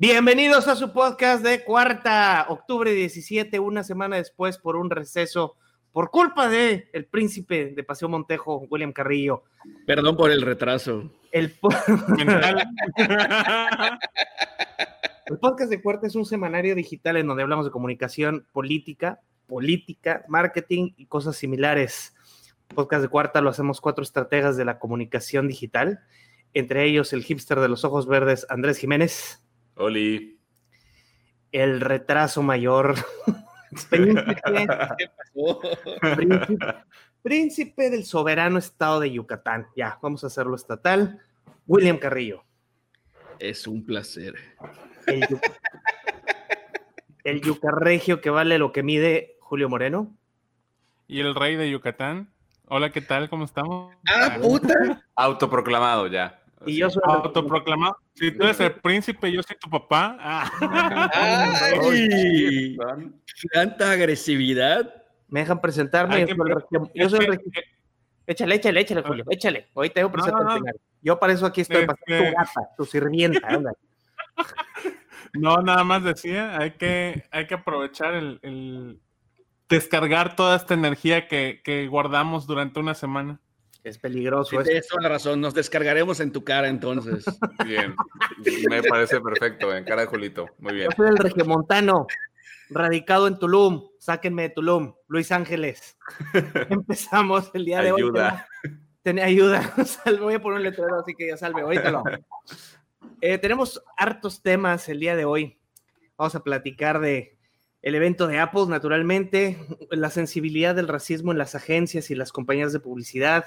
Bienvenidos a su podcast de cuarta, octubre 17, una semana después por un receso por culpa de el príncipe de Paseo Montejo, William Carrillo. Perdón por el retraso. El, el podcast de cuarta es un semanario digital en donde hablamos de comunicación política, política, marketing y cosas similares. Podcast de cuarta lo hacemos cuatro estrategas de la comunicación digital, entre ellos el hipster de los ojos verdes, Andrés Jiménez. Oli. El retraso mayor. príncipe, príncipe, príncipe del soberano estado de Yucatán. Ya, vamos a hacerlo estatal. William Carrillo. Es un placer. El, el yucarregio que vale lo que mide Julio Moreno. Y el rey de Yucatán. Hola, ¿qué tal? ¿Cómo estamos? ¡Ah, puta! Autoproclamado ya. Y yo soy Autoproclamado. Si tú eres el príncipe, yo soy tu papá. Ah. ¡Ay! Tanta agresividad. ¿Me dejan presentarme? Yo que- soy el yo soy que- Échale, échale, échale, Julio, échale. Ahorita yo presento No, no, al no. final. Yo para eso aquí estoy, para ser tu Este- gata, tu sirvienta. No, nada más decía, hay que, hay que aprovechar el, el descargar toda esta energía que, que guardamos durante una semana. Es peligroso Sí, tienes toda la razón. Nos descargaremos en tu cara entonces. Bien. Me parece perfecto, en cara de Julito. Muy bien. Yo soy el regiomontano, radicado en Tulum. Sáquenme de Tulum, Luis Ángeles. Empezamos el día de hoy. Ayuda. Tenía ayuda. Salve, voy a poner un letrero, así que ya salve. Ahorita lo. Eh, tenemos hartos temas el día de hoy. Vamos a platicar de el evento de Apple, naturalmente, la sensibilidad del racismo en las agencias y las compañías de publicidad,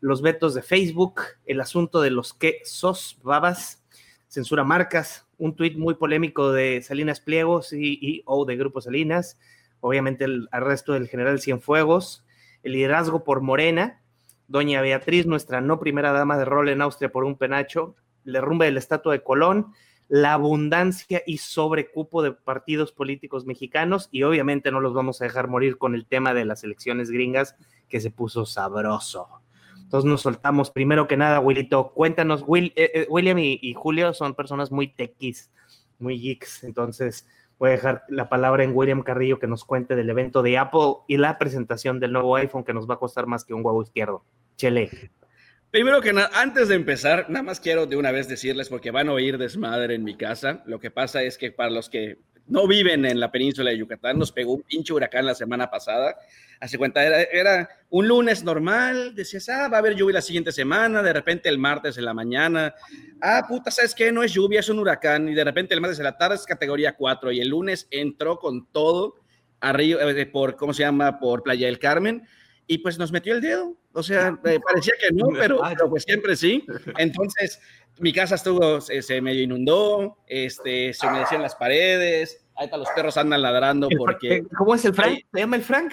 los vetos de Facebook, el asunto de los que sos babas, censura marcas, un tuit muy polémico de Salinas Pliego, CEO de Grupo Salinas, obviamente el arresto del general Cienfuegos, el liderazgo por Morena, doña Beatriz, nuestra no primera dama de rol en Austria por un penacho, el derrumbe de la estatua de Colón, la abundancia y sobrecupo de partidos políticos mexicanos y obviamente no los vamos a dejar morir con el tema de las elecciones gringas que se puso sabroso. Entonces nos soltamos. Primero que nada, Willito, cuéntanos, Will, eh, eh, William y, y Julio son personas muy tequis, muy geeks, entonces voy a dejar la palabra en William Carrillo que nos cuente del evento de Apple y la presentación del nuevo iPhone que nos va a costar más que un huevo izquierdo. Chele. Primero que nada, antes de empezar, nada más quiero de una vez decirles, porque van a oír desmadre en mi casa. Lo que pasa es que para los que no viven en la península de Yucatán, nos pegó un pinche huracán la semana pasada. Hace cuenta, era, un lunes normal, decías, ah, va a haber lluvia la siguiente semana, de repente el martes en la mañana, ah, puta, ¿sabes qué? No es lluvia, es un huracán, y de repente el martes en la tarde es categoría 4, y el lunes entró con todo arriba, eh, por, ¿cómo se llama? Por Playa del Carmen, y pues nos metió el dedo. O sea, eh, parecía que no, pero, pero pues siempre sí. Entonces, mi casa estuvo, se, se medio inundó, este, se humedecieron las paredes, ahorita los perros andan ladrando porque ¿Cómo es el Frank? ¿Se llama el Frank?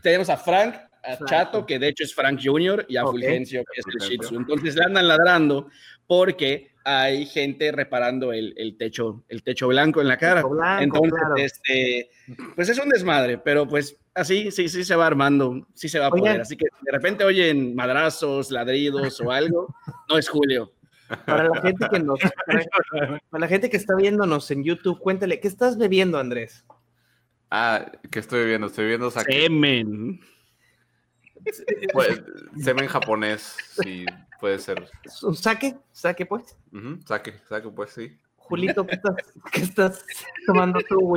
tenemos a Frank, a. Chato, que de hecho es Frank Jr., y a. Fulgencio, que es el Shih. Tzu. Entonces le andan ladrando porque hay gente reparando el, el techo, el techo blanco en la cara. Blanco, Entonces, claro. este, pues es un desmadre, pero pues así, sí, sí se va armando, sí se va a Oigan. poder. Así que de repente oyen madrazos, ladridos o algo, no es Julio. Para la gente que nos, para, la gente que está viéndonos en YouTube, cuéntale, ¿qué estás bebiendo, Andrés? Ah, ¿qué estoy viendo? Estoy viendo sake. Semen. Pues, semen japonés, sí, puede ser. ¿Es ¿Un saque? ¿Saque, pues? Saque, saque, pues sí. Julito, ¿qué estás, qué estás tomando tú?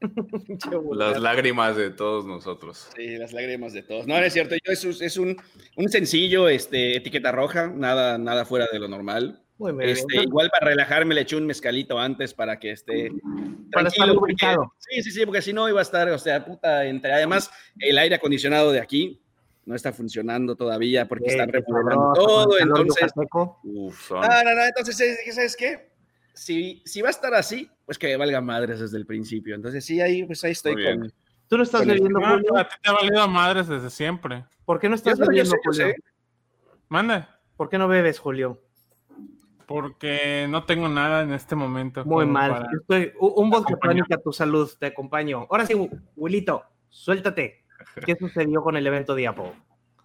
Pinche vulgar. Las lágrimas de todos nosotros. Sí, las lágrimas de todos. No, no es cierto. Yo es, un- es un, un sencillo, este, etiqueta roja, nada, nada fuera de lo normal. Muy bien. Este, igual para relajarme le eché un mezcalito antes para que esté Para estar lubricado. sí, sí, sí, porque si no iba a estar, o sea, puta, entre, además el aire acondicionado de aquí no está funcionando todavía porque Eh, están remodelando sabroso, todo, entonces. Uf, son. no, no, no, entonces, eh, ¿sabes qué? Si, si va a estar así, pues que valga madres desde el principio. Entonces, sí, ahí, pues ahí estoy con... ¿Tú no estás el- bebiendo, Julio? a ti te ha valido madres desde siempre. ¿Por qué no estás bebiendo, Julio? Manda. ¿Por qué no bebes, Julio? Porque no tengo nada en este momento. Muy mal. para- estoy- un tónica a tu salud, te acompaño. Ahora sí, Wilito, suéltate. ¿Qué sucedió con el evento de Apple?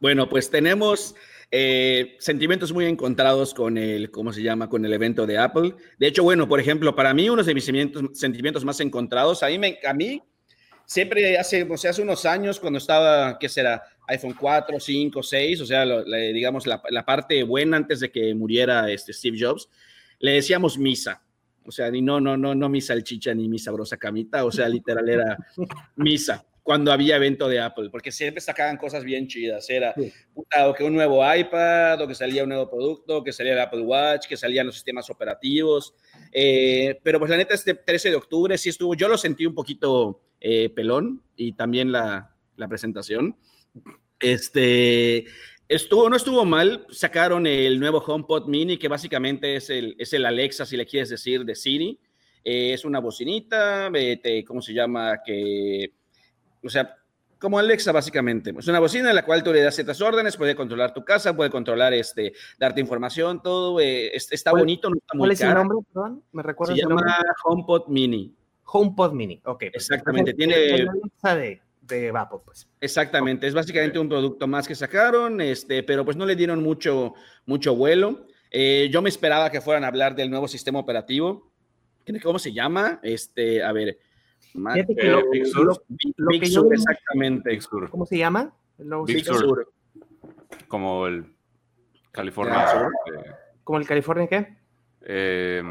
Bueno, pues tenemos eh, sentimientos muy encontrados con el, ¿cómo se llama? Con el evento de Apple. De hecho, bueno, por ejemplo, para mí uno de mis sentimientos, sentimientos más encontrados, a mí, me, a mí siempre hace, o sea, hace unos años cuando estaba, ¿qué será? iPhone 4, 5, 6, o sea, digamos la, la, parte buena antes de que muriera este Steve Jobs, le decíamos misa. O sea, ni no, no, no, no mi salchicha ni mi sabrosa camita, o sea, literal era misa cuando había evento de Apple, porque siempre sacaban cosas bien chidas. Era o que un nuevo iPad, o que salía un nuevo producto, que salía el Apple Watch, que salían los sistemas operativos. Eh, pero pues la neta, este 13 de octubre sí estuvo, yo lo sentí un poquito eh, pelón y también la, la presentación. Este, Estuvo, no estuvo mal, sacaron el nuevo HomePod Mini, que básicamente es el, es el Alexa, si le quieres decir, de Siri. Eh, es una bocinita, ¿cómo se llama? Que o sea, como Alexa básicamente. Es una bocina en la cual tú le das ciertas órdenes, puede controlar tu casa, puede controlar, este, darte información, todo. Eh, está bonito, no está muy ¿Cuál es el nombre, perdón? ¿Me recuerdas Se llama HomePod Mini. HomePod Mini, ok. Exactamente, tiene... Alexa de, de Apple, pues. Exactamente, es básicamente un producto más que sacaron, este, pero pues no le dieron mucho, mucho vuelo. Eh, yo me esperaba que fueran a hablar del nuevo sistema operativo. ¿Cómo se llama? Este, a ver, Big Sur, exactamente. ¿Cómo se llama? Big Sur. Como el California. Eh, ¿Como el California qué? Eh,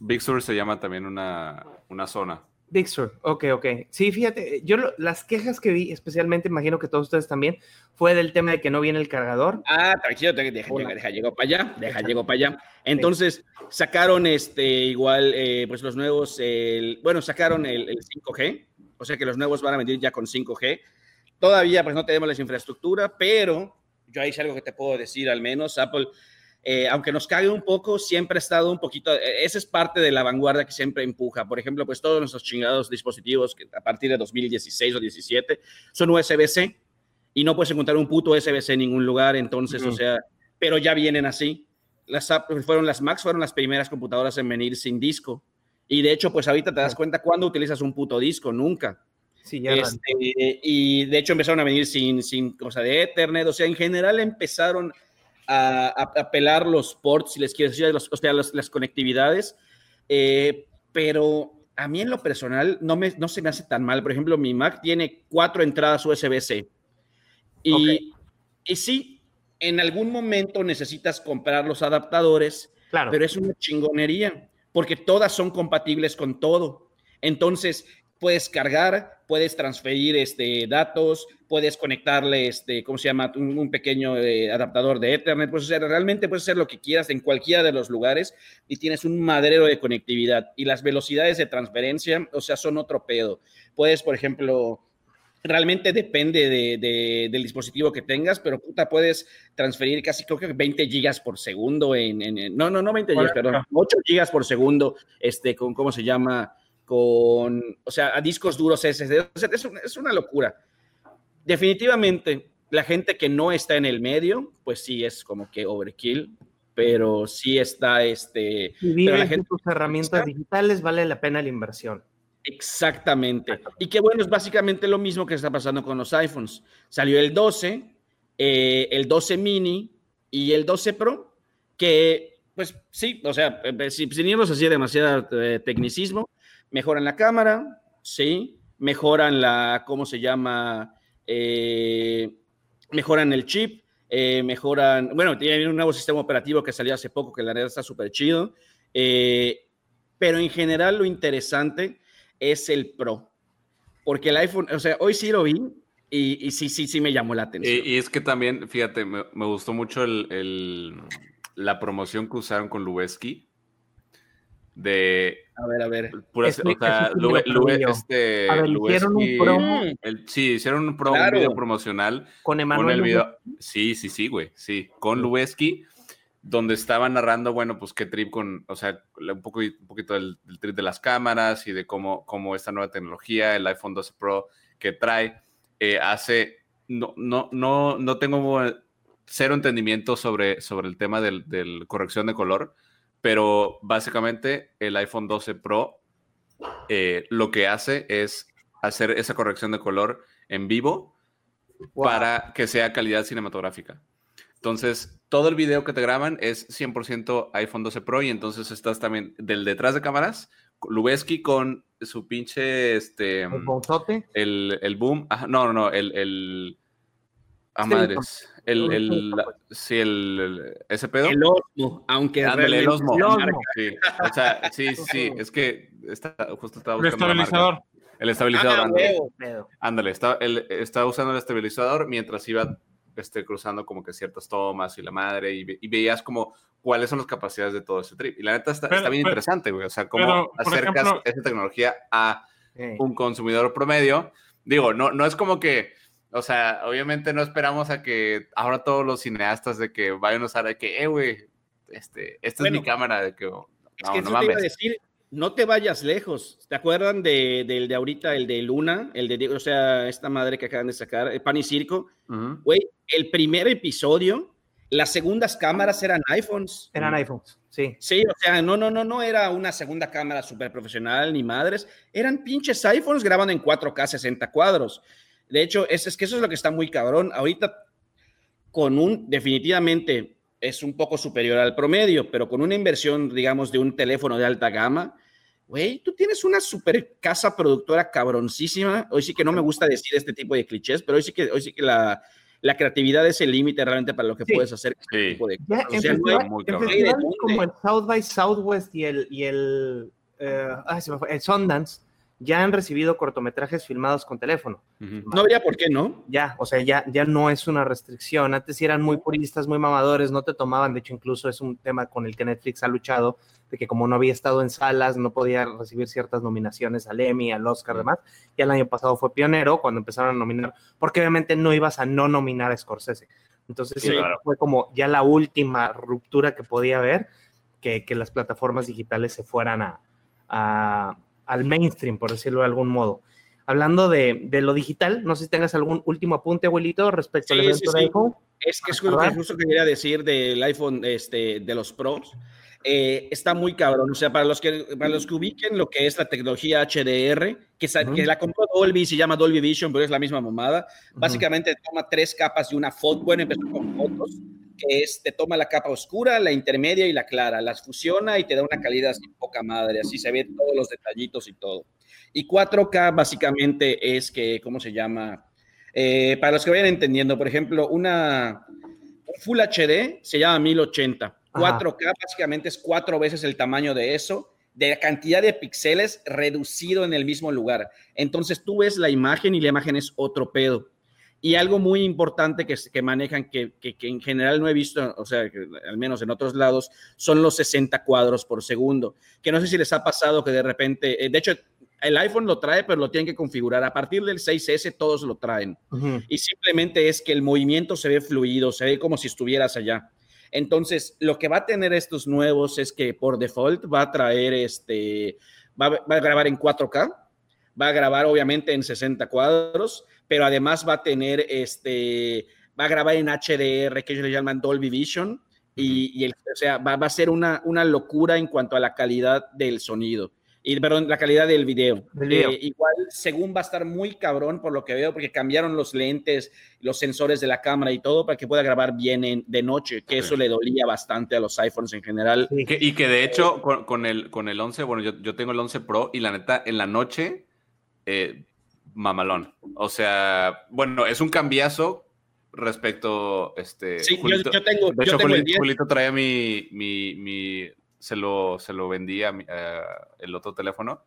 Big Sur se llama también una, una zona. Big Sur, ok, ok. Sí, fíjate, yo las quejas que vi, especialmente, imagino que todos ustedes también, fue del tema de que no viene el cargador. Ah, tranquilo, deja, deja, deja llego para allá, deja llego para allá. Entonces, sacaron este, igual, eh, pues los nuevos, el, bueno, sacaron el, el, 5G, o sea que los nuevos van a venir ya con 5G. Todavía, pues no tenemos la infraestructura, pero yo ahí es algo que te puedo decir, al menos Apple eh, aunque nos cague un poco, siempre ha estado un poquito, eh, esa es parte de la vanguardia que siempre empuja. Por ejemplo, pues todos nuestros chingados dispositivos que a partir de 2016 o 17 son USB-C y no puedes encontrar un puto USB-C en ningún lugar, entonces, o sea, pero ya vienen así. Las, fueron las Macs fueron las primeras computadoras en venir sin disco. Y de hecho, pues ahorita te das cuenta cuando utilizas un puto disco, nunca. Sí, ya este, y de hecho empezaron a venir sin, sin cosa de Ethernet, o sea, en general empezaron a, apelar los ports, si les quiero decir, los, o sea, las conectividades, eh, pero a mí en lo personal no, me, no se me hace tan mal. Por ejemplo, mi Mac tiene cuatro entradas USB-C. Y, y sí, en algún momento necesitas comprar los adaptadores, claro. pero es una chingonería, porque todas son compatibles con todo. Entonces, puedes cargar, puedes transferir este, datos, puedes conectarle, este, ¿cómo se llama? Un, pequeño eh, adaptador de Ethernet, puedes hacer, realmente puedes hacer lo que quieras en cualquiera de los lugares y tienes un madero de conectividad. Y las velocidades de transferencia, o sea, son otro pedo. Puedes, por ejemplo, realmente depende de, del dispositivo que tengas, pero puta, puedes transferir casi creo que 20 gigas por segundo en, en, no, no, no 20 gigas, perdón, 8 gigas por segundo, este, con, ¿cómo se llama? Con, o sea, a discos duros SSD. es, una locura. Definitivamente, la gente que no está en el medio, pues sí es como que overkill, pero sí está este. Vivir la gente tus herramientas digitales vale la pena la inversión. Exactamente. Y qué bueno, es básicamente lo mismo que está pasando con los iPhones. Salió el 12, eh, el 12 mini y el 12 Pro, que pues sí, o sea, eh, sin irnos así demasiado eh, tecnicismo, mejoran la cámara, sí, mejoran la, ¿cómo se llama? Eh, mejoran el chip, eh, mejoran, bueno, tienen un nuevo sistema operativo que salió hace poco, que la verdad está súper chido, eh, pero en general lo interesante es el Pro, porque el iPhone, o sea, hoy sí lo vi y, sí, sí, sí me llamó la atención. Y, es que también, fíjate, me, gustó mucho el, la promoción que usaron con Lubeski de a ver, a ver. Puras, o sea, este, a ver, hicieron un promo. El, sí, hicieron un, promo, un video promocional. Con Emanuel. el video, sí, sí, sí, güey. Sí, con Lubeski, donde estaba narrando, bueno, pues qué trip con, o sea, un, poco, un poquito del, trip de las cámaras y de cómo, cómo esta nueva tecnología, el iPhone 12 Pro que trae, eh, hace. No, no, no, no tengo cero entendimiento sobre, sobre el tema del, del corrección de color pero básicamente el iPhone 12 Pro eh, lo que hace es hacer esa corrección de color en vivo Wow. para que sea calidad cinematográfica. Entonces, todo el video que te graban es 100% iPhone 12 Pro y entonces estás también del detrás de cámaras, Lubeski con su pinche, este, El bonzote. el, el boom, ajá, no, no, no, el, el, ah, madres, el, el- el, la- sí, el, el- ese pedo. El Osmo, aunque Ándale, el Osmo. El Osmo. Sí, o sea, sí, sí, es que está, justo estaba El buscando la marca. estabilizador. El estabilizador, Ah, ándale. huevo. Pedo. Ándale, está, él estaba usando el estabilizador mientras iba este, cruzando como que ciertas tomas y la madre, y, ve- y veías como cuáles son las capacidades de todo ese trip. Y la neta está, Pero- está bien pero- interesante, güey. O sea, cómo pero, acercas ejemplo- esa tecnología a Eh, un consumidor promedio. Digo, no, no es como que, o sea, obviamente no esperamos a que ahora todos los cineastas de que vayan a usar de que, eh, güey, este, esta Bueno, es mi cámara, de que, no, Es que no eso te iba a mames. decir, no te vayas lejos. ¿Te acuerdan de, del de ahorita, el de Luna? El de, o sea, esta madre que acaban de sacar, el Pan y Circo. Güey, el primer episodio, las segundas cámaras eran iPhones. eran iPhones, sí. Sí, o sea, no, no, no, no era una segunda cámara súper profesional ni madres. Eran pinches iPhones grabando en 4K 60 cuadros. De hecho, es, es que eso es lo que está muy cabrón. Ahorita, con un, definitivamente es un poco superior al promedio, pero con una inversión, digamos, de un teléfono de alta gama, güey, tú tienes una super casa productora cabroncísima. Hoy sí que no me gusta decir este tipo de clichés, pero hoy sí que, hoy sí que la, la creatividad es el límite realmente para lo que Sí. puedes hacer. este Sí. tipo de Ya O sea, no hay- festivales, muy en cabrón. festivales ¿De dónde? como el South by Southwest y el, y el, eh, ay, se me fue, el Sundance ya han recibido cortometrajes filmados con teléfono. No habría por qué, ¿no? Ya, o sea, ya, ya no es una restricción. Antes sí eran muy puristas, muy mamadores, no te tomaban. De hecho, incluso es un tema con el que Netflix ha luchado, de que como no había estado en salas, no podía recibir ciertas nominaciones al Emmy, al Oscar, Mm. demás. Y el año pasado fue pionero cuando empezaron a nominar, porque obviamente no ibas a no nominar a Scorsese. Entonces, Sí, sí, claro. fue como ya la última ruptura que podía haber, que, que las plataformas digitales se fueran a, a- al mainstream, por decirlo de algún modo. Hablando de, de lo digital, no sé si tengas algún último apunte, abuelito, respecto al Sí, evento sí, de sí. iPhone. Es que es Ah, que ¿verdad? justo quería decir del iPhone este, de los Pros. Eh, está muy cabrón. O sea, para los, que, para los que ubiquen lo que es la tecnología HDR, que, sa- Ujú. que la compró Dolby, se llama Dolby Vision, pero es la misma mamada. Básicamente toma tres capas de una foto. Bueno, empezó con fotos, que es, te toma la capa oscura, la intermedia y la clara, las fusiona y te da una calidad así poca madre. Así se ven todos los detallitos y todo. Y 4K básicamente es que, ¿cómo se llama? Eh, para los que vayan entendiendo, por ejemplo, una un Full HD se llama 1080. Ajá. 4K básicamente es cuatro veces el tamaño de eso, de la cantidad de píxeles reducido en el mismo lugar. Entonces tú ves la imagen y la imagen es otro pedo. Y algo muy importante que, que manejan, que, que, que en general no he visto, o sea, al menos en otros lados, son los 60 cuadros por segundo. Que no sé si les ha pasado que de repente, eh, de hecho, el iPhone lo trae, pero lo tienen que configurar. A partir del 6S todos lo traen y simplemente es que el movimiento se ve fluido, se ve como si estuvieras allá. Entonces, lo que va a tener estos nuevos es que por default va a traer este, va, a- va a grabar en 4K, va a grabar obviamente en 60 cuadros, pero además va a tener este, va a grabar en HDR, que ellos le llaman Dolby Vision, y, y el- o sea, va, va a ser una, una locura en cuanto a la calidad del sonido. Y, perdón, la calidad del video. Video. Eh, igual, según va a estar muy cabrón por lo que veo, porque cambiaron los lentes, los sensores de la cámara y todo para que pueda grabar bien en- de noche, que Sí. eso le dolía bastante a los iPhones en general. Sí. Que- y que de hecho, con, con el, con el 11, bueno, yo, yo tengo el 11 Pro y la neta, en la noche, eh, mamalón. O sea, bueno, es un cambiazo respecto, este, Sí, yo, Julito- yo tengo, de yo hecho, tengo el Juli- 10. Julito traía mi, mi, mi, se lo, se lo vendía a el otro teléfono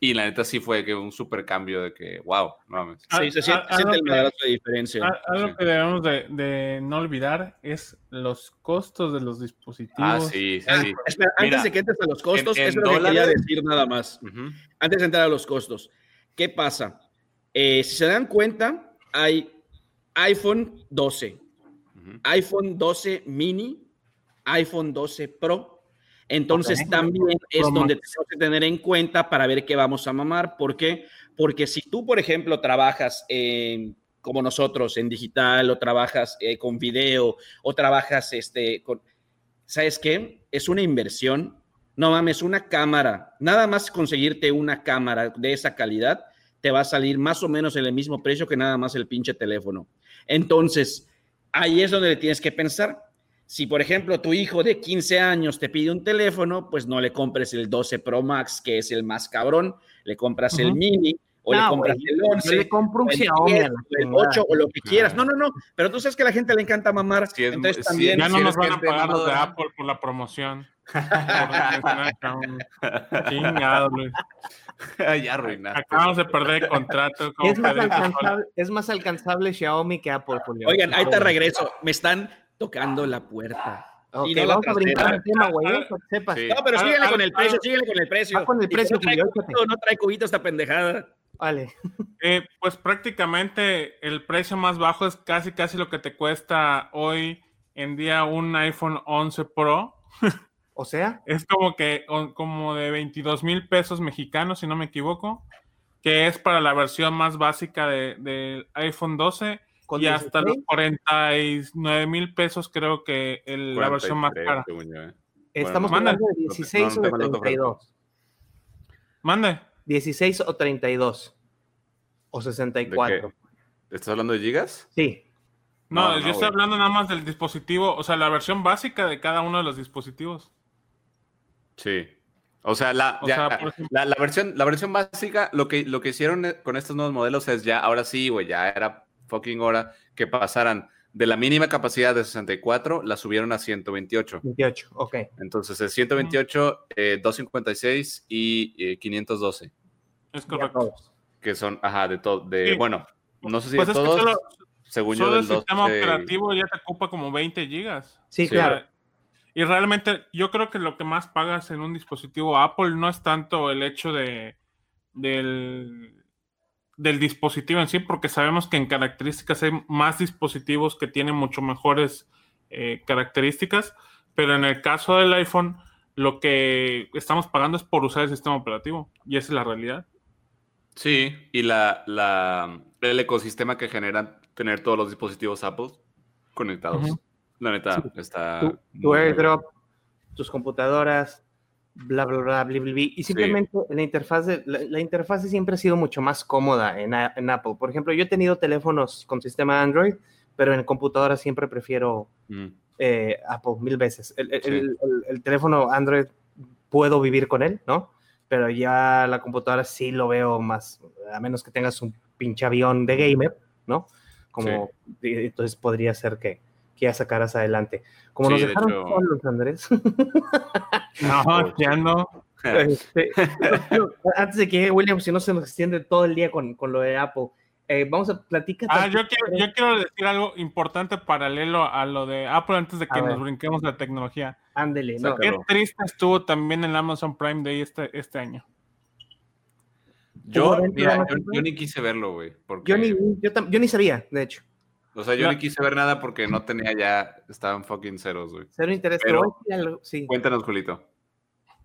y la neta sí fue que un super cambio de que, wow, no mames. Sí, se siente, se siente el madrazo de diferencia. A- Algo Sí. que debemos de, de no olvidar es los costos de los dispositivos. Ah, sí, sí, Ah, sí. espera, antes de que entres a los costos, en- en eso es lo que quería dólares- decir nada más. Antes de entrar a los costos, ¿qué pasa? Eh, si se dan cuenta, hay iPhone 12, Ujú. iPhone 12 mini, iPhone 12 Pro. Entonces también es Pro donde Max. tenemos que tener en cuenta para ver qué vamos a mamar. ¿Por qué? Porque si tú, por ejemplo, trabajas en, como nosotros en digital o trabajas eh, con video o trabajas este, con... ¿Sabes qué? Es una inversión. No mames, una cámara. Nada más conseguirte una cámara de esa calidad te va a salir más o menos en el mismo precio que nada más el pinche teléfono. Entonces, ahí es donde le tienes que pensar. Si, por ejemplo, tu hijo de 15 años te pide un teléfono, pues no le compres el 12 Pro Max, que es el más cabrón, le compras el mini o le compras el yo 11. le compro un el Xiaomi a 10, la o el chingada. 8 o lo que quieras. Ah. No, no, no, pero tú sabes que a la gente le encanta mamar, es- entonces también... Ya no si nos van a pagar los de. Apple por la promoción. Chingado, Luis. ya arruinaste. Acabamos de perder el contrato. como Es más, alcanzable, es más alcanzable Xiaomi que Apple, Julio. Oigan, ahí te regreso, me están tocando la puerta. Ok, y no vamos a brincar el tema, güey, ¿eh? para que sepas. Sí. No, pero Al- síguele al- con el precio, síguele con el precio. Va con el precio, no trae, cubito, no trae cubito esta pendejada. Vale. Eh, pues prácticamente el precio más bajo es casi casi lo que te cuesta hoy en día un iPhone 11 Pro. O sea, Es como que como de 22 mil pesos mexicanos, si no me equivoco, que es para la versión más básica de- del iPhone 12 con y hasta los 16, 49 mil pesos creo que el- la versión más 43, cara. yo, eh. estamos manda. hablando de 16 No, no o de tengo la otra 32. Mande. 16 o 32. O ¿De 64. qué? ¿Estás hablando de gigas? Sí. No, No, no, yo estoy hablando nada más del dispositivo, o sea, la versión básica de cada uno de los dispositivos. Sí. O sea, la, O ya, sea, por ejemplo- la, la versión, la versión básica, lo que, lo que hicieron eh, con estos nuevos modelos es ya, ahora sí, güey, ya era fucking hora que pasaran de la mínima capacidad de 64, la subieron a 128. 28. Ok. Entonces es 128, eh, 256 y eh, 512, Es correcto. que son, ajá, de todo, de, Sí. bueno, no sé si Pues de es que todos, solo, según yo el del 12. sistema operativo ya te ocupa como 20 gigas. Sí, Sí. claro. Y realmente yo creo que lo que más pagas en un dispositivo Apple no es tanto el hecho de del, del dispositivo en sí, porque sabemos que en características hay más dispositivos que tienen mucho mejores eh, características, pero en el caso del iPhone lo que estamos pagando es por usar el sistema operativo y esa es la realidad. Sí, y la, la, el ecosistema que generan tener todos los dispositivos Apple conectados. Ujú. La neta, Sí. está... Tu, tu airdrop, tus computadoras, bla, bla, bla, bla, bla, bla. Y simplemente la interfaz, de, la, la interfaz siempre ha sido mucho más cómoda en, Apple. Por ejemplo, yo he tenido teléfonos con sistema Android, pero en computadora siempre prefiero. Mm. eh, Apple mil veces. El, el- Sí. el- el- el teléfono Android puedo vivir con él, ¿no? Pero ya la computadora sí lo veo más, a menos que tengas un pinche avión de gamer, ¿no? Como, entonces podría ser que, que ya sacaras adelante. Como nos Sí, de dejaron hecho- solos, Andrés. No, ya no. Este, antes de que llegue William, si no se nos extiende todo el día con, con lo de Apple, eh, vamos a platicar. Ah, yo quiero, yo quiero decir algo importante paralelo a lo de Apple antes de que nos brinquemos la tecnología. Ándele, no. Qué Pero- triste estuvo también el Amazon Prime Day este, este año. Yo, ¿Hubo evento de mira, ni quise verlo, güey. Porque, Yo ni, yo ni sabía, de hecho. O sea, yo ni quise ver nada porque no tenía ya, estaban fucking ceros, güey. Cero interés. Pero- algo, sí. Cuéntanos, Julito.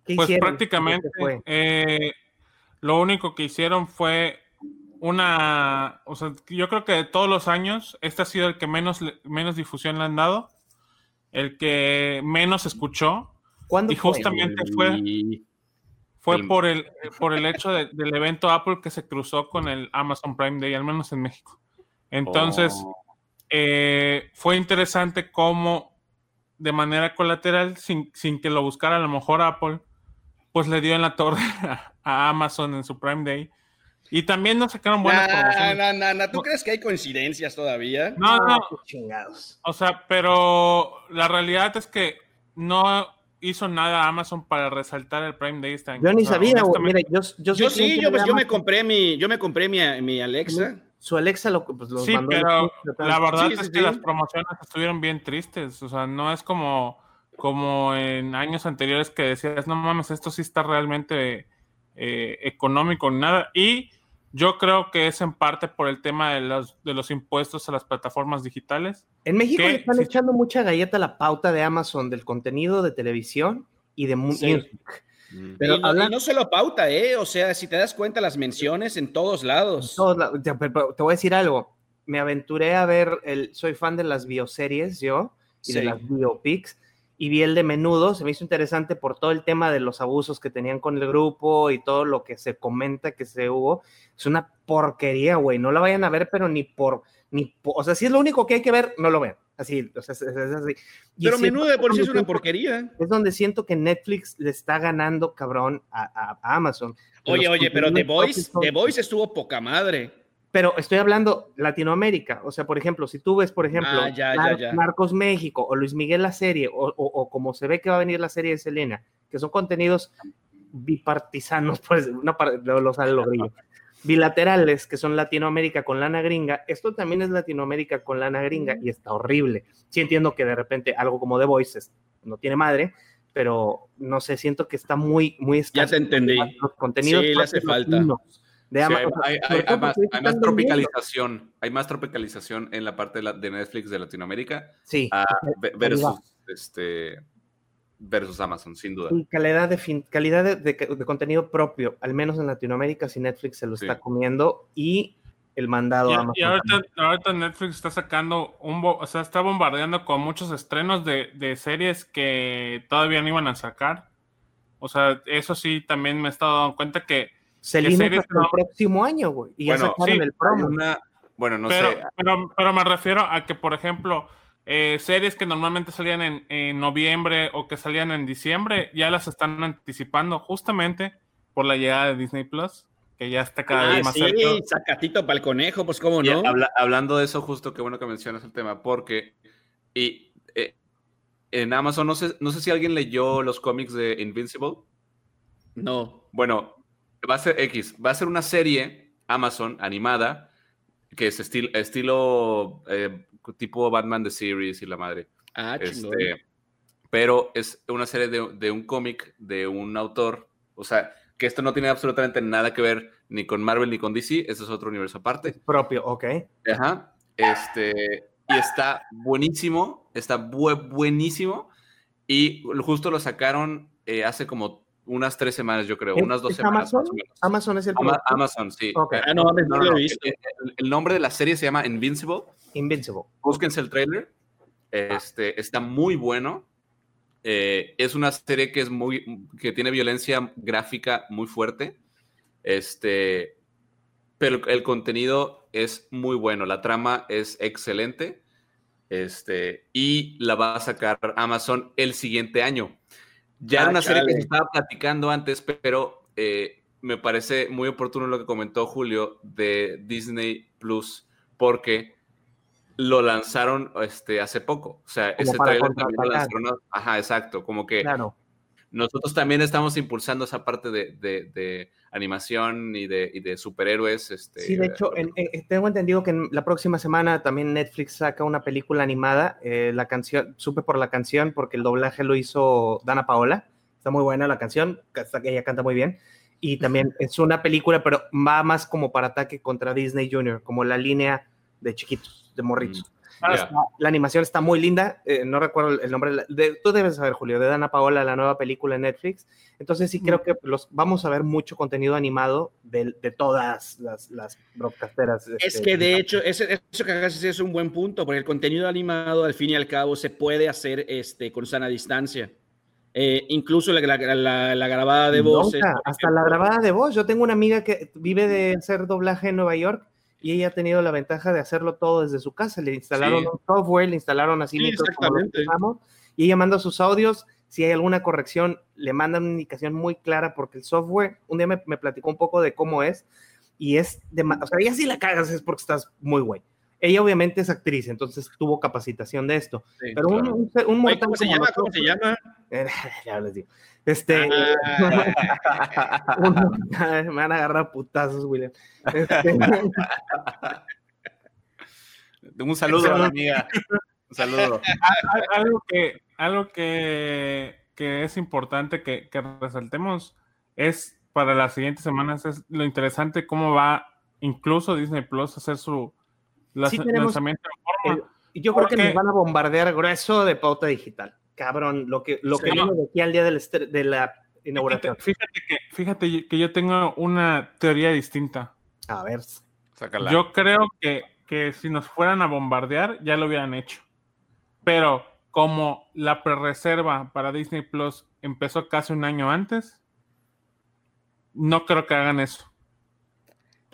¿Qué Pues hicieron? prácticamente ¿Qué fue? eh, lo único que hicieron fue una, o sea, yo creo que de todos los años, este ha sido el que menos, le- menos difusión le han dado, el que menos escuchó, ¿Cuándo y fue? justamente fue, fue El- por, el, por el hecho de- del evento Apple que se cruzó con el Amazon Prime Day, al menos en México. Entonces, Oh, eh, fue interesante cómo de manera colateral, sin, sin que lo buscara a lo mejor Apple, pues le dio en la torre a, a Amazon en su Prime Day. Y también nos sacaron buenas Nah, promociones. nah, nah, nah, ¿Tú crees que hay coincidencias todavía? No, no, chingados. o sea, pero la realidad es que no hizo nada Amazon para resaltar el Prime Day este año. Yo ni O sea, sabía, güey. Mira, yo, yo, Yo sí, yo, pues, yo me compré mi, yo me compré mi, mi Alexa. Su Alexa lo, pues, los Sí, mandó pero la verdad Sí, es sí, que sí. las promociones estuvieron bien tristes. O sea, no es como, como en años anteriores que decías, no mames, esto sí está realmente eh, económico ni nada. Y yo creo que es en parte por el tema de los, de los impuestos a las plataformas digitales. En México le están echando mucha galleta a la pauta de Amazon del contenido de televisión y de music. Pero y, no, habla- y no solo pauta, ¿eh? O sea, si te das cuenta, las menciones en todos lados. Todos la- te, pero te voy a decir algo. Me aventuré a ver el. Soy fan de las bioseries, yo, y de Sí. las biopics. Y vi el de menudo, se me hizo interesante por todo el tema de los abusos que tenían con el grupo y todo lo que se comenta que se hubo. Es una porquería, güey, no la vayan a ver, pero ni por, ni o sea, si es lo único que hay que ver, no lo vean. Así, o sea, es, así. pero menudo de por sí es una porquería. Es donde siento que Netflix le está ganando cabrón a, a Amazon. Oye, oye, pero The Voice, The Voice estuvo poca madre. Pero estoy hablando Latinoamérica, o sea, por ejemplo, si tú ves, por ejemplo, ah, Marcos México o Luis Miguel la serie, o, como se ve que va a venir la serie de Selena, que son contenidos bipartisanos, pues, no lo sale lo grillo, bilaterales, que son Latinoamérica con lana gringa, esto también es Latinoamérica con lana gringa y está horrible. Sí entiendo que de repente algo como The Voices no tiene madre, pero no sé, siento que está muy, muy Ya te entendí. Los contenidos sí, le hace falta hay, más, tropicalización, hay más tropicalización en la parte de, Netflix de Latinoamérica sí, versus, este, versus Amazon, sin duda. Y calidad, de, calidad de, contenido propio, al menos en Latinoamérica, si Netflix se lo está comiendo y el mandado y, Amazon. Y ahorita, Netflix está sacando un, o sea, está bombardeando con muchos estrenos de, de series que todavía no iban a sacar. O sea, eso sí, también me he estado dando cuenta que se hasta el próximo año, güey. Y ya sacaron el promo. bueno, no pero, sé. Pero, me refiero a que, por ejemplo, eh, series que normalmente salían en, noviembre o que salían en diciembre, ya las están anticipando justamente por la llegada de Disney Plus, que ya está cada vez ah, más sí, sacatito para el conejo, pues cómo no. hablando de eso, justo qué bueno que mencionas el tema, porque y, eh, en Amazon, no sé, no sé si alguien leyó los cómics de Invincible. No. Bueno, va a ser X, va a ser una serie Amazon animada que es estilo, estilo eh, tipo Batman The Series y la madre. Ah, este, pero es una serie de, un cómic de un autor, o sea, que esto no tiene absolutamente nada que ver ni con Marvel ni con DC, este es otro universo aparte. Propio, ok. Ajá. Este, y está buenísimo, está buenísimo. Y justo lo sacaron eh, hace como unas tres semanas, yo creo, unas dos semanas. Amazon? Amazon es el Amazon, sí. Ah, no, no, lo he visto. El, nombre de la serie se llama Invincible. Invincible. Búsquense el trailer. Este, está muy bueno. Eh, es una serie que es muy, que tiene violencia gráfica muy fuerte. Este, pero el contenido es muy bueno. La trama es excelente. Este, y la va a sacar Amazon el siguiente año. Ya era ah, una serie que se estaba platicando antes, pero eh, me parece muy oportuno lo que comentó Julio de Disney Plus, porque lo lanzaron este, hace poco. O sea, ese trailer también lo lanzaron. Ajá, exacto. Como que nosotros también estamos impulsando esa parte de, animación y de, superhéroes. Este, sí, de hecho, tengo entendido que la próxima semana también Netflix saca una película animada. Eh, la canción, supe por la canción porque el doblaje lo hizo Dana Paola. Está muy buena la canción, ella canta muy bien. Y también es una película, pero va más como para ataque contra Disney Junior, como la línea de chiquitos, de morritos. Mm. Ah, la animación está muy linda. Eh, no recuerdo el nombre. De, tú debes saber, Julio, de Dana Paola, la nueva película en Netflix. Entonces sí creo que los, vamos a ver mucho contenido animado de, de todas las, las broadcasteras. Es este, que de hecho, eso que hagas es un buen punto, porque el contenido animado al fin y al cabo se puede hacer este, con sana distancia. Eh, incluso la, la, la, grabada de voz. hasta la grabada de voz. Yo tengo una amiga que vive de hacer doblaje en Nueva York y ella ha tenido la ventaja de hacerlo todo desde su casa. Le instalaron un software, le instalaron así sí, como y ella manda sus audios. Si hay alguna corrección, le mandan una indicación muy clara porque el software, un día me, platicó un poco de cómo es y es de, o sea, ella si la cagas es porque estás muy güey. Ella obviamente es actriz, entonces tuvo capacitación de esto. pero un, un, mortal ¿Cómo se llama? ¿Cómo se llama? ya les digo. Este. Ah. me van a agarrar putazos, William. Este, un saludo a la amiga. Un saludo. algo que, algo que, que es importante que, que, resaltemos es para las siguientes semanas es lo interesante cómo va incluso Disney Plus a hacer su lanzamiento en forma. yo creo que nos van a bombardear grueso de pauta digital cabrón, lo que, lo que viene de aquí al día de la inauguración. Fíjate, que, fíjate que yo tengo una teoría distinta. A ver. Yo creo que, que si nos fueran a bombardear, ya lo hubieran hecho. Pero como la prerreserva para Disney Plus empezó casi un año antes, no creo que hagan eso.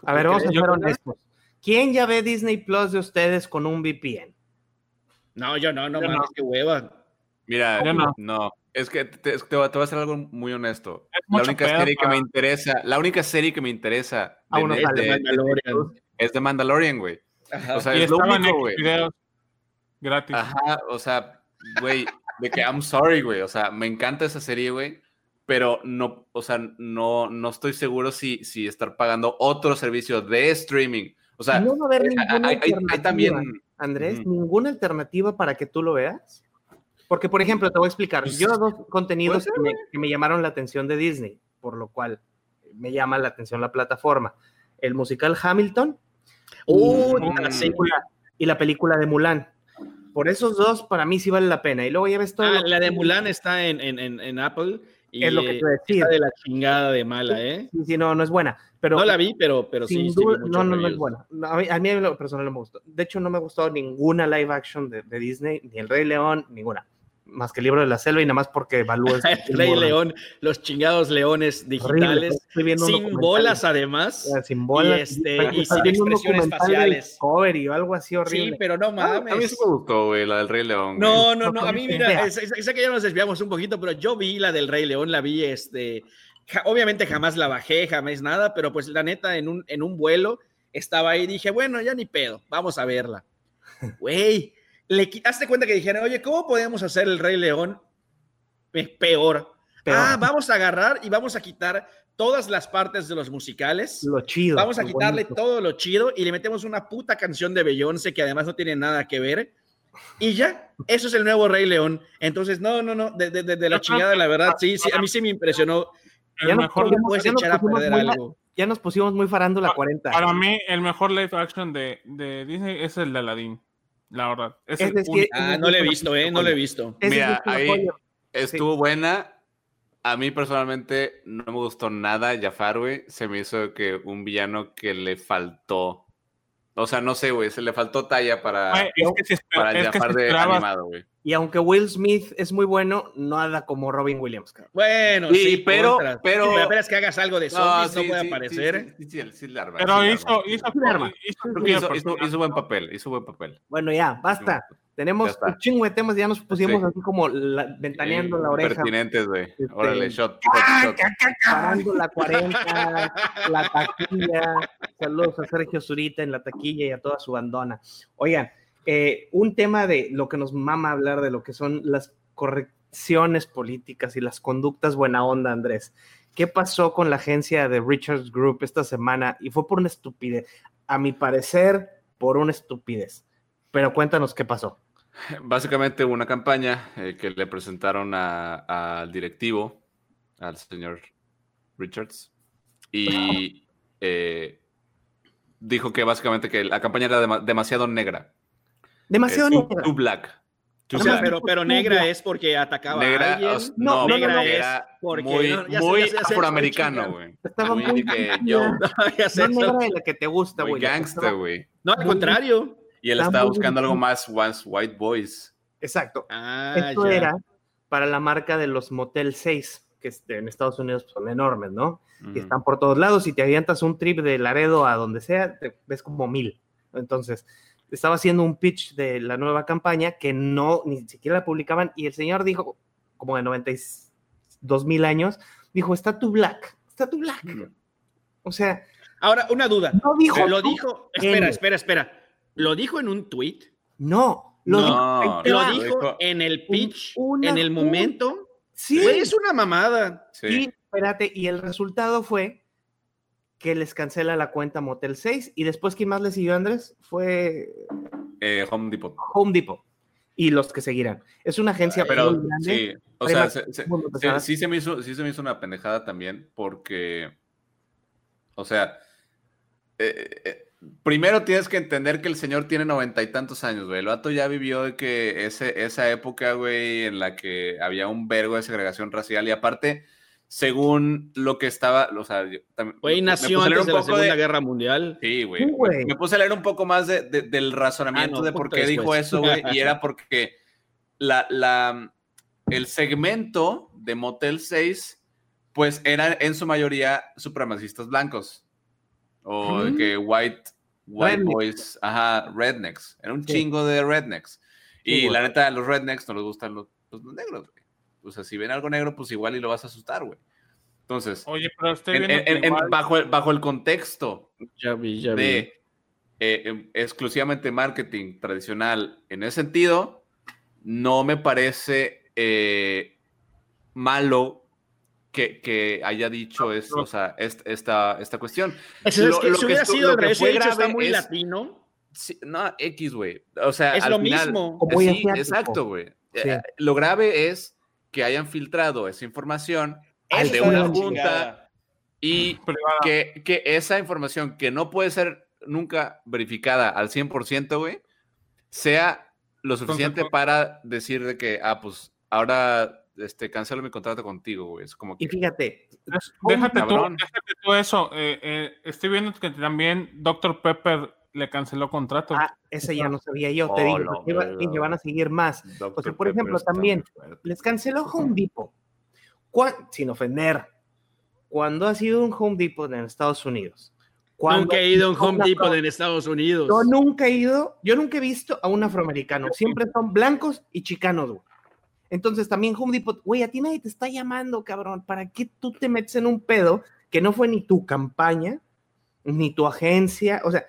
A ver, vamos a ser honestos. ¿Quién ya ve Disney Plus de ustedes con un VPN? No, yo no, no Yo mames, no. qué hueva. Mira, no. no. Es que te, te voy a te voy a hacer algo muy honesto. Es La única pedo serie que me interesa, la única serie que me interesa Ah, de bueno, Net- sale de- Mandalorian. es de Mandalorian, güey. O sea, y es lo único, güey. videos gratis. Ajá, o sea, güey, de que I'm sorry, güey. O sea, me encanta esa serie, güey. Pero no, o sea, no, no estoy seguro si, si estar pagando otro servicio de streaming. O sea, no va a haber hay, ninguna hay- hay alternativa, también. Andrés, Ujú. ninguna alternativa para que tú lo veas. Porque, por ejemplo, te voy a explicar. Pues, Yo dos contenidos que me, que me llamaron la atención de Disney, por lo cual me llama la atención la plataforma. El musical Hamilton la serie- y la película de Mulan. Por esos dos, para mí sí vale la pena. Y luego ya ves todo. Ah, la de Mulan está en, en, en, Apple. Y, Es lo que te iba a decir. está de la chingada de mala, ¿eh? Sí, sí, no, no es buena. Pero No la vi, pero, pero sí. sin sí duda, no, no, no es buena. A, mí, a mí lo personal no me gustó. De hecho, no me ha gustado ninguna live action de, de Disney, ni El Rey León, ninguna. Más que el libro de la selva y nada más porque Balú es. El Rey León, los chingados leones Horrible, digitales, un sin bolas además. Eh, Sin bolas. y este, y sin expresiones faciales. Discovery o algo así Sí, horrible. pero no A a mí mames. sí me gustó, güey, la del Rey León. No, no, No no. A mí, mira, idea. es- es- sé que ya nos desviamos un poquito, pero yo vi la del Rey León, la vi, este, ja- obviamente jamás la bajé, jamás nada, pero pues la neta, en un, en un vuelo estaba ahí y dije, bueno, ya ni pedo, vamos a verla. Güey, le quitaste cuenta que dijeron, oye, ¿cómo podemos hacer el Rey León pe- peor? Peor. Ah, vamos a agarrar y vamos a quitar todas las partes de los musicales. Lo chido. Vamos a quitarle bonito. todo lo chido y le metemos una puta canción de Beyoncé que además no tiene nada que ver. Y ya, eso es el nuevo Rey León. Entonces, no, no, no, de, de- de- de la chingada, la verdad, sí, sí, a mí sí me impresionó. El Ya no mejor, podemos- ¿Cómo puedes ya nos echar a perder algo? Ya nos pusimos muy farándula Pa- 40. para mí, el mejor live action de, de Disney es el de Aladdin. La verdad. Es Es el decir. Ah, no le he visto, ¿eh? No le he visto. Mira, ahí-. Estuvo buena. A mí personalmente no me gustó nada Jafar, güey. Se me hizo que un villano que le faltó. O sea, no sé, güey. Se le faltó talla para, Güey, es que si esper- para Jafar de animado, güey. Y aunque Will Smith es muy bueno, nada como Robin Williams. cabrón. Bueno, Sí, sí, pero- pero- Si esperas que hagas algo de zombies, no, sí, puede sí, aparecer. Sí, sí, sí, sí, la arma, Pero hizo, arma. hizo, hizo hizo, hizo- buen papel, hizo buen papel. Bueno, ya, basta. Tenemos un chingo de temas, ya nos pusimos Sí. así como la- ventaneando Sí, la oreja, Pertinentes, güey. Este, Órale, shot, ¡Ah, shot, shot. parando la 40, la taquilla. Saludos a Sergio Zurita en la taquilla y a toda su bandona. Oigan, eh, un tema de lo que nos mama hablar de lo que son las correcciones políticas y las conductas buena onda, Andrés. ¿Qué pasó con la agencia de Richards Group esta semana? Y fue por una estupidez. A mi parecer, por una estupidez. Pero cuéntanos qué pasó. Básicamente una campaña eh, que le presentaron al directivo, al señor Richards, y eh, dijo que básicamente que la campaña era dema- demasiado negra. Demasiado too, negra. too black. Too O sea, black. pero, pero negra es porque atacaba negra, a alguien. No, no, no, no, no. era porque- muy, ya muy ya afroamericano, güey. Estaba Muy muy de que negra. yo, Ya sé, No negra de la que te gusta, güey. gangsta, güey. No, al contrario. Y él estaba buscando algo más once white boys. Exacto. Ah, Esto ya. era para la marca de los Motel 6, que en Estados Unidos son enormes, ¿no? Y Ujú. están por todos lados. Si te avientas un trip de Laredo a donde sea, te ves como mil. Entonces, estaba haciendo un pitch de la nueva campaña que no, ni siquiera la publicaban. Y el señor dijo, como de 92 mil años, dijo, está tu black, está tu black. Ujú. O sea, Ahora, una duda. no dijo. Lo dijo. Espera, espera, espera. ¿Lo dijo en un tweet? No, lo No, dijo. ahí te ¿Lo va. dijo- dijo en el pitch? una- ¿En el momento? Sí. Güey, es una mamada. Sí. Y espérate, y el resultado fue que les cancela la cuenta Motel 6 y después quién más le siguió Andrés fue Eh, Home Depot. Home Depot y los que seguirán. Es una agencia Pero muy grande. sí, o sea, se- sí, se me hizo, sí se me hizo una pendejada también porque, o sea, eh, eh, primero tienes que entender que el señor tiene noventa y tantos años, güey. El vato ya vivió de que ese, esa época, güey, en la que había un vergo de segregación racial y aparte, según lo que estaba, o sea, yo también- Güey, me- me nació puse a leer antes de un la poco Segunda Guerra Mundial. Sí, güey. Sí, Me- güey. Me puse a leer un poco más de- de- del razonamiento Ah, no, de por qué dijo eso, güey. Y era porque la, la, el segmento de Motel 6, pues eran en su mayoría supremacistas blancos. O Mm. que white, white Rednecks. boys, ajá, rednecks. Era un Sí. chingo de rednecks. Sí, Y güey. la neta, a los rednecks no les gustan los, los negros, güey. O sea, si ven algo negro, pues igual y lo vas a asustar, güey. Entonces, Oye, pero estoy en- viendo en- que en- igual- bajo, el, bajo el contexto Ya vi, ya vi. de eh, em, exclusivamente marketing tradicional en ese sentido, no me parece eh, malo que, que haya dicho eso, o sea, est- esta, esta cuestión. Es, es lo- que lo si que hubiera sido lo que fue está grave muy es- latino. Sí, no, X, güey. O sea, Es al lo final- mismo. Muy Sí, asiático. exacto, güey. Sí. Eh, Lo grave es que hayan filtrado esa información Eso de una junta y privada. que, que esa información que no puede ser nunca verificada al 100%, güey, sea lo suficiente para decir de que, ah, pues ahora este, cancelo mi contrato contigo, güey. Es como Y que... fíjate, Es- Oh, Déjate tú, cabrón. déjate tú eso. eh, eh, estoy viendo que también Dr. Pepper le canceló contrato. ah, ese ya no sabía yo, te Oh, digo, porque iba- van a seguir más. Dr. O sea, por Pepper ejemplo, también. Les canceló Home Depot. ¿Cuán- sin ofender, cuando ha sido un Home Depot en Estados Unidos? Nunca he ido a un Home Depot en Estados Unidos. Yo nunca he ido, yo nunca he visto a un afroamericano. Siempre son blancos y chicanos, güey. Entonces también Home Depot, güey, a ti nadie te está llamando, cabrón. ¿Para qué tú te metes en un pedo que no fue ni tu campaña, ni tu agencia? O sea,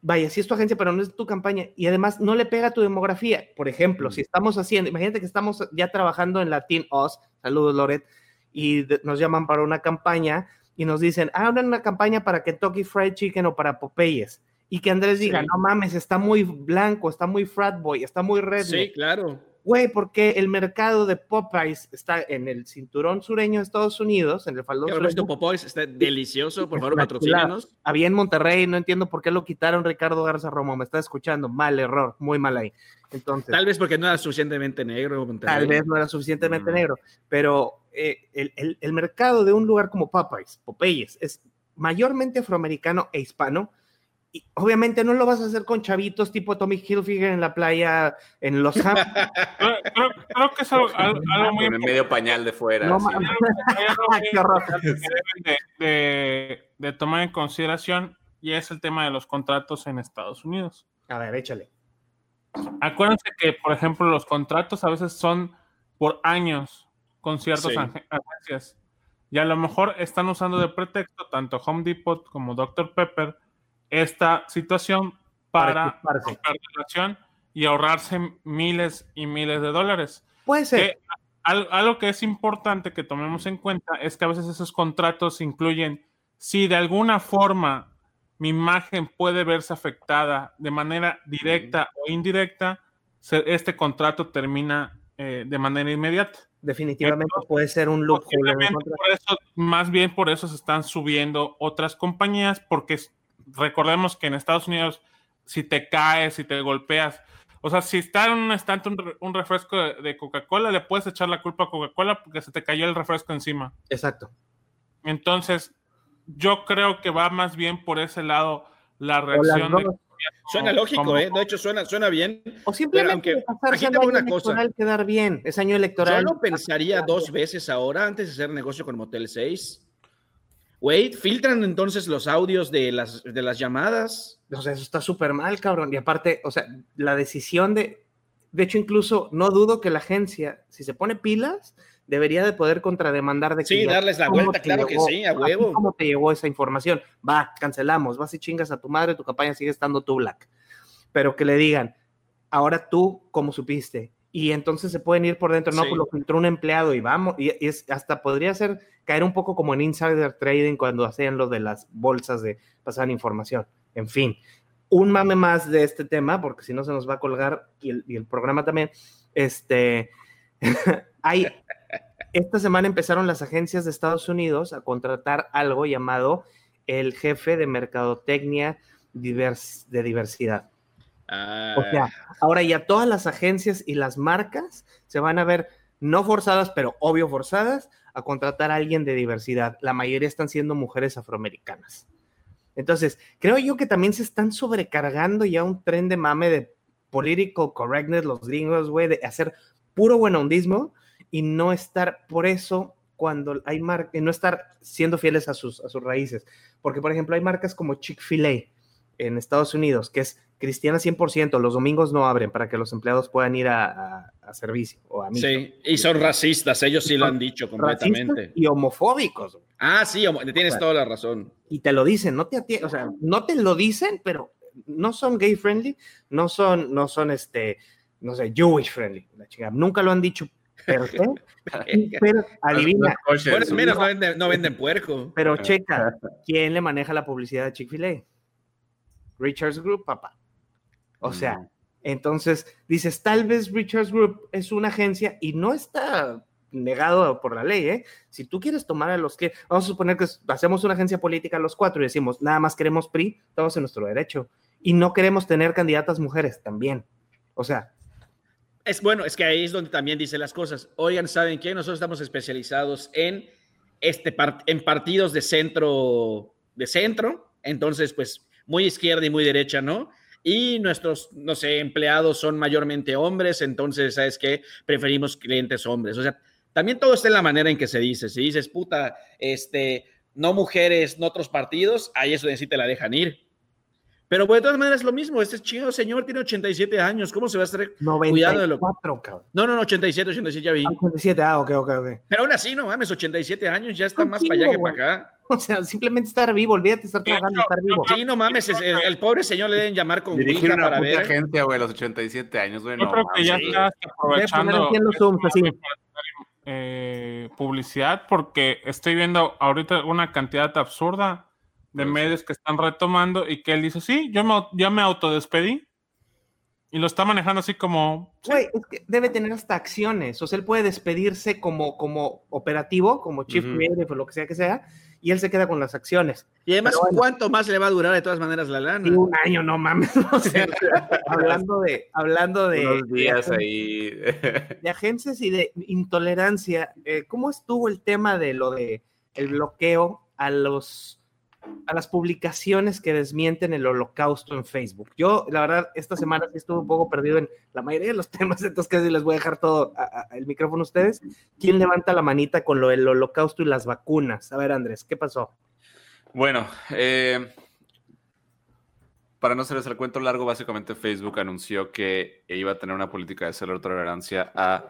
vaya, sí es tu agencia, pero no es tu campaña. Y además no le pega a tu demografía. Por ejemplo, si estamos haciendo, imagínate que estamos ya trabajando en Latin Oz, saludos Loret, y de- nos llaman para una campaña y nos dicen, ah, una campaña para Kentucky Fried Chicken o para Popeyes. Y que Andrés diga, Sí. no mames, está muy blanco, está muy frat boy, está muy red. Sí, claro. Güey, porque el mercado de Popeyes está en el cinturón sureño de Estados Unidos, en el faldón sureño, Popeyes está delicioso. Por favor, patrocínenos. había en Monterrey, no entiendo por qué lo quitaron Ricardo Garza Romo, me está escuchando, mal error, muy mal ahí. Entonces, Tal vez porque no era suficientemente negro. Monterrey. Tal vez no era suficientemente Mm. negro, pero eh, el, el- el mercado de un lugar como Popeyes, Popeyes, es mayormente afroamericano e hispano. Y obviamente no lo vas a hacer con chavitos tipo Tommy Hilfiger en la playa en Los Ángeles. Creo, creo- creo que es algo, algo- algo muy Con el medio pañal de fuera. No que deben de, de- de tomar en consideración y es el tema de los contratos en Estados Unidos. A ver, échale. Acuérdense que, por ejemplo, los contratos a veces son por años con ciertas Sí. ag- agencias. Y a lo mejor están usando de pretexto tanto Home Depot como Dr. Pepper esta situación para Para romper relación y ahorrarse miles y miles de dólares. Puede ser. Que al- algo que es importante que tomemos en cuenta es que a veces esos contratos incluyen si de alguna forma mi imagen puede verse afectada de manera directa o indirecta, este contrato termina eh, de manera inmediata. Definitivamente puede ser un loophole. por eso, más bien por eso se están subiendo otras compañías, porque recordemos que en Estados Unidos, si te caes, si te golpeas, o sea, si está en un estante un, re- un refresco de, de Coca-Cola, le puedes echar la culpa a Coca-Cola porque se te cayó el refresco encima. Exacto. Entonces, yo creo que va más bien por ese lado la reacción de dos. Suena como- lógico, como- ¿eh? De hecho, suena, suena bien. O simplemente aunque, pasarse tengo año una cosa. electoral, quedar bien. Es año Yo electoral. lo pensaría dos veces ahora antes de hacer negocio con Motel 6. Güey, filtran entonces los audios de las, de las llamadas. O sea, eso está súper mal, cabrón. Y aparte, o sea, la decisión de. De hecho, incluso no dudo que la agencia, si se pone pilas, debería de poder contrademandar de que Sí, darles la ¿cómo vuelta, claro que llegó? sí, a ¿A ti huevo. ¿Cómo te llegó esa información? Va, cancelamos, vas y chingas a tu madre, tu campaña sigue estando tu black. Pero que le digan, ahora tú, ¿cómo supiste? Y entonces se pueden ir por dentro, no, Sí. pues lo filtró un empleado y vamos, y y es, hasta podría ser caer un poco como en insider trading cuando hacían lo de las bolsas de pasar información. En fin, un mame más de este tema, porque si no se nos va a colgar y el, y el programa también. Este, hay, esta semana empezaron las agencias de Estados Unidos a contratar algo llamado el jefe de mercadotecnia divers- de diversidad. Ah, O sea, ahora ya todas las agencias y las marcas se van a ver no forzadas, pero obvio forzadas, a contratar a alguien de diversidad. La mayoría están siendo mujeres afroamericanas. Entonces, creo yo que también se están sobrecargando ya un tren de mame de political correctness, los gringos, güey, de hacer puro buenondismo y no estar por eso cuando hay marcas, no estar siendo fieles a sus, a sus raíces. Porque, por ejemplo, hay marcas como Chick-fil-A en Estados Unidos, que es cristiana 100%, los domingos no abren para que los empleados puedan ir a, a, servicio o a Sí, y son racistas, ellos sí lo han dicho completamente. Y homofóbicos. Ah, sí, tienes toda la razón. Y te lo dicen, no te, o sea, no te lo dicen, pero no son gay friendly, no son, no son este, no sé, Jewish friendly. Nunca lo han dicho pero, pero adivina. menos no venden, no venden puerco. Pero checa, ¿quién le maneja la publicidad de Chick-fil-A? Richards Group, papá. O sea, mm. entonces dices, tal vez Richards Group es una agencia y no está negado por la ley, ¿eh? Si tú quieres tomar a los que, vamos a suponer que hacemos una agencia política los cuatro y decimos, nada más queremos PRI, estamos en nuestro derecho. Y no queremos tener candidatas mujeres también. O sea. Es bueno, es que ahí es donde también dice las cosas. Oigan, ¿saben qué? Nosotros estamos especializados en, este en partidos de centro, de centro. Entonces, pues, muy izquierda y muy derecha, ¿no? y nuestros, no sé, empleados son mayormente hombres, entonces, ¿sabes qué? Preferimos clientes hombres. O sea, también todo está en la manera en que se dice. Si dices, puta, este, no mujeres, no otros partidos, ahí eso de sí te la dejan ir. Pero pues, de todas maneras es lo mismo. Este chido señor tiene 87 años. ¿Cómo se va a estar cuidando de lo cabrón. No, no, no, 87, 87 ya vi. 87, ah, ok, ok, ok. Pero aún así, no mames, 87 años ya está más para allá que para acá. O sea, simplemente estar vivo, olvídate de estar trabajando, estar vivo. Sí, no mames, el, pobre señor le deben llamar con Dirigir una para ver. gente, güey, a los 87 años, güey. Yo creo que ya estás aprovechando eh, publicidad porque estoy viendo ahorita una cantidad absurda de medios que están retomando y que él dice, sí, yo me, ya me autodespedí. Y lo está manejando así como... Güey, es que debe tener hasta acciones. O sea, él puede despedirse como, como operativo, como chief creative o lo que sea que sea, y él se queda con las acciones. Y además, ¿cuánto más le va a durar de todas maneras la lana? un año, no mames. hablando de... Hablando de Unos días ahí. De agencias y de intolerancia. Eh, ¿Cómo estuvo el tema de lo de el bloqueo a los a las publicaciones que desmienten el holocausto en Facebook. Yo, la verdad, esta semana sí estuve un poco perdido en la mayoría de los temas, entonces casi les voy a dejar todo el micrófono a ustedes. ¿Quién levanta la manita con lo del holocausto y las vacunas? A ver, Andrés, ¿qué pasó? Bueno, eh, para no hacerles el cuento largo, básicamente Facebook anunció que iba a tener una política de cero tolerancia a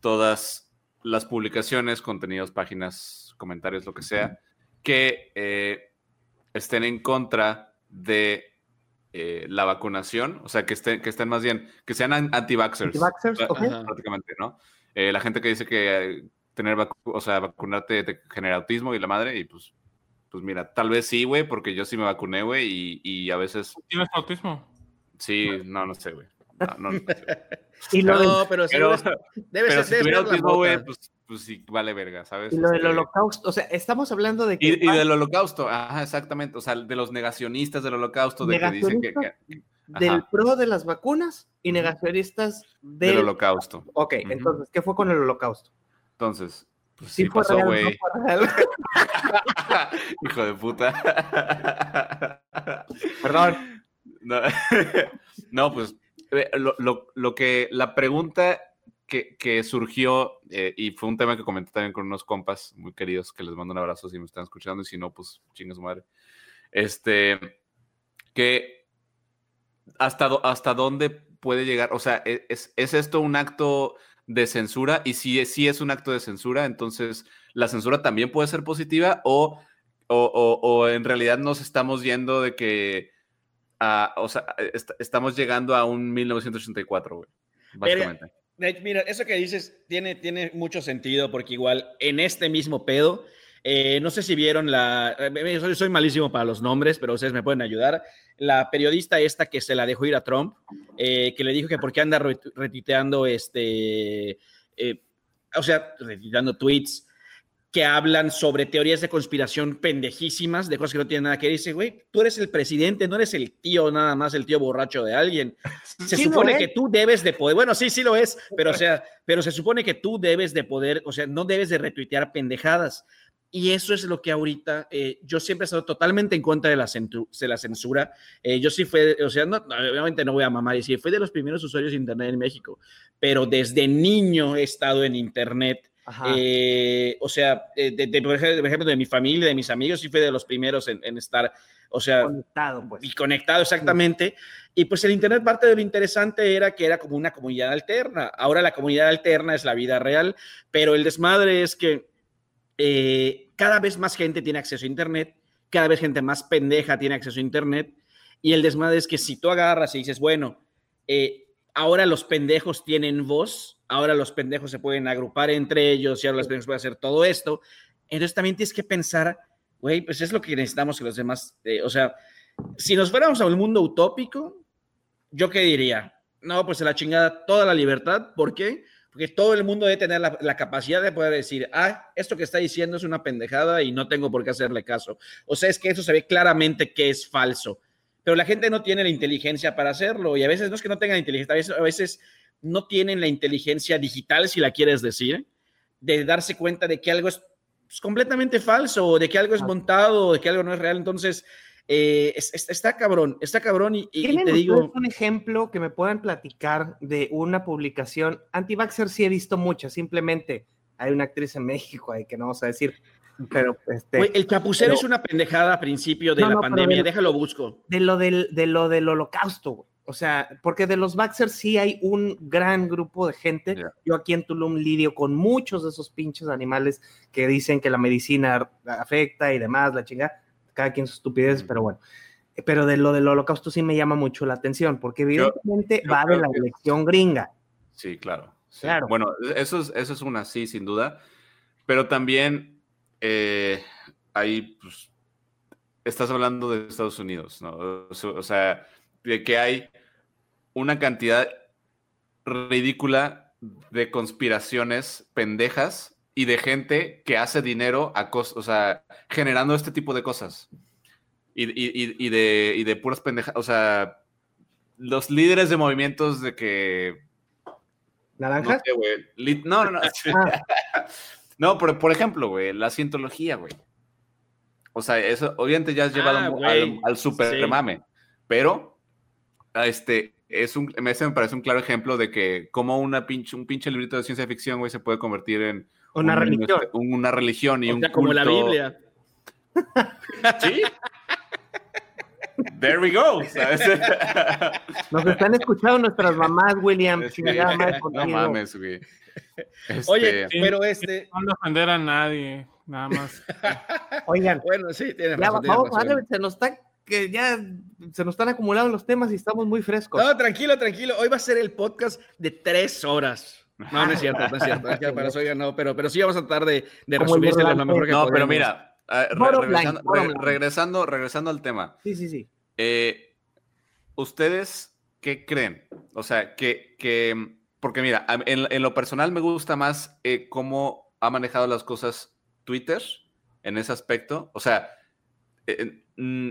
todas las publicaciones, contenidos, páginas, comentarios, lo que sea, que eh, estén en contra de eh, la vacunación, o sea, que estén, que estén más bien, que sean anti-vaxxers. Prácticamente, ¿no? Eh, la gente que dice que tener, o sea, vacunarte te genera autismo y la madre, y pues, pues mira, tal vez sí, güey, porque yo sí me vacuné, güey, y, y, a veces... ¿Tienes autismo? Sí, no, no sé, güey. No, no, no, pero, pero, debe ser, si autismo, güey, pues pues sí, vale verga, ¿sabes? Y lo del este holocausto, o sea, estamos hablando de que... Y, del holocausto, ajá, exactamente, o sea, de los negacionistas del holocausto, de que dicen que... del pro de las vacunas y negacionistas del, holocausto. Ok, entonces, ¿qué fue con el holocausto? Entonces, pues sí, pasó, güey. Hijo de puta. Perdón. No, no pues lo, lo, lo que la pregunta que, surgió eh, y fue un tema que comenté también con unos compas muy queridos que les mando un abrazo si me están escuchando y si no, pues chinga su madre. Este, que hasta, hasta dónde puede llegar, o sea, e, ¿es, ¿es, esto un acto de censura? Y si, si es un acto de censura, entonces la censura también puede ser positiva o, o, o, en realidad nos estamos yendo de que, o sea, estamos llegando a un 1984, güey, básicamente. Mira, eso que dices tiene, tiene mucho sentido porque igual en este mismo pedo, eh, no sé si vieron la, eh, soy, soy, malísimo para los nombres, pero ustedes me pueden ayudar, la periodista esta que se la dejó ir a Trump, eh, que le dijo que por qué anda retuiteando este, o sea, retuiteando tweets que hablan sobre teorías de conspiración pendejísimas, de cosas que no tienen nada que decir. Dice, güey, tú eres el presidente, no eres el tío, nada más el tío borracho de alguien. Se supone que tú debes de poder, bueno, sí, sí lo es, pero o sea, pero se supone que tú debes de poder, o sea, no debes de retuitear pendejadas. y eso es lo que ahorita eh, yo siempre he estado totalmente en contra de la, de la censura. Eh, yo sí fue, o sea, no, obviamente no voy a mamar y sí, fui de los primeros usuarios de Internet en México, pero desde niño he estado en Internet. Eh, o sea, de, por ejemplo, de mi familia, de mis amigos, sí fue de los primeros en, estar, o sea, conectado, pues. Y conectado exactamente. Y pues el Internet, parte de lo interesante era que era como una comunidad alterna. Ahora la comunidad alterna es la vida real, pero el desmadre es que eh, cada vez más gente tiene acceso a Internet, cada vez gente más pendeja tiene acceso a Internet, y el desmadre es que si tú agarras y dices, bueno, eh, ahora los pendejos tienen voz, ahora los pendejos se pueden agrupar entre ellos y ahora los pendejos pueden hacer todo esto, entonces también tienes que pensar, güey, pues es lo que necesitamos que los demás, eh, o sea, si nos fuéramos a un mundo utópico, ¿yo qué diría? No, pues se la chingada toda la libertad, ¿por qué? porque todo el mundo debe tener la, capacidad de poder decir, ah, esto que está diciendo es una pendejada y no tengo por qué hacerle caso. O sea, es que eso se ve claramente que es falso, pero la gente no tiene la inteligencia para hacerlo y a veces no es que no tengan inteligencia, a veces, no tienen la inteligencia digital, si la quieres decir, de darse cuenta de que algo es pues, completamente falso, de que algo es montado, de que algo no es real. Entonces, eh, está cabrón, está cabrón y, te digo... un ejemplo que me puedan platicar de una publicación? Antivaxer sí he visto muchas, simplemente hay una actriz en México ahí que no vamos a decir, pero este... el chapucero es una pendejada a principio de la pandemia, déjalo busco. De lo del, de lo del holocausto, O sea, porque de los Vaxxers sí hay un gran grupo de gente. Yo aquí en Tulum lidio con muchos de esos pinches animales que dicen que la medicina afecta y demás, la chingada cada quien su estupidez, pero bueno. Pero de lo del holocausto sí me llama mucho la atención, porque evidentemente va de la elección gringa. Sí, claro. Claro. Bueno, eso es, eso es una, sí, sin duda. Pero también eh, ahí, pues, estás hablando de Estados Unidos, ¿no? O sea, de que hay una cantidad ridícula de conspiraciones pendejas y de gente que hace dinero a o sea, generando este tipo de cosas. Y, y, de, y de puras pendejas, o sea, los líderes de movimientos de que... ¿Naranjas? No, no, no. Ah. no, pero por ejemplo, güey, la cientología, güey. O sea, eso obviamente ya has llevado ah, al, super mame, pero este, es un, me parece un claro ejemplo de que como una pinche, un pinche librito de ciencia ficción, güey, se puede convertir en una religión. Este, una religión y un como la Biblia. sí. There we go. Nos están escuchando nuestras mamás, William. no mames, güey. Oye, este, pero este. No ofender a nadie, nada más. Oigan. Bueno, sí, tiene razón. vamos, a ver, se nos está que ya se nos están acumulando los temas y estamos muy frescos. No, tranquilo, tranquilo. Hoy va a ser el podcast de tres horas. No, no es cierto, no es cierto. para eso no, pero, pero sí vamos a tratar de, de resumirse lo mejor que No, pero mira, regresando, regresando, al tema. Sí, sí, sí. Eh, ¿Ustedes qué creen? O sea, que, que porque mira, en, en, lo personal me gusta más eh, cómo ha manejado las cosas Twitter en ese aspecto. O sea, eh, mm,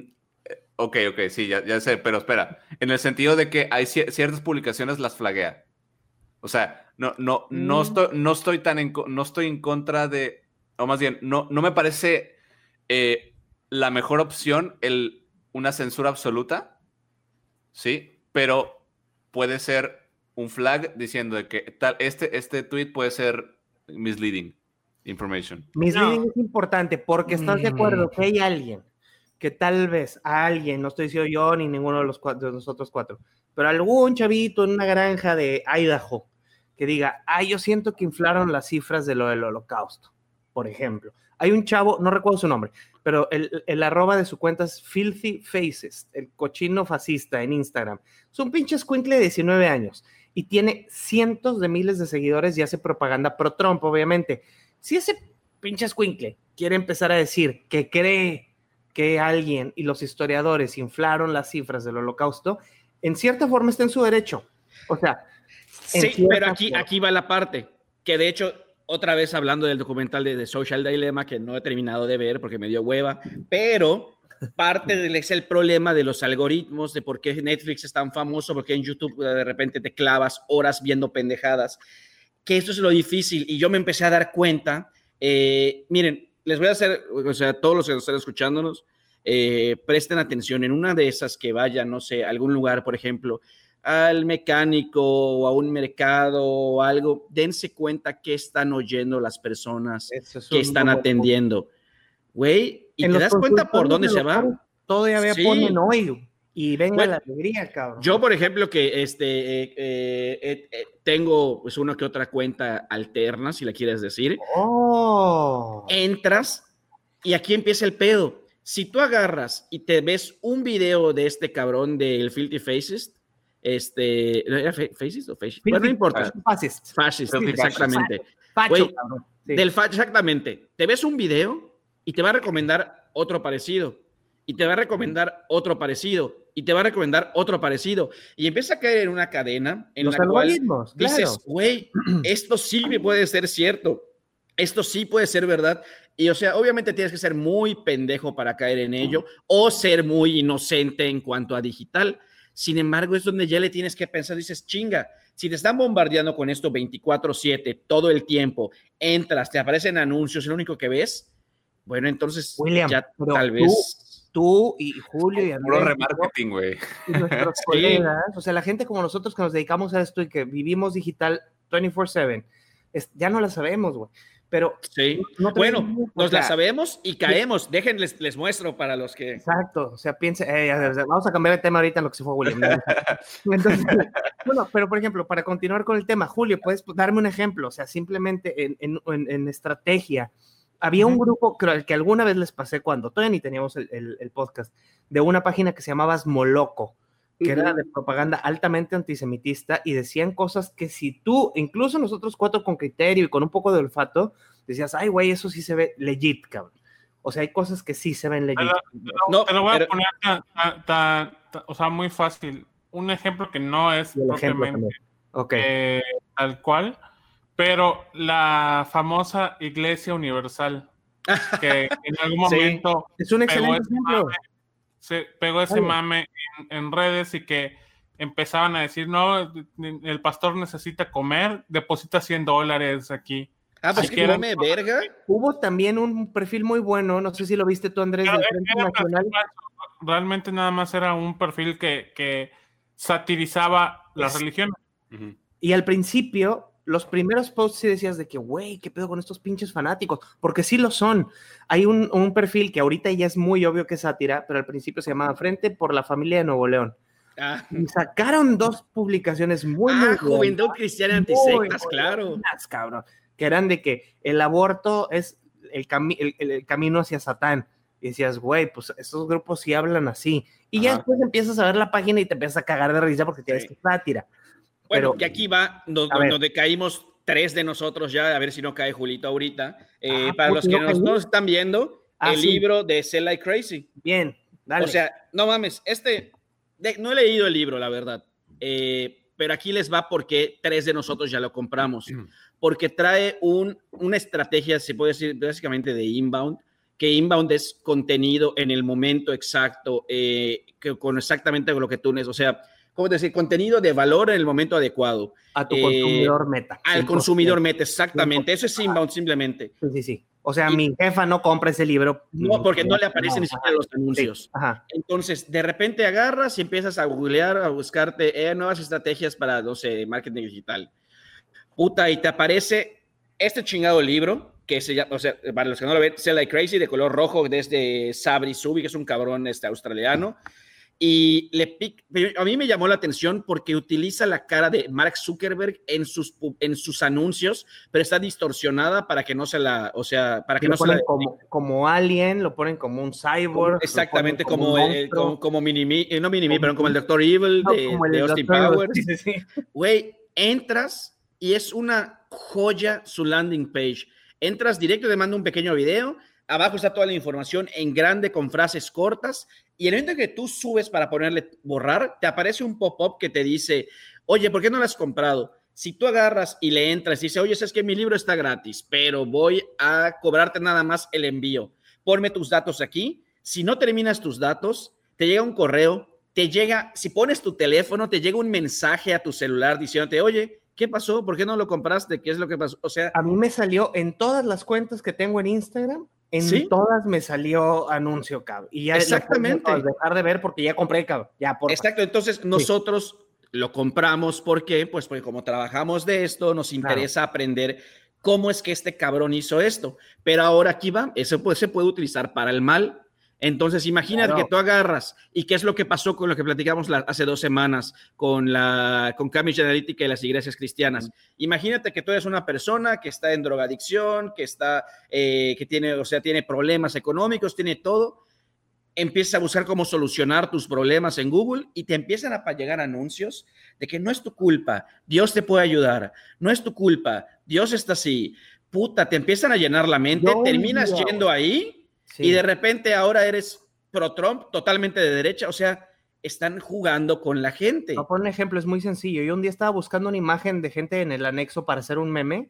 ok, ok, sí, ya, ya, sé, pero espera, en el sentido de que hay ciertas publicaciones las flaguea. O sea, no, no, no, mm. estoy, no estoy tan en, no estoy en contra de, o más bien, no, no me parece eh, la mejor opción el, una censura absoluta, ¿sí? Pero puede ser un flag diciendo de que tal, este, este tweet puede ser misleading information. Misleading es importante porque estás de acuerdo que hay alguien que tal vez a alguien, no estoy diciendo yo ni ninguno de los cuatro, de nosotros cuatro, pero algún chavito en una granja de Idaho que diga, ah, yo siento que inflaron las cifras de lo del holocausto, por ejemplo. Hay un chavo, no recuerdo su nombre, pero el, el arroba de su cuenta es Filthy Faces, el cochino fascista en Instagram. Es un pinche escuincle de 19 años y tiene cientos de miles de seguidores y hace propaganda pro Trump, obviamente. Si ese pinche escuincle quiere empezar a decir que cree que alguien y los historiadores inflaron las cifras del holocausto, en cierta forma está en su derecho. O sea, Sí, pero aquí, aquí va la parte, que de hecho, otra vez hablando del documental de Social Dilemma, que no he terminado de ver porque me dio hueva, pero parte del es el problema de los algoritmos, de por qué Netflix es tan famoso, porque en YouTube de repente te clavas horas viendo pendejadas, que eso es lo difícil. Y yo me empecé a dar cuenta, eh, miren, les voy a hacer, o sea, todos los que están escuchándonos, eh, presten atención en una de esas que vayan, no sé, a algún lugar, por ejemplo, al mecánico o a un mercado o algo, dense cuenta qué están oyendo las personas que están atendiendo. Güey, y te das cuenta por dónde se va. Todavía sí. ponen hoy y venga la alegría, cabrón. Yo, por ejemplo, que este, eh, eh, eh, tengo pues una que otra cuenta alterna, si la quieres decir. Oh. Entras y aquí empieza el pedo. Si tú agarras y te ves un video de este cabrón del Filthy Faces, este, ¿era Faces o? Bueno, no importa. Fascist. Fascist, exactamente. Facho, Del facho, exactamente. Te ves un video y te va a recomendar otro parecido y te va a recomendar otro parecido y te va a recomendar otro parecido. Y empieza a caer en una cadena en Los la cual dices, güey, esto sí puede ser cierto, esto sí puede ser verdad. Y o sea, obviamente tienes que ser muy pendejo para caer en ello o ser muy inocente en cuanto a digital. Sin embargo, es donde ya le tienes que pensar, dices, chinga, si te están bombardeando con esto 24/7 todo el tiempo, entras, te aparecen anuncios, lo único que ves, bueno, entonces William, ya tal vez tú y Julio y Andrés. Puro remarketing, güey. Y nuestros colegas, o sea, la gente como nosotros que nos dedicamos a esto y que vivimos digital 24/7, ya no la sabemos, güey. Pero sí. No bueno, nos la sabemos y caemos. Déjenles, les muestro para los que. Exacto. O sea, piense, eh, vamos a cambiar de tema ahorita en lo que se fue William. Entonces, bueno, pero por ejemplo, para continuar con el tema, Julio, ¿puedes darme un ejemplo? O sea, simplemente en, en, en estrategia había un grupo que alguna vez les pasé cuando todavía ni teníamos el, podcast, de una página que se llamaba Moloco, que era de propaganda altamente antisemitista y decían cosas que si tú, incluso nosotros cuatro con criterio y con un poco de olfato, decías, ay, güey, eso sí se ve legit, cabrón. O sea, hay cosas que sí se ven legit. no, te lo voy a poner o sea, muy fácil. Un ejemplo que no es propiamente eh, tal cual pero la famosa Iglesia Universal, que en algún momento es un excelente ejemplo. Se pegó ese mame en, redes y que empezaban a decir, no, el pastor necesita comer, deposita 100 dólares aquí. Ah, pues que come verga. Hubo también un perfil muy bueno, no sé si lo viste tú, Andrés, del Frente Nacional. Realmente nada más era un perfil que, que satirizaba las religiones. Y al principio los primeros posts sí decías de que, güey, ¿qué pedo con estos pinches fanáticos? Porque sí lo son. Hay un, un, perfil que ahorita ya es muy obvio que es sátira, pero al principio se llamaba Frente por la Familia de Nuevo León. Ah. Y sacaron dos publicaciones muy, ah, Juventud Cristiana Antisectas, claro. cabrón, que eran de que el aborto es el, el, camino hacia Satán. Y decías, güey, pues esos grupos sí hablan así. Y ya después empiezas a ver la página y te empiezas a cagar de risa porque tienes que sátira. Bueno, que aquí va donde, caímos tres de nosotros ya, a ver si no cae Julito ahorita. Eh, para los que no, están viendo, ah, el libro de Sell Like Crazy. Bien, dale. O sea, no mames, este, no he leído el libro, la verdad. Eh, pero aquí les va porque tres de nosotros ya lo compramos. Porque trae un, una estrategia, se puede decir, básicamente de inbound, que inbound es contenido en el momento exacto, eh, que, con exactamente lo que tú necesitas. O sea, ¿cómo decir? Contenido de valor en el momento adecuado. A tu consumidor meta. Al consumidor meta, exactamente. Eso es inbound simplemente. Sí, sí, sí. O sea, mi jefa no compra ese libro. No, porque no le aparecen ni siquiera los anuncios. Ajá. Entonces, de repente agarras y empiezas a googlear, a buscarte eh, nuevas estrategias para, no sé, marketing digital. Puta, y te aparece este chingado libro, que se llama, o sea, para los que no lo ven, Sell Like Crazy, de color rojo, desde Sabri Subi, que es un cabrón este, australiano. Y le a mí me llamó la atención porque utiliza la cara de Mark Zuckerberg en sus, en sus anuncios, pero está distorsionada para que no se la, o sea, para que no se la... Como, como alien, lo ponen como un cyborg. Exactamente, como, como, como, Minimi, eh, no Minimi, pero como el Doctor Evil de, Austin Powers. Güey, entras y es una joya su landing page. Entras directo, te manda un pequeño video Abajo está toda la información en grande con frases cortas y el momento que tú subes para ponerle borrar, te aparece un pop-up que te dice, oye, ¿por qué no lo has comprado? Si tú agarras y le entras y dices, oye, es que mi libro está gratis, pero voy a cobrarte nada más el envío. Ponme tus datos aquí. Si no terminas tus datos, te llega un correo, te llega, si pones tu teléfono, te llega un mensaje a tu celular diciéndote, oye, ¿qué pasó? ¿Por qué no lo compraste? ¿Qué es lo que pasó? O sea, a mí me salió en todas las cuentas que tengo en Instagram, en ¿Sí? todas me salió anuncio, cabrón. Y ya Exactamente. dejar de ver porque ya compré, cabrón. Ya, por Exacto, entonces nosotros lo compramos, ¿por qué? Pues porque como trabajamos de esto, nos interesa aprender cómo es que este cabrón hizo esto. Pero ahora aquí va, eso puede, se puede utilizar para el mal. Entonces, imagínate Claro. que tú agarras y qué es lo que pasó con lo que platicamos la- hace dos semanas con la con Cambridge Analytica y las iglesias cristianas. Imagínate que tú eres una persona que está en drogadicción, que está, eh, que tiene, o sea, tiene problemas económicos, tiene todo empiezas a buscar cómo solucionar tus problemas en Google y te empiezan a llegar anuncios de que no es tu culpa, Dios te puede ayudar, no es tu culpa, Dios está así. Puta, te empiezan a llenar la mente, terminas yendo ahí Sí. y de repente ahora eres pro Trump, totalmente de derecha, o sea, están jugando con la gente. Voy a poner un ejemplo, es muy sencillo. Yo un día estaba buscando una imagen de gente en el anexo para hacer un meme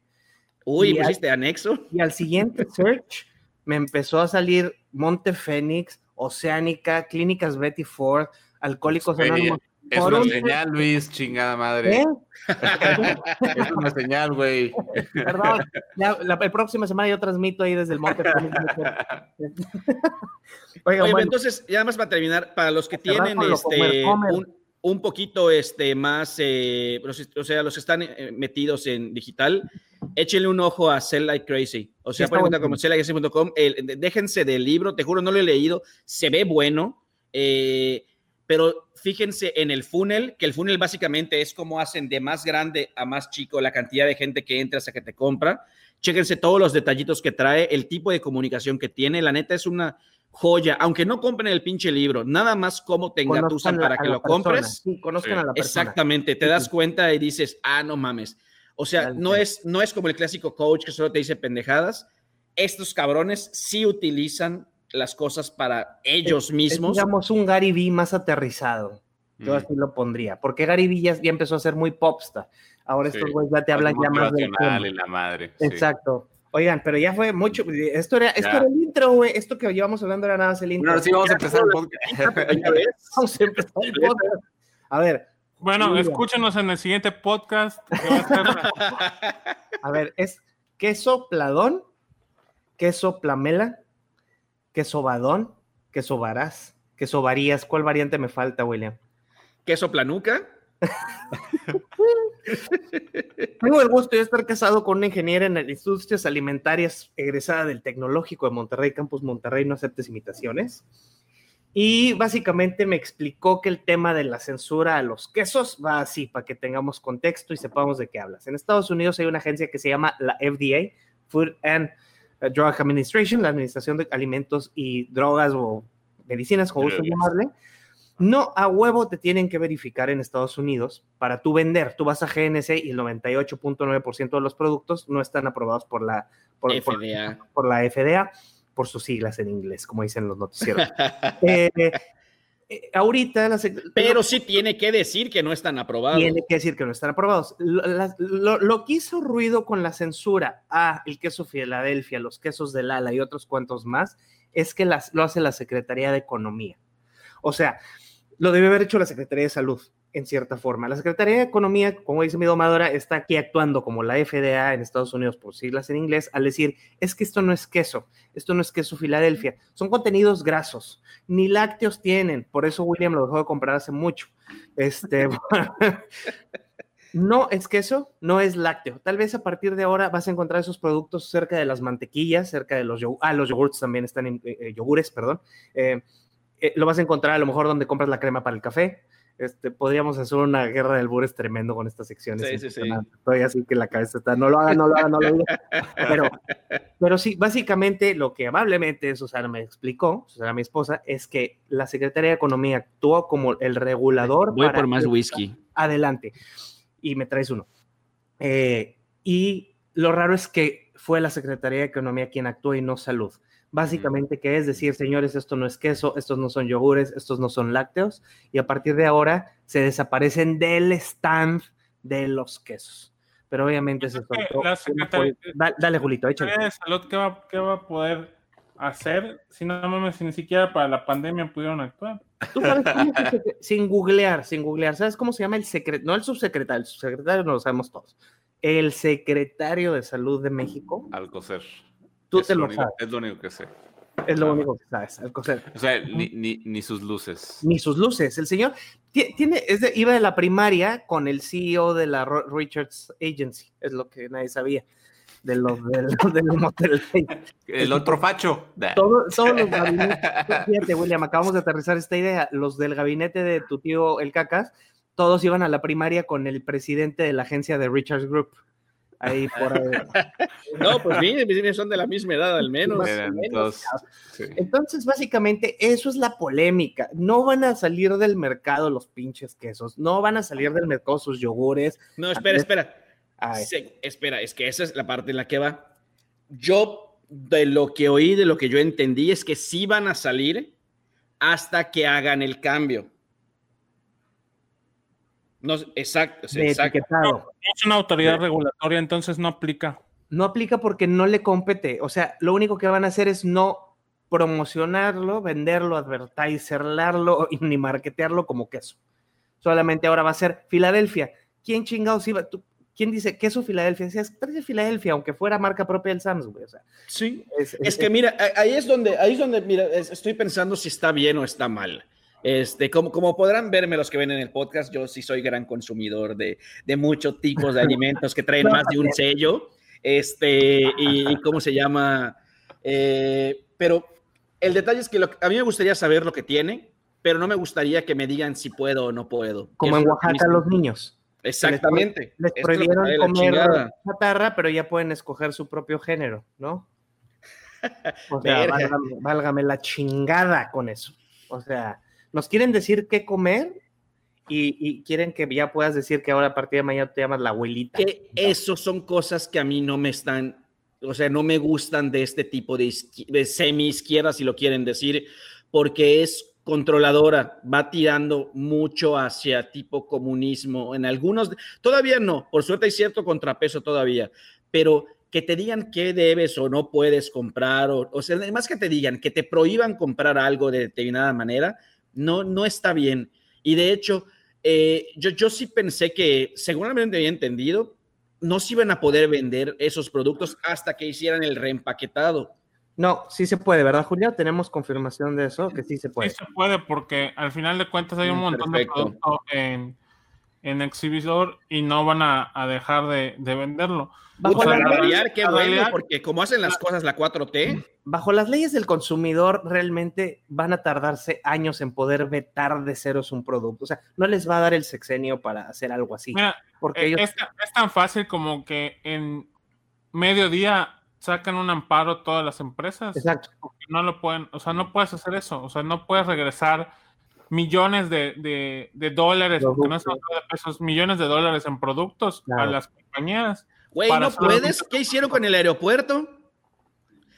Uy, hay- este anexo. y al siguiente search me empezó a salir Monte Fénix, Oceánica, Clínicas Betty Ford, Alcohólicos Anónimos. Es Por una un- señal, Luis, chingada madre. ¿Eh? Es una señal, güey. Perdón, la, la próxima semana yo transmito ahí desde el Monte. Oiga, Oye, bueno, entonces, ya más para terminar, para los que tienen este, comer, comer. un, un poquito este, más, eh, los- o sea, los que están eh, metidos en digital, échenle un ojo a Sell Like Crazy. O sea, pueden encontrar como de- Déjense del libro, te juro, no lo he leído, se ve bueno, eh, pero fíjense en el funnel, que el funnel básicamente es como hacen de más grande a más chico la cantidad de gente que entra hasta que te compra. Chéquense todos los detallitos que trae, el tipo de comunicación que tiene. La neta es una joya, aunque no compren el pinche libro, nada más cómo te engatusan para que lo persona. compres. Sí, conozcan Sí, a la persona. Exactamente, te das cuenta y dices, ah, no mames. O sea, no es, no es como el clásico coach que solo te dice pendejadas. Estos cabrones sí utilizan las cosas para ellos Es, mismos. digamos, un Gary Vee más aterrizado. Yo Mm. así lo pondría. Porque Gary Vee ya, ya empezó a ser muy popstar. Ahora Sí. estos güeyes ya te hablan ya más del tema. y la madre. sí. Exacto. Oigan, pero ya fue mucho. Esto era, esto era el intro, güey. Esto que llevamos hablando era nada más el intro. Bueno, sí vamos a empezar el podcast. Vamos a empezar el podcast. A ver, Bueno, Mira. escúchenos en el siguiente podcast. que va a ser- a ver, es queso pladón, queso plamela, queso badón, queso varaz, queso varías. ¿Cuál variante me falta, William? Queso planuca. Tengo el gusto de estar casado con una ingeniera en industrias alimentarias egresada del Tecnológico de Monterrey, Campus Monterrey, no aceptes imitaciones. Y básicamente me explicó que el tema de la censura a los quesos va así, para que tengamos contexto y sepamos de qué hablas. En Estados Unidos hay una agencia que se llama la FDA, Food and Drug Administration, la Administración de Alimentos y Drogas o Medicinas, como Drogas. llamarle. No, a huevo te tienen que verificar en Estados Unidos para tú vender. Tú vas a GNC y el 98.9% de los productos no están aprobados por la, por, por- FDA. por la FDA, por sus siglas en inglés, como dicen los noticieros. Eh, eh, ahorita la Pero sí tiene que decir que no están aprobados. tiene que decir que no están aprobados. Lo, las- lo- lo que hizo ruido con la censura a el queso Filadelfia, los quesos del Ala y otros cuantos más, es que las, lo hace la Secretaría de Economía. O sea, lo debe haber hecho la Secretaría de Salud, en cierta forma. La Secretaría de Economía, como dice mi domadora, está aquí actuando como la FDA en Estados Unidos por siglas en inglés, al decir, es que esto no es queso, esto no es queso Filadelfia, son contenidos grasos, ni lácteos tienen, por eso William lo dejó de comprar hace mucho. Este, no es queso, no es lácteo. Tal vez a partir de ahora vas a encontrar esos productos cerca de las mantequillas, cerca de los yogures. Ah, los yogurts también están en eh, eh, yogures, perdón. Eh, lo vas a encontrar a lo mejor donde compras la crema para el café. Este, podríamos hacer una guerra de albures tremendo con estas secciones. Sí, sí, sí. Estoy así que la cabeza está, no lo haga, no lo haga, no lo diga. Pero, pero sí, básicamente lo que amablemente Susana me explicó, Susana mi esposa, es que la Secretaría de Economía actuó como el regulador. Voy para por más whisky. adelante. Y me traes uno. Eh, y lo raro es que fue la Secretaría de Economía quien actuó y no salud. Básicamente, que es decir, señores, esto no es queso, estos no son yogures, estos no son lácteos, y a partir de ahora se desaparecen del stand de los quesos. Pero obviamente se Yo creo que soltó. la una Secretaría- poli- Da- Dale, Julito, échale. De Salud, ¿qué va, qué va a poder hacer? Si no mames, si ni siquiera para la pandemia pudieron actuar. ¿Tú sabes cómo se secre- sin googlear, sin googlear, ¿sabes cómo se llama el secretario? No el subsecretario, el subsecretario no lo sabemos todos. El secretario de Salud de México. Al coser. Tú es te lo único- sabes. Es lo único que sé. Es lo único que sabes. al coser. O sea, ni, ni, ni sus luces. Ni sus luces. El señor ti- tiene, es de- iba de la primaria con el CEO de la Richards Agency. Es lo que nadie sabía. De los del, del motel. El otro facho. Todo- todos los gabinetes, fíjate, William, acabamos de aterrizar esta idea. Los del gabinete de tu tío El Cacas, todos iban a la primaria con el presidente de la agencia de Richards Group. Ahí por ahí. No, pues mire, son de la misma edad al menos. Más o Eran menos, dos. sí. Entonces, básicamente, eso es la polémica. No van a salir del mercado los pinches quesos, no van a salir del mercado sus yogures. No, espera, espera. Se- espera, es que esa es la parte en la que va. Yo, de lo que oí, de lo que yo entendí, es que sí van a salir hasta que hagan el cambio. No, exacto, sí, de exacto. etiquetado. No es una autoridad regulatoria, entonces no aplica. No aplica porque no le compete. O sea, lo único que van a hacer es no promocionarlo, venderlo, advertizarlo y ni marketearlo como queso. Solamente ahora va a ser Filadelfia. ¿Quién chingados iba? Tú- ¿Quién dice queso Filadelfia? Decías, trae de Filadelfia, aunque fuera marca propia del Sam's, güey. O sea, Sí. es, Es que mira, ahí es donde, ahí es donde, mira, es- estoy pensando si está bien o está mal. Este, como, como podrán verme los que ven en el podcast, yo sí soy gran consumidor de, de muchos tipos de alimentos que traen más de un sello. Este, y, y cómo se llama. Eh, pero el detalle es que lo- a mí me gustaría saber lo que tiene, pero no me gustaría que me digan si puedo o no puedo. como en Oaxaca los niños. Exactamente. Les Esto es lo que prohibieron comer chatarra, pero ya pueden escoger su propio género, ¿no? O sea, Verga. válgame, válgame la chingada con eso. O sea, nos quieren decir qué comer y, y quieren que ya puedas decir que ahora a partir de mañana te llamas la abuelita. que eso son cosas que a mí no me están, o sea, no me gustan de este tipo de, de semi-izquierda, si lo quieren decir, porque es controladora, va tirando mucho hacia tipo comunismo. En algunos, todavía no, por suerte hay cierto contrapeso todavía, pero que te digan qué debes o no puedes comprar, o, o sea, además que te digan que te prohíban comprar algo de determinada manera, no, no está bien. Y de hecho, eh, yo, yo sí pensé que, seguramente había entendido, no se iban a poder vender esos productos hasta que hicieran el reempaquetado. No, sí se puede, ¿verdad, Julio? Tenemos confirmación de eso, que sí se puede. Sí se puede porque al final de cuentas hay un Mm, montón perfecto. de producto en, en exhibidor y no van a, a dejar de, de venderlo. Bajo, Para la- la- variar, qué bueno, porque como hacen las cosas la 4T, bajo las leyes del consumidor, realmente van a tardarse años en poder vetar de ceros un producto. O sea, no les va a dar el sexenio para hacer algo así. Mira, Porque eh, ellos es, ta- es tan fácil como que en mediodía sacan un amparo todas las empresas. Exacto. No lo pueden, o sea, no puedes hacer eso. O sea, no puedes regresar millones de, de- de dólares, porque no de pesos, millones de dólares en productos a las compañías. Güey, ¿no puedes? ¿Qué hicieron con el aeropuerto?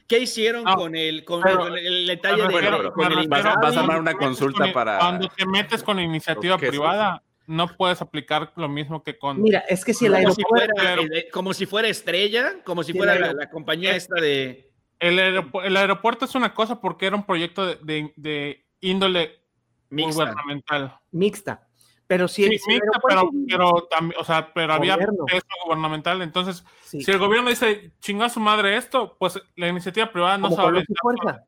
¿Qué hicieron con el, con, pero- con el detalle de, pero- con el me vas a- refiero- vas a armar cuando una te metes consulta con- para- Cuando te metes con iniciativa Los quesos. privada, no puedes aplicar lo mismo que con. Mira, es que si el como, si aeropuerto. fuera, eh, como si fuera estrella, como si fuera la, la compañía esta de... El, aeropu- el aeropuerto es una cosa porque era un proyecto de, de- de índole Mixta. gubernamental. mixta. Pero si, Sí, el- mixta, pero, pero también, o sea, pero había Gobierno. peso gubernamental. Entonces, sí, si el gobierno dice chingó a su madre esto, pues la iniciativa privada no como Fuerza.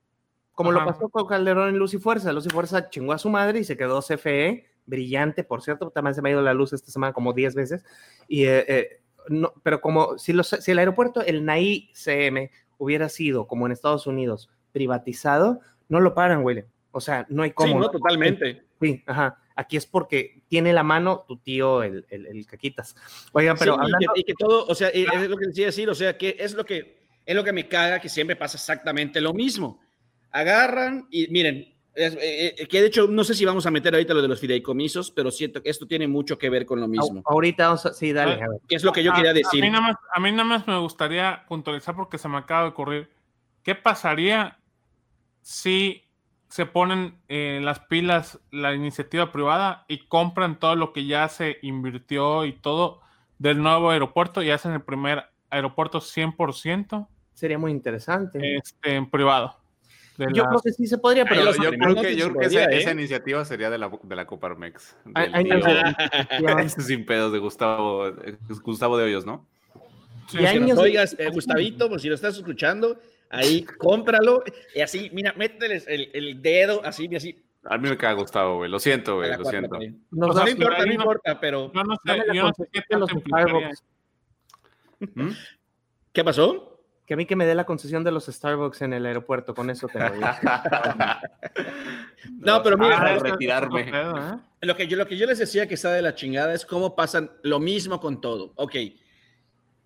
Como lo Ajá. pasó con Calderón en Luz y Fuerza. Luz y Fuerza chingó a su madre y se quedó CFE, brillante, por cierto. También se me ha ido la luz esta semana como 10 veces. Y, eh, eh, no, pero como si, los, si el aeropuerto, el NAI CM, hubiera sido como en Estados Unidos privatizado, no lo paran, William. O sea, no hay cómo. Sí, no, totalmente. Sí, ajá. Aquí es porque tiene la mano tu tío, el, el, el caquitas. Oigan, pero Sí, y, hablando- que, y que todo, o sea, es lo que decía decir, o sea, que es lo que es lo que me caga, que siempre pasa exactamente lo mismo. Agarran y miren, es- eh, eh, que de hecho no sé si vamos a meter ahorita lo de los fideicomisos, pero siento que esto tiene mucho que ver con lo mismo. a- ahorita vamos a, sí, dale, Ah, a ver. Que es lo que yo A- quería A decir. mí, nada más, a mí nada más me gustaría puntualizar porque se me acaba de ocurrir. ¿Qué pasaría si se ponen eh, las pilas la iniciativa privada y compran todo lo que ya se invirtió y todo del nuevo aeropuerto y hacen el primer aeropuerto 100% Sería muy interesante. este, en privado? Yo la- creo que sí se podría, pero Yo, yo creo que, yo creo que podía, esa, ¿eh? esa iniciativa sería de la, de la Coparmex. Negociación. Sin pedos de Gustavo, Gustavo de Hoyos, ¿no? Sí, y sí, años- Oigas, eh, Gustavito, pues si lo estás escuchando, ahí, cómpralo y así, mira, mételes el, el dedo así y así. A mí me caga Gustavo, güey. Lo siento, güey. la Lo siento. Nos O sea, no importa, no no- importa, pero Yo no sé, Dame la yo no sé qué concesión de los. Starbucks. ¿Mm? ¿qué pasó? Que a mí que me dé la concesión de los Starbucks en el aeropuerto, con eso te lo digo. No, pero mira, Ah, retirarme. ¿eh? Lo que, yo, lo que yo les decía que está de la chingada es cómo pasan lo mismo con todo. Ok,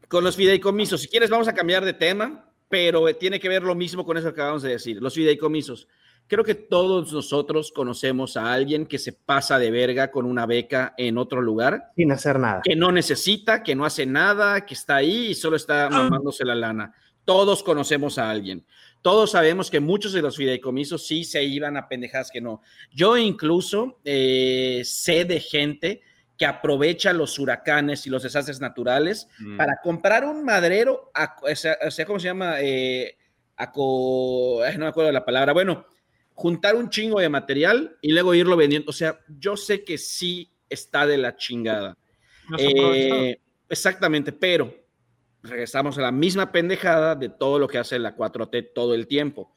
con los fideicomisos, si quieres vamos a cambiar de tema, pero tiene que ver lo mismo con eso que acabamos de decir, los fideicomisos. Creo que todos nosotros conocemos a alguien que se pasa de verga con una beca en otro lugar, Sin hacer nada. que no necesita, que no hace nada, que está ahí y solo está mamándose la lana. Todos conocemos a alguien. Todos sabemos que muchos de los fideicomisos sí se iban a pendejadas que no. Yo incluso eh, sé de gente que aprovecha los huracanes y los desastres naturales Mm. para comprar un madrero, a- o sea, ¿cómo se llama? Eh, no me acuerdo la palabra. Bueno, juntar un chingo de material y luego irlo vendiendo. O sea, yo sé que sí está de la chingada. Eh, exactamente, pero regresamos a la misma pendejada de todo lo que hace la 4T todo el tiempo.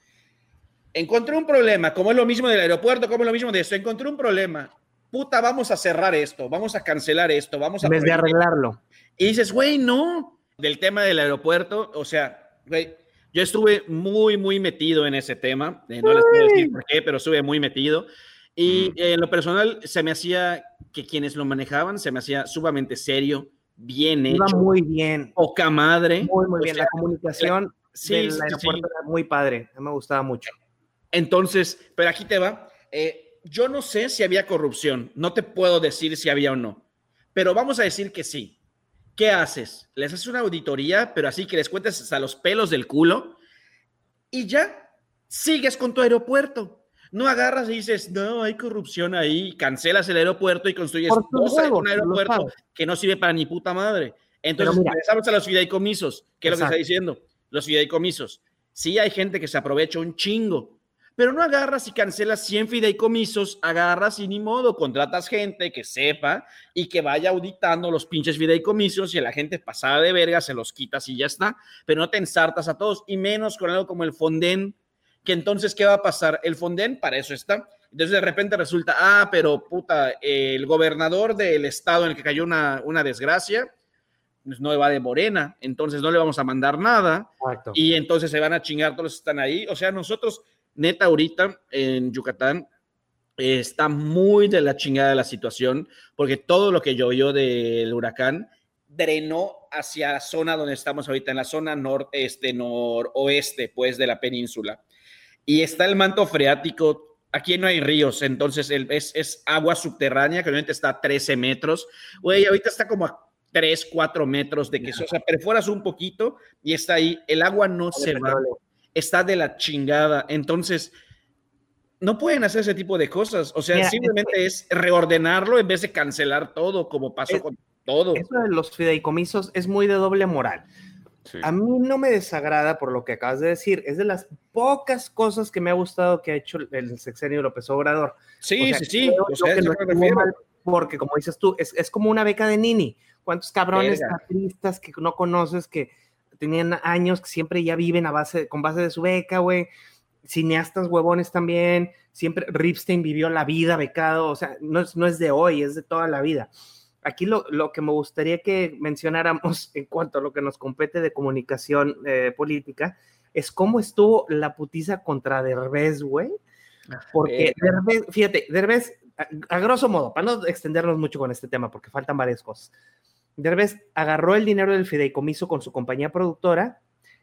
Encontré un problema, como es lo mismo del aeropuerto, como es lo mismo de esto. Encontré un problema. Puta, vamos a cerrar esto, vamos a cancelar esto, vamos a En vez de arreglarlo. y dices, güey, no. Del tema del aeropuerto, o sea, güey, yo estuve muy, muy metido en ese tema. eh, no les puedo decir por qué, pero estuve muy metido. Y eh, en lo personal, se me hacía que quienes lo manejaban, se me hacía sumamente serio, bien Iba hecho, muy bien. poca madre. Muy, muy O bien. sea, la comunicación sí, del sí, sí. aeropuerto era muy padre. A mí me gustaba mucho. Entonces, pero aquí te va. eh, yo no sé si había corrupción, no te puedo decir si había o no, pero vamos a decir que sí. ¿Qué haces? Les haces una auditoría, pero así que les cuentes hasta los pelos del culo y ya sigues con tu aeropuerto. No agarras y dices, no, hay corrupción ahí, cancelas el aeropuerto y construyes un aeropuerto que no sirve para ni puta madre. Entonces, regresamos a los fideicomisos. ¿Qué es lo que está Exacto. diciendo? Los fideicomisos. Sí hay gente que se aprovecha un chingo, pero no agarras y cancelas 100 fideicomisos, agarras y ni modo, contratas gente que sepa y que vaya auditando los pinches fideicomisos y a la gente pasada de verga se los quitas y ya está, pero no te ensartas a todos y menos con algo como el Fonden, que entonces, ¿qué va a pasar? El Fonden para eso está. Entonces de repente resulta, ah, pero puta, el gobernador del estado en el que cayó una, una desgracia, pues no va de Morena, entonces no le vamos a mandar nada Exacto. y entonces se van a chingar todos los que están ahí. O sea, nosotros, neta, ahorita en Yucatán eh, está muy de la chingada la situación, porque todo lo que llovió del huracán drenó hacia la zona donde estamos ahorita, en la zona noreste, noroeste, pues, de la península. Y está el manto freático. Aquí no hay ríos, entonces el- es, es agua subterránea, que obviamente está a 13 metros. Güey, ahorita está como a 3, 4 metros de que, o sea, perforas un poquito y está ahí. El agua no se va está de la chingada. Entonces, no pueden hacer ese tipo de cosas. O sea, Mira, simplemente es reordenarlo en vez de cancelar todo, como pasó Es- con todo. Eso de los fideicomisos es muy de doble moral. Sí. A mí no me desagrada por lo que acabas de decir. Es de las pocas cosas que me ha gustado que ha hecho el sexenio López Obrador. Sí, O sea, sí, sí. O sea, que no me mal, porque como dices tú, es, es como una beca de Nini. ¿Cuántos cabrones Verga. artistas que no conoces que tenían años que siempre ya viven a base, con base de su beca, güey? Cineastas huevones también. Siempre Ripstein vivió la vida becado. O sea, no es, no es de hoy, es de toda la vida. Aquí lo, lo que me gustaría que mencionáramos en cuanto a lo que nos compete de comunicación eh, política es cómo estuvo la putiza contra Derbez, güey. Porque Derbez, fíjate, Derbez, a, a grosso modo, para no extendernos mucho con este tema, porque faltan varias cosas. Derbez agarró el dinero del fideicomiso con su compañía productora,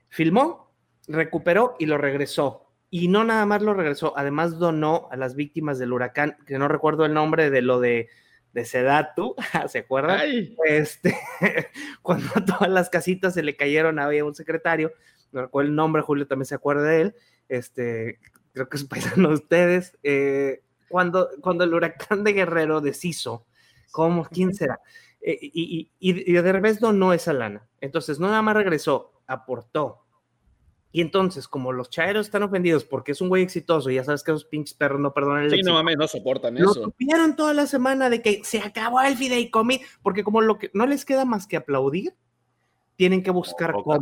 filmó, recuperó y lo regresó. Y no nada más lo regresó, además donó a las víctimas del huracán, que no recuerdo el nombre de lo de, de Sedatu, ¿se acuerdan? Ay, este, cuando todas las casitas se le cayeron, había un secretario, no recuerdo el nombre, Julio también se acuerda de él, este, creo que es paisano de ustedes, eh, cuando, cuando el huracán de Guerrero deshizo, ¿cómo? ¿Quién será? Eh, y, y, y, de revés donó esa lana, entonces no nada más regresó, aportó. Y entonces, como los chaeros están ofendidos porque es un güey exitoso, y ya sabes que esos pinches perros no perdonan el sí, éxito, no mames, no soportan lo eso. supieron toda la semana de que se acabó el fideicomiso, porque como lo que no les queda más que aplaudir, tienen que buscar cómo.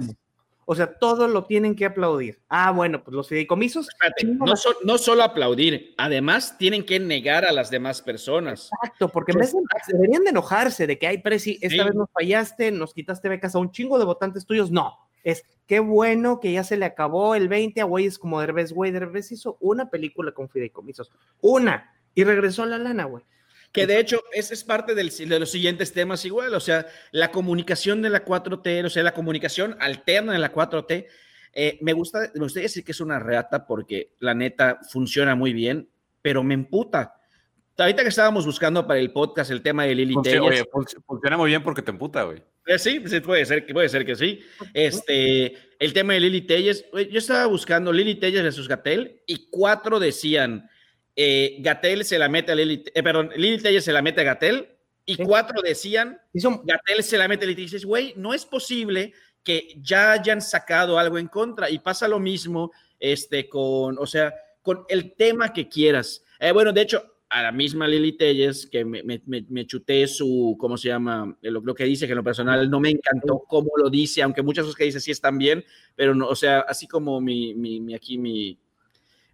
O sea, todo lo tienen que aplaudir. Ah, bueno, pues los fideicomisos. Espérate, no, so- no solo aplaudir, además tienen que negar a las demás personas. Exacto, porque en vez de- deberían de enojarse de que, ay, Presi, esta Sí. vez nos fallaste, nos quitaste becas a un chingo de votantes tuyos. No, es qué bueno que ya se le acabó el 20 a güeyes como Derbez, güey. Derbez hizo una película con fideicomisos, una, y regresó la lana, güey. Que de hecho, ese es parte del- de los siguientes temas igual, o sea, la comunicación de la 4T, o sea, la comunicación alterna de la 4T. eh, me, gusta, me gustaría decir que es una reata porque la neta funciona muy bien, pero me emputa. Ahorita que estábamos buscando para el podcast el tema de Lili Telles, oye, func- funciona muy bien porque te emputa, güey. Eh, Sí, sí, puede ser, que puede ser que sí. Este, el tema de Lili Telles, yo estaba buscando Lili Telles versus Gatel y cuatro decían, eh, Gatel se la mete a Lili, eh, perdón, Lili Telles se la mete a Gatel y Sí. cuatro decían, Gatel se la mete a Lili Telles. Güey, no es posible que ya hayan sacado algo en contra y pasa lo mismo este, con, o sea, con el tema que quieras. Eh, bueno, de hecho, a la misma Lili Telles, que me, me, me- me chuté su, ¿cómo se llama? Lo, lo que dice, que en lo personal no me encantó cómo lo dice, aunque muchas cosas que dice sí están bien, pero no, o sea, así como mi, mi, mi- aquí mi,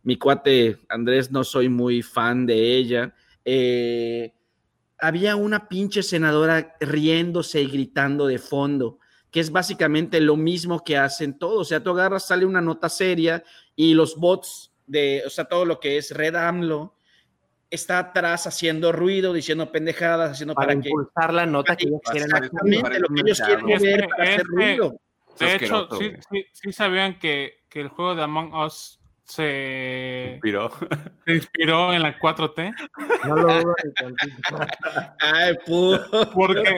mi cuate Andrés, no soy muy fan de ella. eh, había una pinche senadora riéndose y gritando de fondo, que es básicamente lo mismo que hacen todos. O sea, tú agarras, sale una nota seria y los bots de, o sea, todo lo que es Red AMLO está atrás haciendo ruido, diciendo pendejadas, haciendo para para, que... impulsar la nota que ellos quieren hacer. Exactamente lo que ellos quieren Es que- ver para hacer es que- ruido. Es De hecho, sí, sí sabían que, que el juego de Among Us se, Inspiró. se inspiró en la 4T. No lo dudo. Ay, pu- Porque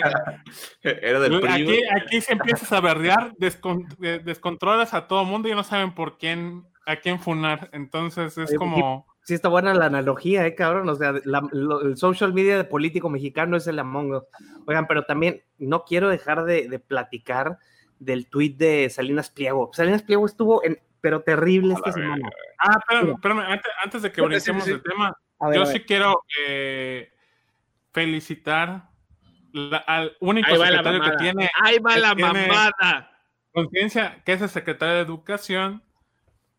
Era del aquí, aquí se empiezas a berrear, descon- descontrolas a todo mundo y no saben por quién, a quién funar. Entonces es Oye, como. Sí está buena la analogía, ¿eh, cabrón? O sea, la- lo- el social media de político mexicano es el Among Us. Oigan, pero también no quiero dejar de, de platicar del tuit de Salinas Pliego. Salinas Pliego estuvo en, pero terrible esta semana. Ah, espérame, espérame, antes, antes de que Sí, sí, brinquemos sí. el tema, ver, yo sí quiero eh, felicitar la- al único secretario que tiene Ahí va que la mamada. conciencia, que es el secretario de Educación,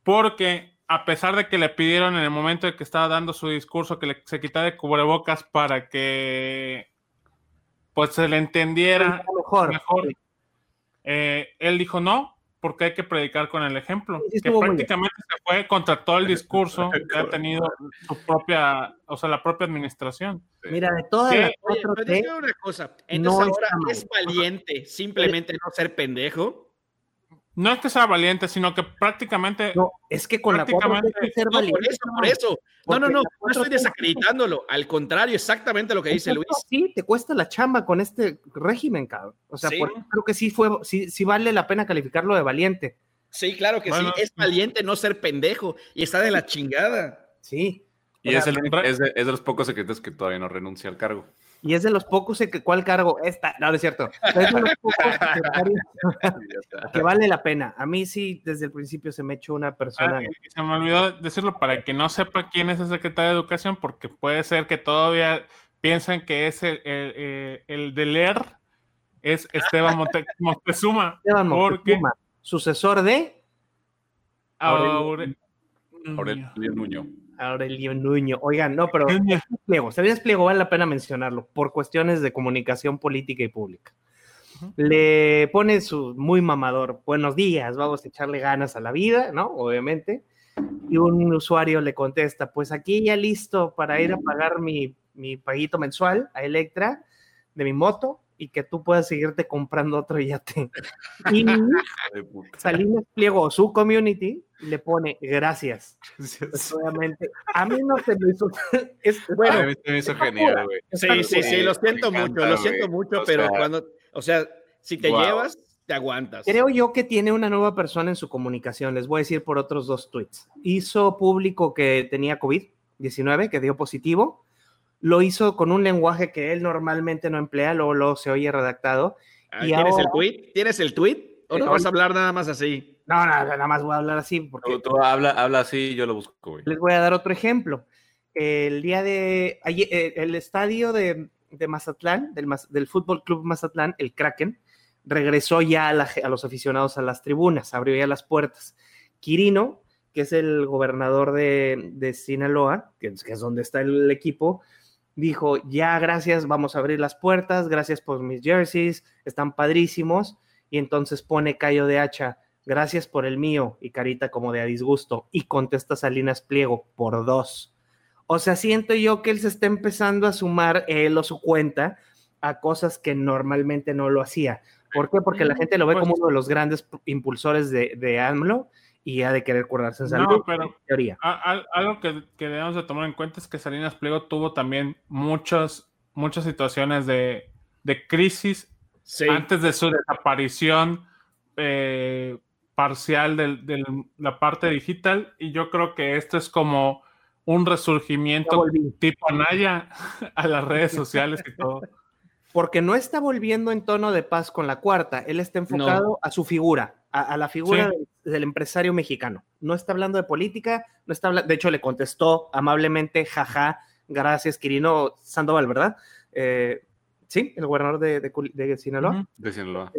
porque a pesar de que le pidieron en el momento en que estaba dando su discurso que le- se quitara de cubrebocas para que pues se le entendiera mejor. mejor, eh, él dijo no, porque hay que predicar con el ejemplo, Sí, que prácticamente se fue contra todo el discurso que ha tenido su propia, o sea, la propia administración. Mira, de todas Sí, las Oye, pero 4T, te digo una cosa. Entonces no ahora es valiente simplemente no ser pendejo. No es que sea valiente, sino que prácticamente no, es que con la 4T hay que Prácticamente- ser No, por valiente, eso, por eso. No, no, no, no estoy 4T desacreditándolo. Al contrario, exactamente lo que dice Luis. Sí, te cuesta la chamba con este régimen, cabrón. O sea, Sí. por eso creo que sí fue, sí, sí vale la pena calificarlo de valiente. Sí, claro que Bueno, sí. Es valiente no ser pendejo y está de la chingada. Sí. Y O es, el único- es de, es de los pocos secretos que todavía no renuncia al cargo. Y es de los pocos, que, ¿cuál cargo? Esta, no, no es cierto. Es de los pocos secretarios que vale la pena. A mí sí, desde el principio se me echó una persona. Ah, se me olvidó decirlo para que no sepa quién es el secretario de Educación, porque puede ser que todavía piensen que es el, el, el- el de leer, es Esteban Monte- Moctezuma. Esteban porque Moctezuma, sucesor de Aure- Aurelio Nuño. Aurelio Nuño. Oigan, no, pero Nuño. Pliego, Salinas Pliego vale la pena mencionarlo por cuestiones de comunicación política y pública. Le pone su muy mamador, buenos días, vamos a echarle ganas a la vida, ¿no? Obviamente. Y un usuario le contesta, pues aquí ya listo para ir a pagar mi, mi paguito mensual a Electra de mi moto y que tú puedas seguirte comprando otro yate. Y. Salinas Pliego, su community, le pone gracias. Pues, obviamente, a mí no se me hizo. es- A bueno, mí se me hizo genial, güey. Sí, sí, sí, lo Me siento encanta, mucho, lo siento güey. mucho, O pero sea, cuando, o sea, si te wow. llevas, te aguantas. creo yo que tiene una nueva persona en su comunicación. Les voy a decir por otros dos tweets. Hizo público que tenía COVID-19, que dio positivo. Lo hizo con un lenguaje que él normalmente no emplea, luego, luego se oye redactado. Ah, y ¿Tienes el ahora- tweet? ¿Tienes el tweet? ¿O no Eh, vas a hablar nada más así? No, no, nada más voy a hablar así porque Tú, tú habla, habla así, yo lo busco, güey. Les voy a dar otro ejemplo. El día de ayer, eh, el estadio de, de Mazatlán, del, del Fútbol Club Mazatlán, el Kraken, regresó ya a, la- a los aficionados a las tribunas, abrió ya las puertas. Quirino, que es el gobernador de, de Sinaloa, que es, que es donde está el equipo, dijo, ya gracias, vamos a abrir las puertas, gracias por mis jerseys, están padrísimos, y entonces pone Cayo de Hacha, gracias por el mío, y carita como de a disgusto, y contesta Salinas Pliego, por dos. O sea, siento yo que él se está empezando a sumar él o su cuenta a cosas que normalmente no lo hacía. ¿Por qué? Porque la gente lo ve como uno de los grandes impulsores de, de AMLO y ha de querer curarse en salud. No, pero en teoría. a- a- algo que, que debemos de tomar en cuenta es que Salinas Pliego tuvo también muchas, muchas situaciones de, de crisis Sí. antes de su desaparición eh, parcial de la parte digital y yo creo que esto es como un resurgimiento tipo Anaya a las redes sociales y todo. Porque no está volviendo en tono de paz con la cuarta, él está enfocado a su figura, a, a la figura Sí. del, del empresario mexicano. No está hablando de política, no está de hecho le contestó amablemente, jaja, gracias Quirino Sandoval, ¿verdad? Eh, sí, el gobernador de, de Cul- de Sinaloa. Ujú. De Sinaloa.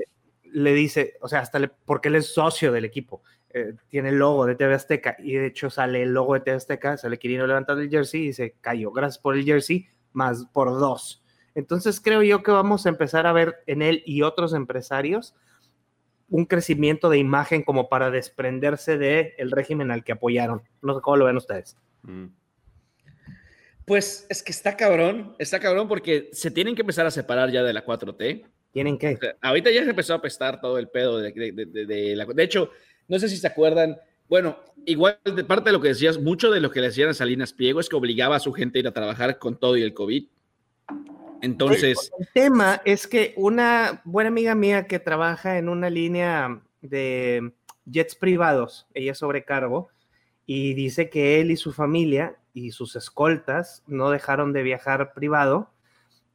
le dice, o sea, hasta le- porque él es socio del equipo, eh, tiene el logo de TV Azteca y de hecho sale el logo de TV Azteca, sale Quirino levantando el jersey y dice, cayó, gracias por el jersey, más por dos. Entonces creo yo que vamos a empezar a ver en él y otros empresarios un crecimiento de imagen como para desprenderse del el régimen al que apoyaron. No sé cómo lo ven ustedes. Mm. Pues es que está cabrón, está cabrón porque se tienen que empezar a separar ya de la 4T. ¿Tienen que? O sea, ahorita ya se empezó a apestar todo el pedo de, de- de- de- de la... De hecho, no sé si se acuerdan, bueno, igual de parte de lo que decías, mucho de lo que le decían a Salinas Pliego es que obligaba a su gente a ir a trabajar con todo y el COVID. Entonces, El tema es que una buena amiga mía que trabaja en una línea de jets privados, ella es sobrecargo, y dice que él y su familia y sus escoltas no dejaron de viajar privado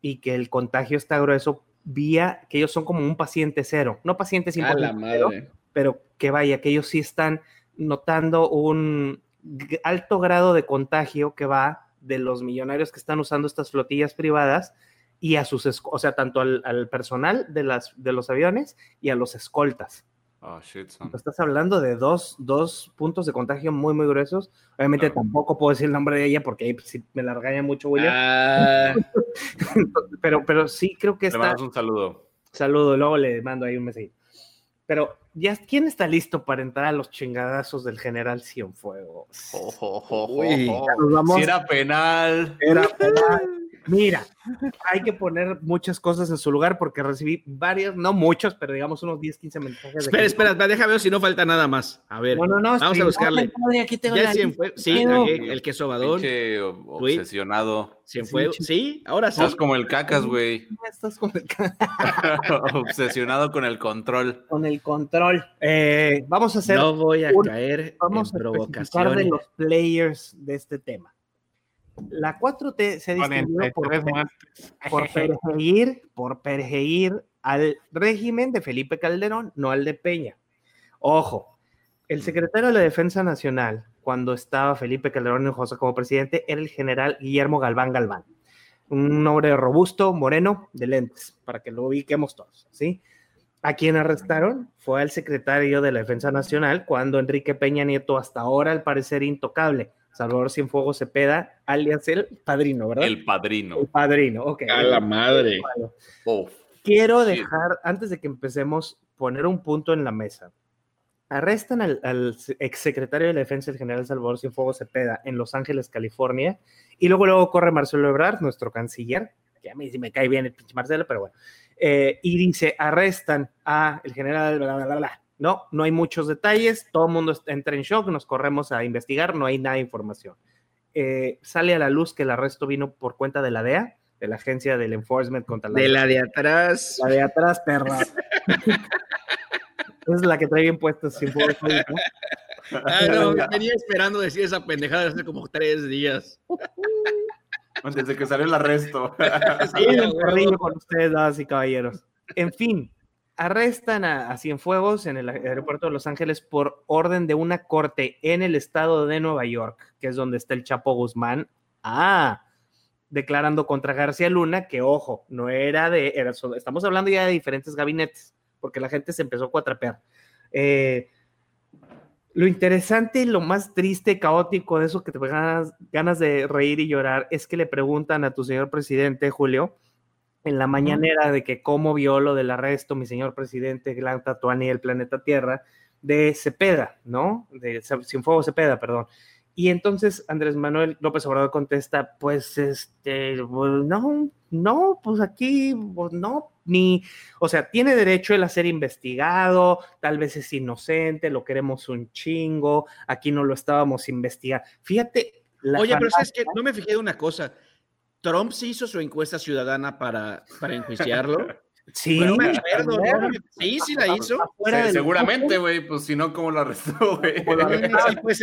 y que el contagio está grueso vía que ellos son como un paciente cero, no paciente 100% a la cero, madre. pero que vaya, que ellos sí están notando un alto grado de contagio que va de los millonarios que están usando estas flotillas privadas y a sus, o sea, tanto al, al personal de, las, de los aviones y a los escoltas. Oh, shit, son. Estás hablando de dos, dos puntos de contagio muy, muy gruesos. Obviamente Claro. tampoco puedo decir el nombre de ella porque ahí sí me la regaña mucho, William. Ah, pero, pero sí creo que Le está... mandamos un saludo. Saludo, luego le mando ahí un mensaje. Pero, ya, ¿quién está listo para entrar a los chingadazos del general Cienfuegos? Jo, jo, jo, jo, Uy. Nos vamos- Si era penal. Era penal. Mira, hay que poner muchas cosas en su lugar porque recibí varios, no muchos, pero digamos unos 10, 15 mensajes. de espera, que- espera, espera, déjame ver si no falta nada más. A ver, No, no, no. vamos sí, a buscarle. no, padre, aquí tengo ya la cien lista. fue, sí, aquí, el que sobador, Pinche o- obsesionado. cien fue, Sí, ahora sí. Estás como el cacas, güey. Estás con el, obsesionado con el control. con el control. Eh, vamos a hacer, No voy a un- caer vamos en a especificar de provocaciones. los players de este tema. La 4T se ha distinguido por, 43 muertes. por perseguir, por perseguir al régimen de Felipe Calderón, no al de Peña. Ojo, el secretario de la Defensa Nacional, cuando estaba Felipe Calderón Hinojosa como presidente, era el general Guillermo Galván Galván. Un hombre robusto, moreno, de lentes, para que lo ubiquemos todos, ¿sí? A quien arrestaron fue al secretario de la Defensa Nacional, cuando Enrique Peña Nieto, hasta ahora al parecer intocable, Salvador Cienfuegos Cepeda, alias el padrino, ¿verdad? El padrino. El padrino, ok. A la madre. Uf. Quiero Sí. dejar, antes de que empecemos, poner un punto en la mesa. Arrestan al, al exsecretario de la Defensa, el general Salvador Cienfuegos Cepeda, en Los Ángeles, California, y luego luego corre Marcelo Ebrard, nuestro canciller, que a mí sí me cae bien el pinche Marcelo, pero bueno, eh, y dice, arrestan a el general, bla, bla, bla, bla. No, no hay muchos detalles, todo el mundo entra en shock, nos corremos a investigar, no hay nada de información. Eh, sale a la luz que el arresto vino por cuenta de la DEA, de la Agencia del Enforcement contra la De la de atrás. la de atrás, perra. es la que trae bien puestas sin fuego ahorita. Ah, no, venía esperando decir esa pendejada hace como tres días. Desde que salió el arresto. Sí, con ustedes, damas y caballeros. En fin, arrestan a, Cienfuegos en el aeropuerto de Los Ángeles por orden de una corte en el estado de Nueva York, que es donde está el Chapo Guzmán. Ah, declarando contra García Luna que, ojo, no era de, estamos hablando ya de diferentes gabinetes, porque la gente se empezó a cuatrapear. Eh, lo interesante y lo más triste, caótico de eso que te ganas, ganas de reír y llorar es que le preguntan a tu señor presidente, Julio, en la mañanera de que cómo vio lo del arresto, mi señor presidente, Glan Tatuani del planeta Tierra, de Cepeda, ¿no? De Fuego Cepeda, perdón. Y entonces Andrés Manuel López Obrador contesta, pues, este, pues, no, no, pues aquí, pues no, ni, o sea, tiene derecho él a ser investigado, tal vez es inocente, lo queremos un chingo, aquí no lo estábamos investigando. Fíjate. Oye, pero es que no me fijé de una cosa. Trump se hizo su encuesta ciudadana para, para enjuiciarlo. Sí, sí, sí la hizo. seguramente, güey, pues si no, ¿cómo lo arrestó, güey? Pues,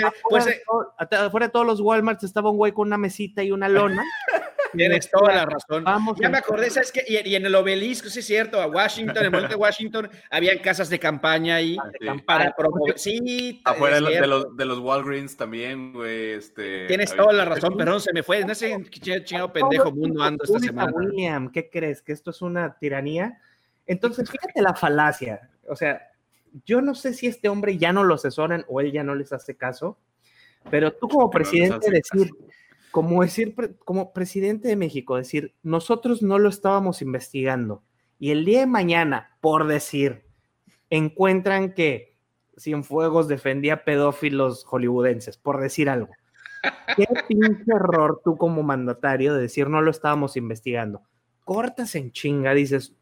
afuera de todos los Walmarts estaba un güey con una mesita y una lona. Tienes toda la razón. ya me acordé, ¿sabes qué? Y, en el obelisco, sí es cierto, a Washington, en el monte de Washington, habían casas de campaña ahí ah, para promover. Sí, afuera de los, de los, Walgreens también, güey. Este, Tienes toda la razón, perdón, se me fue. En ese chingado pendejo mundo ando esta semana. William, ¿qué crees? ¿Que esto es una tiranía? Entonces, fíjate la falacia. O sea, yo no sé si este hombre ya no lo asesoran o él ya no les hace caso, pero tú como presidente decir, como decir, como presidente de México, decir, nosotros no lo estábamos investigando y el día de mañana, por decir, encuentran que Cienfuegos defendía pedófilos hollywoodenses, por decir algo. Qué pinche error tú como mandatario de decir no lo estábamos investigando. Cortas en chinga, dices,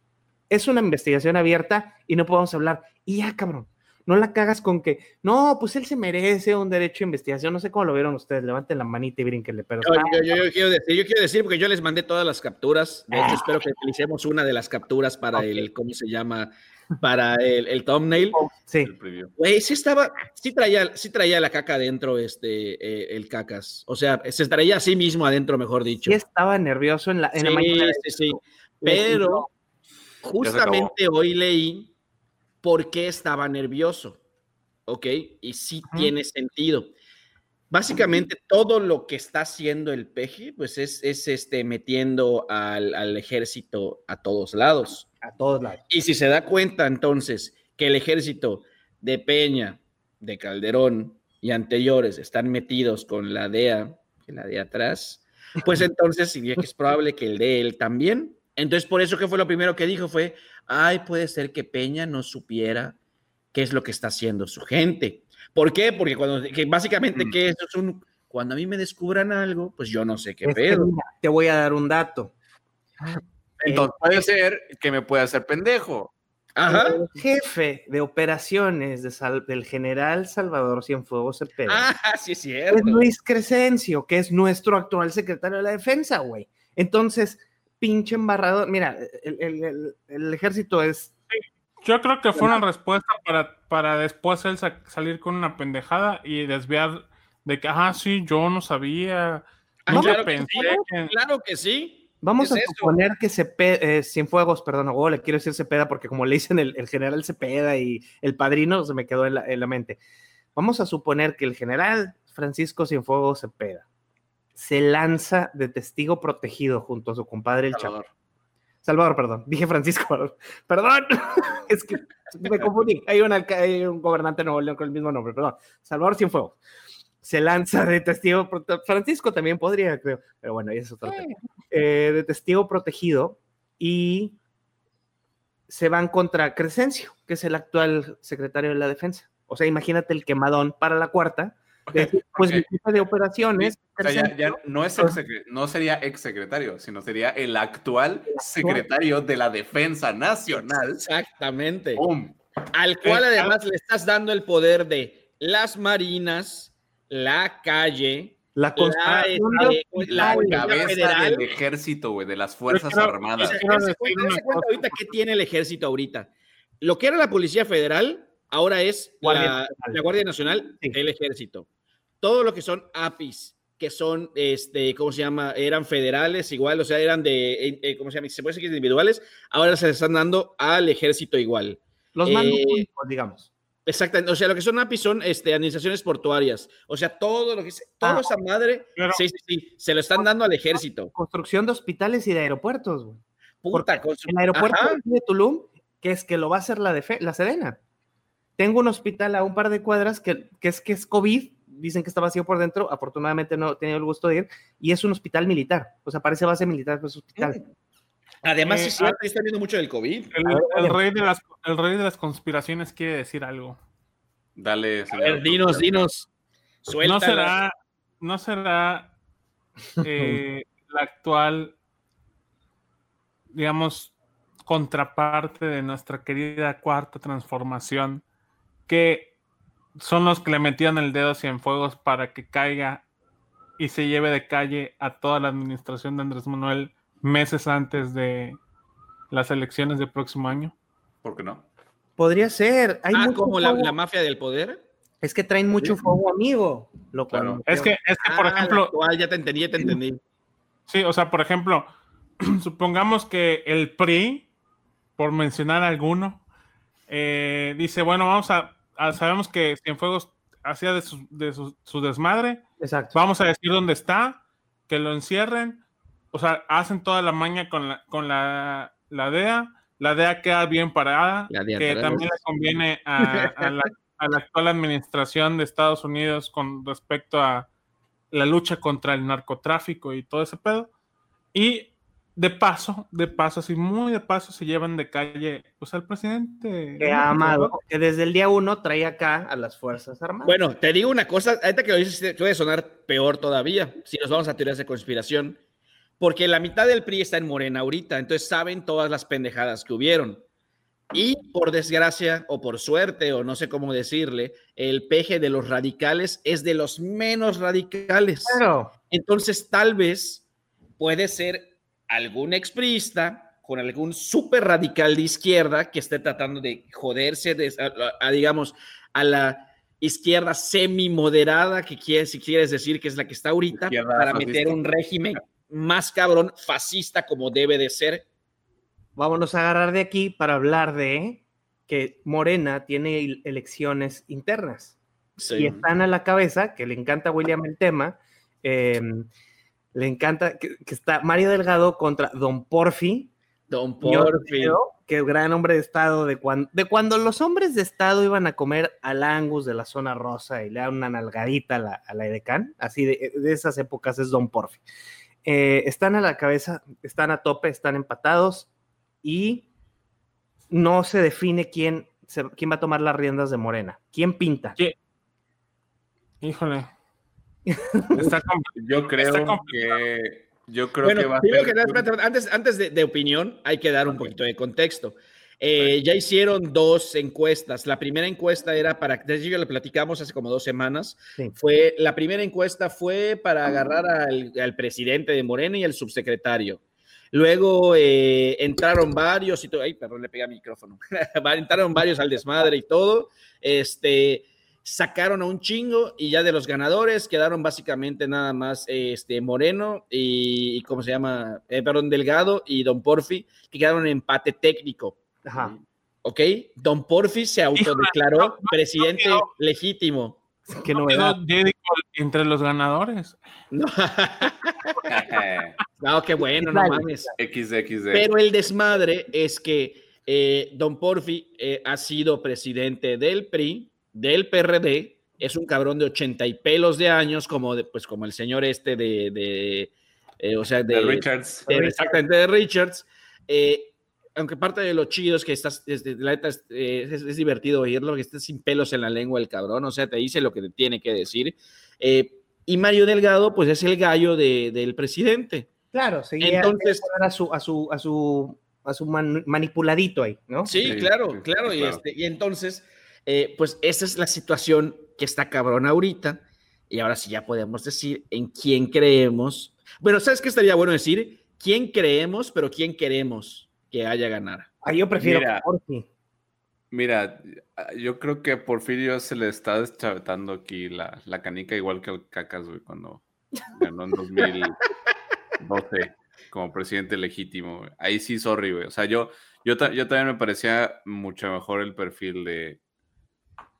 es una investigación abierta y no podemos hablar. Y ya, cabrón, no la cagas con que, no, pues él se merece un derecho a investigación. No sé cómo lo vieron ustedes. Levanten la manita y brínquenle. Pero yo, yo, quiero decir, yo quiero decir, porque yo les mandé todas las capturas. De hecho, ah. espero que utilicemos una de las capturas para el, ¿cómo se llama? Para el, el thumbnail. Oh, sí. Güey, sí estaba, sí traía, sí traía la caca adentro, este, eh, el cacas. O sea, se traía a sí mismo adentro, mejor dicho. Sí estaba nervioso en la, en mañana. Sí, sí. Pero justamente hoy leí por qué estaba nervioso. ¿Ok? Y sí tiene sentido. Básicamente todo lo que está haciendo el peje, pues es, este, metiendo al, ejército a todos lados. A todos lados. Y si se da cuenta entonces que el ejército de Peña, de Calderón y anteriores están metidos con la DEA, la de atrás, pues entonces diría que es probable que el de él también. Entonces, por eso que fue lo primero que dijo fue, ay, puede ser que Peña no supiera qué es lo que está haciendo su gente. ¿Por qué? Porque cuando, que básicamente, mm. que eso es un, cuando a mí me descubran algo, pues yo no sé qué pedo. te voy a dar un dato. Entonces puede ser que me pueda hacer pendejo. Ajá. El jefe de operaciones del general Salvador Cienfuegos Cepeda. Ah, sí, es cierto. Es Luis Crescencio, que es nuestro actual secretario de la defensa, güey. Entonces, pinche embarrado. Mira, el, ejército es. Yo creo que fue una respuesta para, para después él salir con una pendejada y desviar de que, ah, sí, yo no sabía. claro, que sí, claro que sí. Vamos a suponer que se eh, Cienfuegos, perdón, o le quiero decir Cepeda porque como le dicen el, general Cepeda y el padrino, se me quedó en la, en la, mente. Vamos a suponer que el general Francisco Cienfuegos Cepeda se lanza de testigo protegido junto a su compadre el Salvador. Salvador, perdón. Dije Francisco, perdón. es que me confundí. Hay, un gobernante Nuevo León con el mismo nombre, perdón. Salvador Cienfuegos. Se lanza de testigo. Francisco también podría, creo. Pero bueno, eso es otro tema. Eh, de testigo protegido y se van contra Crescencio, que es el actual secretario de la defensa. O sea, imagínate el quemadón para la cuarta pues mi jefe de operaciones. ya, no, es no sería ex secretario, sino sería el actual secretario de la Defensa Nacional. Exactamente. Al cual además le estás dando el poder de las marinas, la calle, la, la, la, cabeza del ejército, güey, de las Fuerzas Armadas. ahorita qué tiene el ejército ahorita. Lo que era la Policía Federal, ahora es la, Guardia Nacional, el ejército. Todo lo que son APIs, que son, este, ¿cómo se llama? Eran federales igual, o sea, eran de, eh, eh, ¿cómo se llama? Se puede decir que individuales, ahora se están dando al ejército igual. Los mandos eh, digamos. Exactamente, o sea, lo que son APIs son este, administraciones portuarias, o sea, todo lo que es, toda ah. esa madre, sí, sí, sí, se lo están dando al ejército. Construcción de hospitales y de aeropuertos, Puta, el aeropuerto de Tulum que es que lo va a hacer la, la Sedena. Tengo un hospital a un par de cuadras que, que es que es COVID, dicen que está vacío por dentro, afortunadamente no he tenido el gusto de ir, y es un hospital militar, o sea, parece base militar, pues hospital. Mm. Además, eh, ah, está viendo mucho del COVID. El, rey de las, el rey de las conspiraciones quiere decir algo. Dale, a ver, dinos, dinos. No será, no será eh, la actual, digamos, contraparte de nuestra querida cuarta transformación, que son los que le metían el dedo en fuegos para que caiga y se lleve de calle a toda la administración de Andrés Manuel meses antes de las elecciones del próximo año. ¿Por qué no? Podría ser. Hay ah, como la, mafia del poder. Es que traen mucho fuego amigo. Lo claro. Es que, es que por ah, ejemplo. ya te entendí, ya te entendí. Sí, o sea, por ejemplo, supongamos que el PRI, por mencionar alguno, eh, dice, bueno, vamos a, sabemos que Cienfuegos hacía de, su, de su, desmadre. Exacto. Vamos a decir dónde está, que lo encierren. O sea, hacen toda la maña con la, con la, la DEA. La DEA queda bien parada, que también le conviene a, a la a la actual administración de Estados Unidos con respecto a la lucha contra el narcotráfico y todo ese pedo. Y de paso, de paso, así muy de paso, se llevan de calle pues, al presidente. Que ha amado, que desde el día uno trae acá a las Fuerzas Armadas. Bueno, te digo una cosa, ahorita que lo dices, puede sonar peor todavía, si nos vamos a teorías de conspiración, porque la mitad del PRI está en Morena ahorita, entonces saben todas las pendejadas que hubieron. Y por desgracia o por suerte o no sé cómo decirle, el peje de los radicales es de los menos radicales. Entonces tal vez puede ser algún exprista con algún súper radical de izquierda que esté tratando de joderse a, digamos a la izquierda semi moderada que quiere, si quieres decir que es la que está ahorita para meter un régimen más cabrón fascista como debe de ser. Vámonos a agarrar de aquí para hablar de que Morena tiene elecciones internas. Y están a la cabeza, que le encanta a William el tema, em, le encanta que, está Mario Delgado contra Don Porfi. Don Porfi. Que gran hombre de Estado, de, cuando, de cuando los hombres de Estado iban a comer al Angus de la zona rosa y le dan una nalgadita a la, a Edecán, así de, esas épocas es Don Porfi. Eh, están a la cabeza, están a tope, están empatados y no se define quién, quién va a tomar las riendas de Morena. ¿Quién pinta? Híjole. Yo creo que yo creo que va a ser... antes, antes de, opinión, hay que dar un poquito de contexto. Eh, ya hicieron dos encuestas. La primera encuesta era para, desde yo le platicamos hace como dos semanas. Fue la primera encuesta fue para agarrar al, al, presidente de Morena y al subsecretario. Luego eh, entraron varios y todo. Ay, perdón, le pegué al micrófono. entraron varios al desmadre y todo. Este, sacaron a un chingo y ya de los ganadores quedaron básicamente nada más este Moreno y, ¿cómo se llama? Eh, perdón, Delgado y Don Porfi, que quedaron en empate técnico. Ajá. ¿Ok? Don Porfi se autodeclaró presidente legítimo. Que no entre los ganadores. No. no, qué bueno, no mames. Pero el desmadre es que eh, Don Porfi eh, ha sido presidente del PRI, del PRD, es un cabrón de ochenta y pelos de años, como, de, pues, como el señor este de, eh, o sea, de, Richards. exactamente, de Richards aunque parte de lo chido es que estás, es, la neta eh, es, divertido oírlo, que estés sin pelos en la lengua el cabrón, o sea, te dice lo que te tiene que decir. Eh, y Mario Delgado, pues es el gallo del presidente. Claro, seguía Entonces, a su, a su, a su, a su manipuladito ahí, ¿no? Sí, claro, claro, Y, este, y entonces, eh, pues esa es la situación que está cabrón ahorita. Y ahora sí ya podemos decir en quién creemos. Bueno, ¿sabes qué estaría bueno decir? ¿Quién creemos, pero quién queremos? que haya ganar. Ah, yo prefiero mira, Mira, yo creo que a Porfirio se le está deschavetando aquí la, la canica igual que al Cacas, güey, cuando ganó en 2012 como presidente legítimo. Ahí sí, sorry, güey. O sea, yo, yo, yo también me parecía mucho mejor el perfil de,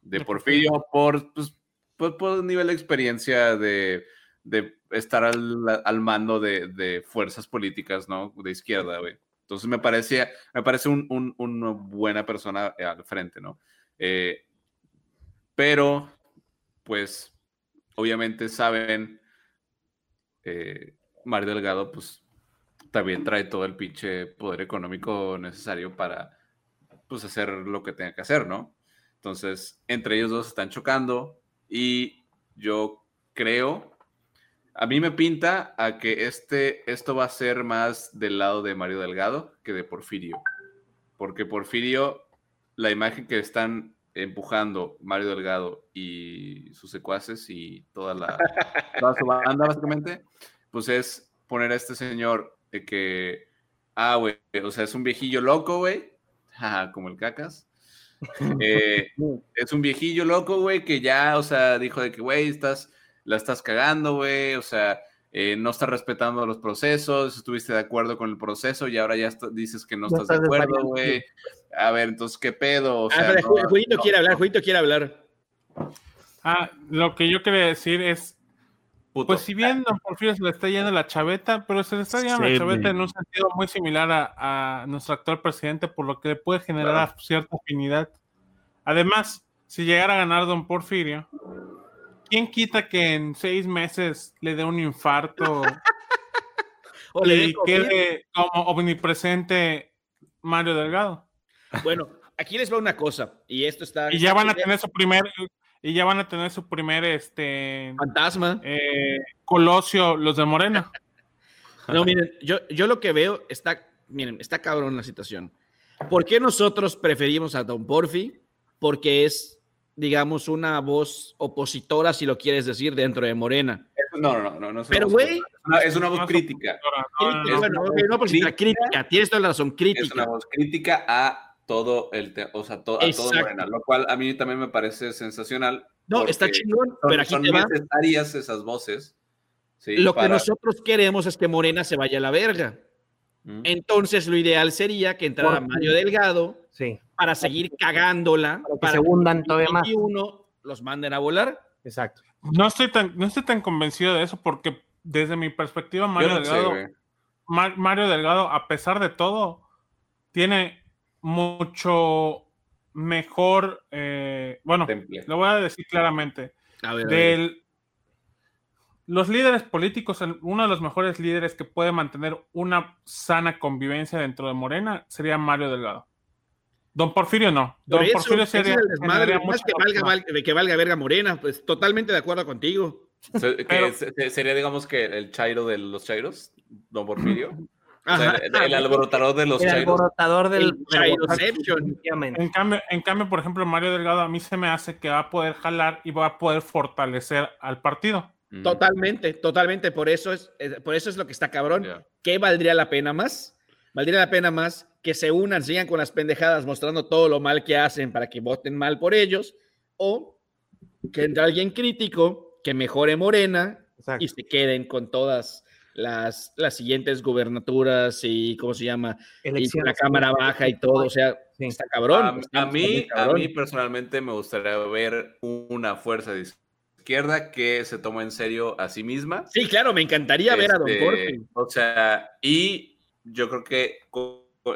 de Porfirio por, pues, por, por nivel de experiencia de, de estar al, al mando de, de, fuerzas políticas, ¿no? De izquierda, güey. Entonces me parecía, me parece un, un, una buena persona eh, al frente, ¿no? Eh, pero, pues, obviamente saben, eh, Mario Delgado, pues, también trae todo el pinche poder económico necesario para, pues, hacer lo que tenga que hacer, ¿no? Entonces, entre ellos dos están chocando y yo creo, a mí me pinta a que este, esto va a ser más del lado de Mario Delgado que de Porfirio. Porque Porfirio, la imagen que están empujando Mario Delgado y sus secuaces y toda la toda su banda, básicamente, pues es poner a este señor de que, ah, güey, o sea, es un viejillo loco, güey, como el cacas. Eh, es un viejillo loco, güey, que ya, o sea, dijo de que, güey, estás, la estás cagando, güey, o sea, eh, no estás respetando los procesos, estuviste de acuerdo con el proceso y ahora ya dices que no, estás, de acuerdo, güey. A ver, entonces, ¿qué pedo? O ah, sea, Juanito quiere hablar, Juanito quiere hablar. Ah, lo que yo quería decir es, pues si bien Don Porfirio se le está yendo la chaveta, pero se le está yendo la chaveta en un sentido muy similar a, nuestro actual presidente, por lo que le puede generar cierta afinidad. Además, si llegara a ganar Don Porfirio, ¿quién quita que en seis meses le dé un infarto o y quede como omnipresente Mario Delgado? Bueno, aquí les va una cosa, y esto está. Y ya van a tener su primer, y ya van a tener su primer este fantasma. Eh, Colosio, los de Morena. no, miren, yo, yo lo que veo está, miren, está cabrón la situación. ¿Por qué nosotros preferimos a Don Porfi? Porque es, digamos, una voz opositora, si lo quieres decir, dentro de Morena. No, no, no, no. Pero, güey. Es una voz crítica. bueno, no, opositora, crítica. Tienes toda la razón, crítica. Es una voz crítica a todo el, o sea, todo Morena, lo cual a mí también me parece sensacional. No, está chingón, pero aquí son te necesarias esas voces. lo que nosotros queremos es que Morena se vaya a la verga. Mm. Entonces, lo ideal sería que entrara Mario Delgado sí. para seguir cagándola. Para que se hundan todavía más. Y uno los manden a volar. Exacto. No estoy tan, no estoy tan convencido de eso porque desde mi perspectiva, Mario Delgado, Mario Delgado, a pesar de todo, tiene mucho mejor, eh, bueno, lo voy a decir claramente, del, los líderes políticos, uno de los mejores líderes que puede mantener una sana convivencia dentro de Morena sería Mario Delgado. Don Porfirio no. Don Porfirio sería más que valga, que valga verga Morena, pues totalmente de acuerdo contigo. sería, digamos, que el chairo de los chairos, Don Porfirio. el, alborotador de los el alborotador del en cambio, en cambio, por ejemplo, Mario Delgado a mí se me hace que va a poder jalar y va a poder fortalecer al partido. Totalmente, totalmente. Por eso es, por eso es lo que está cabrón. ¿Qué valdría la pena más? Valdría la pena más que se unan, sigan con las pendejadas mostrando todo lo mal que hacen para que voten mal por ellos, o que entre alguien crítico que mejore Morena y se queden con todas las, las siguientes gubernaturas y, ¿cómo se llama? Y la Cámara Baja y todo, o sea, está cabrón. A, mí, a mí personalmente me gustaría ver una fuerza de izquierda que se toma en serio a sí misma. Sí, claro, me encantaría ver a Don Porfi. Este, o sea, y yo creo que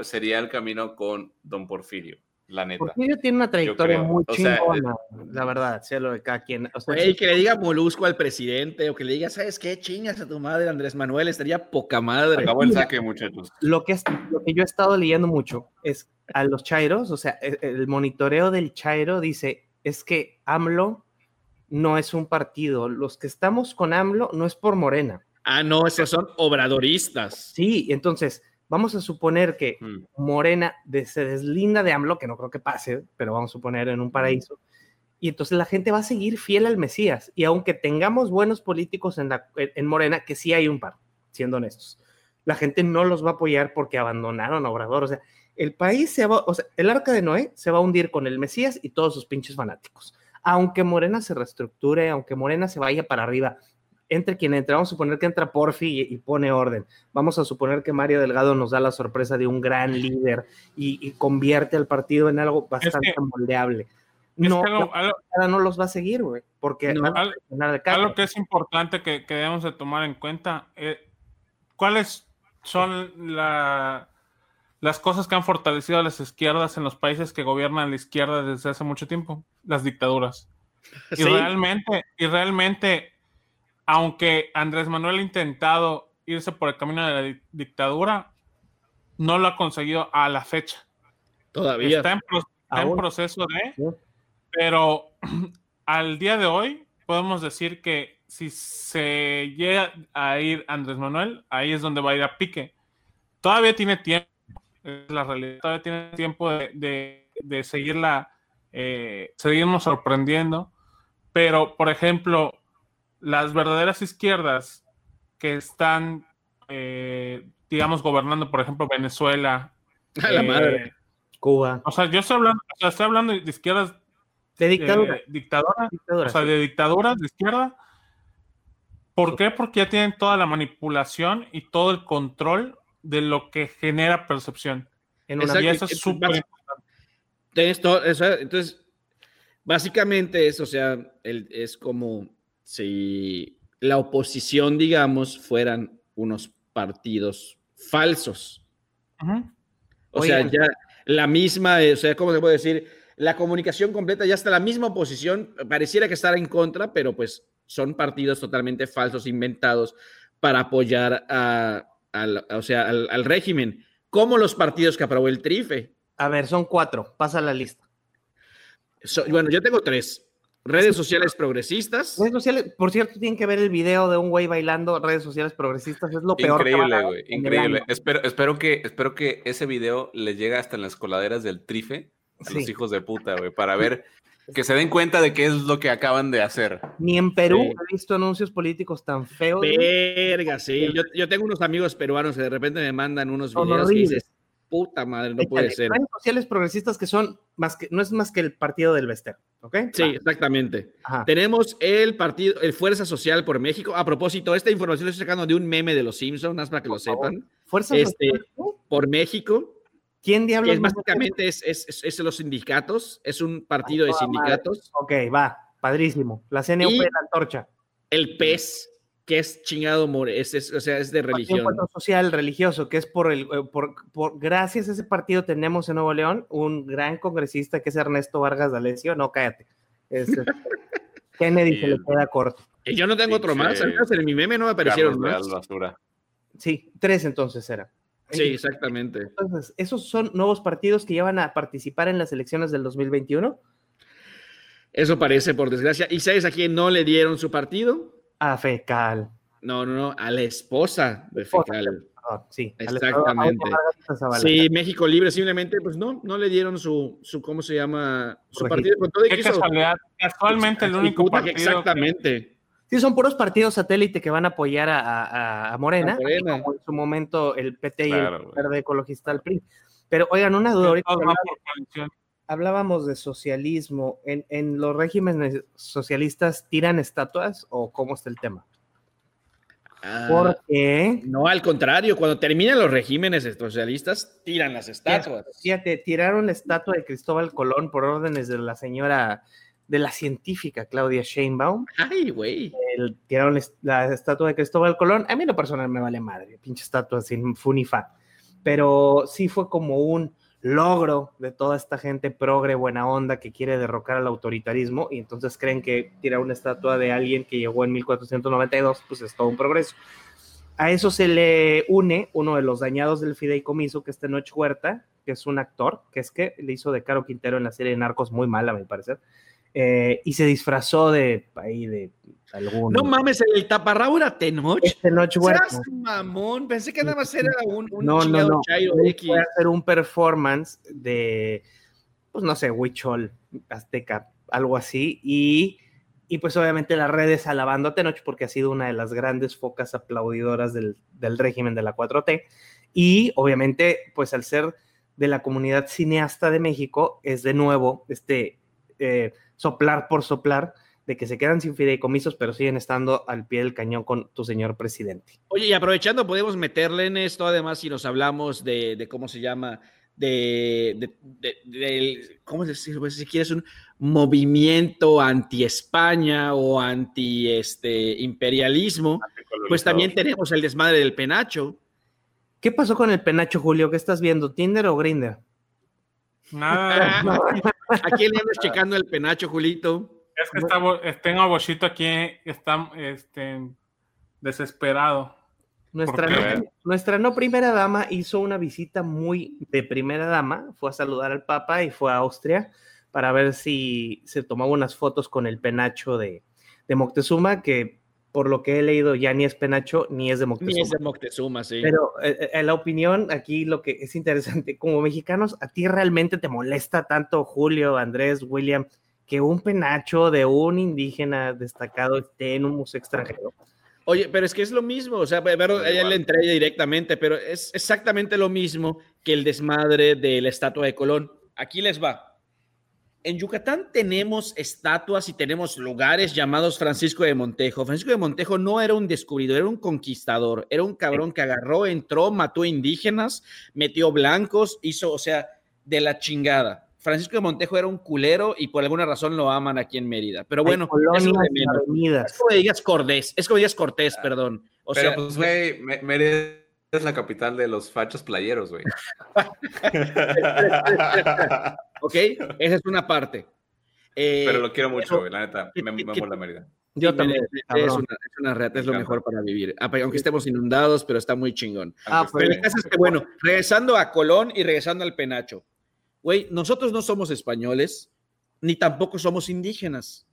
sería el camino con Don Porfirio la neta. Porfirio tiene una trayectoria muy chingona, la verdad, sea lo de cada quien. O sea, que le diga molusco al presidente o que le diga, ¿sabes qué? Chingas a tu madre, Andrés Manuel, estaría poca madre. Acabó el saque, muchachos. Lo que, es, lo que yo he estado leyendo mucho es a los chairos, o sea, e, el, monitoreo del chairo dice, es que AMLO no es un partido, los que estamos con AMLO no es por Morena. Ah, no, esos son obradoristas. Sí, entonces Vamos a suponer que mm. Morena se deslinda de AMLO, que no creo que pase, pero vamos a suponer en un paraíso. Y entonces la gente va a seguir fiel al Mesías. Y aunque tengamos buenos políticos en, la, en Morena, que sí hay un par, siendo honestos, la gente no los va a apoyar porque abandonaron a Obrador. O sea, el país se va, o sea, el arca de Noé se va a hundir con el Mesías y todos sus pinches fanáticos. Aunque Morena se reestructure, aunque Morena se vaya para arriba, entre quien entre, vamos a suponer que entra Porfi y, pone orden. Vamos a suponer que Mario Delgado nos da la sorpresa de un gran líder y, convierte al partido en algo bastante moldeable. No, no los va a seguir, güey, porque algo, que es importante que, debemos de tomar en cuenta, eh, ¿cuáles son la, las cosas que han fortalecido a las izquierdas en los países que gobiernan la izquierda desde hace mucho tiempo, las dictaduras. Y realmente, y realmente, aunque Andrés Manuel ha intentado irse por el camino de la dictadura, no lo ha conseguido a la fecha. Todavía. Está en, proceso de, pero al día de hoy podemos decir que si se llega a ir Andrés Manuel, ahí es donde va a ir a pique. Todavía tiene tiempo, es la realidad, todavía tiene tiempo de, de, seguirla, eh, seguirnos sorprendiendo, pero por ejemplo, las verdaderas izquierdas que están, eh, digamos, gobernando, por ejemplo, Venezuela, a la madre. Eh, Cuba. O sea, yo estoy hablando, o sea, estoy hablando de izquierdas de dictadura. dictadura, o sea, de dictaduras de izquierda. ¿Por qué? Porque ya tienen toda la manipulación y todo el control de lo que genera percepción. En una y eso es súper importante. Entonces, básicamente es, o sea, el, es como si la oposición, digamos, fueran unos partidos falsos. O sea, ya la misma, o sea, ¿cómo se puede decir? La comunicación completa, ya está la misma oposición, pareciera que estará en contra, pero pues son partidos totalmente falsos, inventados para apoyar a, al, o sea, al, régimen, como los partidos que aprobó el TRIFE. A ver, son cuatro, pasa la lista. bueno, yo tengo tres. Redes sociales progresistas. Redes sociales, por cierto, tienen que ver el video de un güey bailando redes sociales progresistas. Es lo peor. Increíble, güey. Increíble. Espero, espero, que, espero que ese video le llegue hasta en las coladeras del trife a los hijos de puta, güey, para ver que se den cuenta de qué es lo que acaban de hacer. Ni en Perú he visto anuncios políticos tan feos. Verga, sí. Yo, yo, tengo unos amigos peruanos que de repente me mandan unos videos y dices, puta madre, no puede ser. Redes sociales progresistas que son más que, no es más que el partido del Vester, ¿ok? Sí, exactamente. Tenemos el partido, el Fuerza Social por México. A propósito, esta información la estoy sacando de un meme de los Simpsons, más para que lo sepan. Fuerza este, por México. ¿Quién diablos? Es básicamente es, es, es, los sindicatos, es un partido de sindicatos. Ok, va, padrísimo. La CNU y la antorcha. El PES, que es chingado, es, o sea, es de religión. social religioso, que es por el, eh, por, por, gracias a ese partido tenemos en Nuevo León un gran congresista que es Ernesto Vargas D'Alessio, no, cállate. Es, Kennedy se le queda corto. Y yo no tengo otro más, en mi meme no me aparecieron más. Sí, tres entonces era. Sí, exactamente. Entonces, ¿esos son nuevos partidos que ya van a participar en las elecciones del 2021? Eso parece, por desgracia. ¿Y sabes a quién no le dieron su partido? A Fecal. No, no, no, a la esposa de Fecal. sí, exactamente. Sí, México Libre simplemente, pues no, no le dieron su, su ¿cómo se llama? Su partido con todo Qué casualidad. Casualmente el único partido. Exactamente. Sí, son puros partidos satélite que van a apoyar a, Morena, como en su momento el PT y el Verde Ecologista al PRI. Pero oigan, una duda ahorita hablábamos de socialismo. ¿En, los regímenes socialistas tiran estatuas o cómo está el tema? Ah, Porque no, al contrario, cuando terminan los regímenes socialistas, tiran las estatuas. Fíjate, tiraron la estatua de Cristóbal Colón por órdenes de la señora, de la científica Claudia Sheinbaum. Ay, güey. Tiraron la estatua de Cristóbal Colón. A mí lo personal me vale madre, pinche estatua sin funifa. Pero sí fue como un logro de toda esta gente progre, buena onda, que quiere derrocar al autoritarismo y entonces creen que tirar una estatua de alguien que llegó en 1492, pues es todo un progreso. A eso se le une uno de los dañados del fideicomiso, que es Tenoch Huerta, que es un actor, que es que le hizo de Caro Quintero en la serie de Narcos muy mala, a mi parecer, eh, y se disfrazó de ahí de algún. No mames, el taparrabo era Tenoch. Tenoch Huerta. mamón, pensé que nada más era un, un no, no, no. X. hacer un performance de, pues no sé, Huichol, Azteca, algo así, y, y pues obviamente las redes alabando a Tenoch porque ha sido una de las grandes focas aplaudidoras del, del régimen de la 4T, y obviamente, pues al ser de la comunidad cineasta de México, es de nuevo este eh, soplar por soplar de que se quedan sin fideicomisos, pero siguen estando al pie del cañón con tu señor presidente. Oye, y aprovechando, podemos meterle en esto, además, si nos hablamos de, cómo se llama, de, de, ¿cómo decirlo? Pues, si quieres, un movimiento anti-España o anti-imperialismo, pues también tenemos el desmadre del penacho, ¿Qué pasó con el penacho, Julio? ¿Qué estás viendo? ¿Tinder o Grinder? Nada. ¿A quién le andas checando el penacho, Julito? Es que está, tengo a Bochito aquí, está este, desesperado. Nuestra no primera dama hizo una visita muy de primera dama, fue a saludar al Papa y fue a Austria para ver si se tomaba unas fotos con el penacho de, de Moctezuma, que por lo que he leído ya ni es penacho ni es de Ni Moctezuma. es de Moctezuma, sí. Pero eh, eh, la opinión aquí lo que es interesante, como mexicanos, ¿a ti realmente te molesta tanto Julio, Andrés, William, que un penacho de un indígena destacado esté en un museo extranjero? Oye, pero es que es lo mismo, o sea, pero ella le entré directamente, pero es exactamente lo mismo que el desmadre de la estatua de Colón. Aquí les va. En Yucatán tenemos estatuas y tenemos lugares llamados Francisco de Montejo. Francisco de Montejo no era un descubridor, era un conquistador, era un cabrón que agarró, entró, mató indígenas, metió blancos, hizo, o sea, de la chingada. Francisco de Montejo era un culero y por alguna razón lo aman aquí en Mérida. Pero bueno, eso de menos. Es como digas Cortés, es como digas Cortés, perdón. O Pero sea, pues, güey, Me- Mérida es la capital de los fachos playeros, güey. ok, esa es una parte. Eh, Pero lo quiero mucho, güey, la neta. ¿qué- Me, qué- mola Mérida. Yo sí, también. Es una, es una reata, es lo mejor para vivir. Ape- Aunque estemos inundados, pero está muy chingón. Ah, Aunque Pero el caso es que, bueno, regresando a Colón y regresando al Penacho, güey, nosotros no somos españoles, ni tampoco somos indígenas.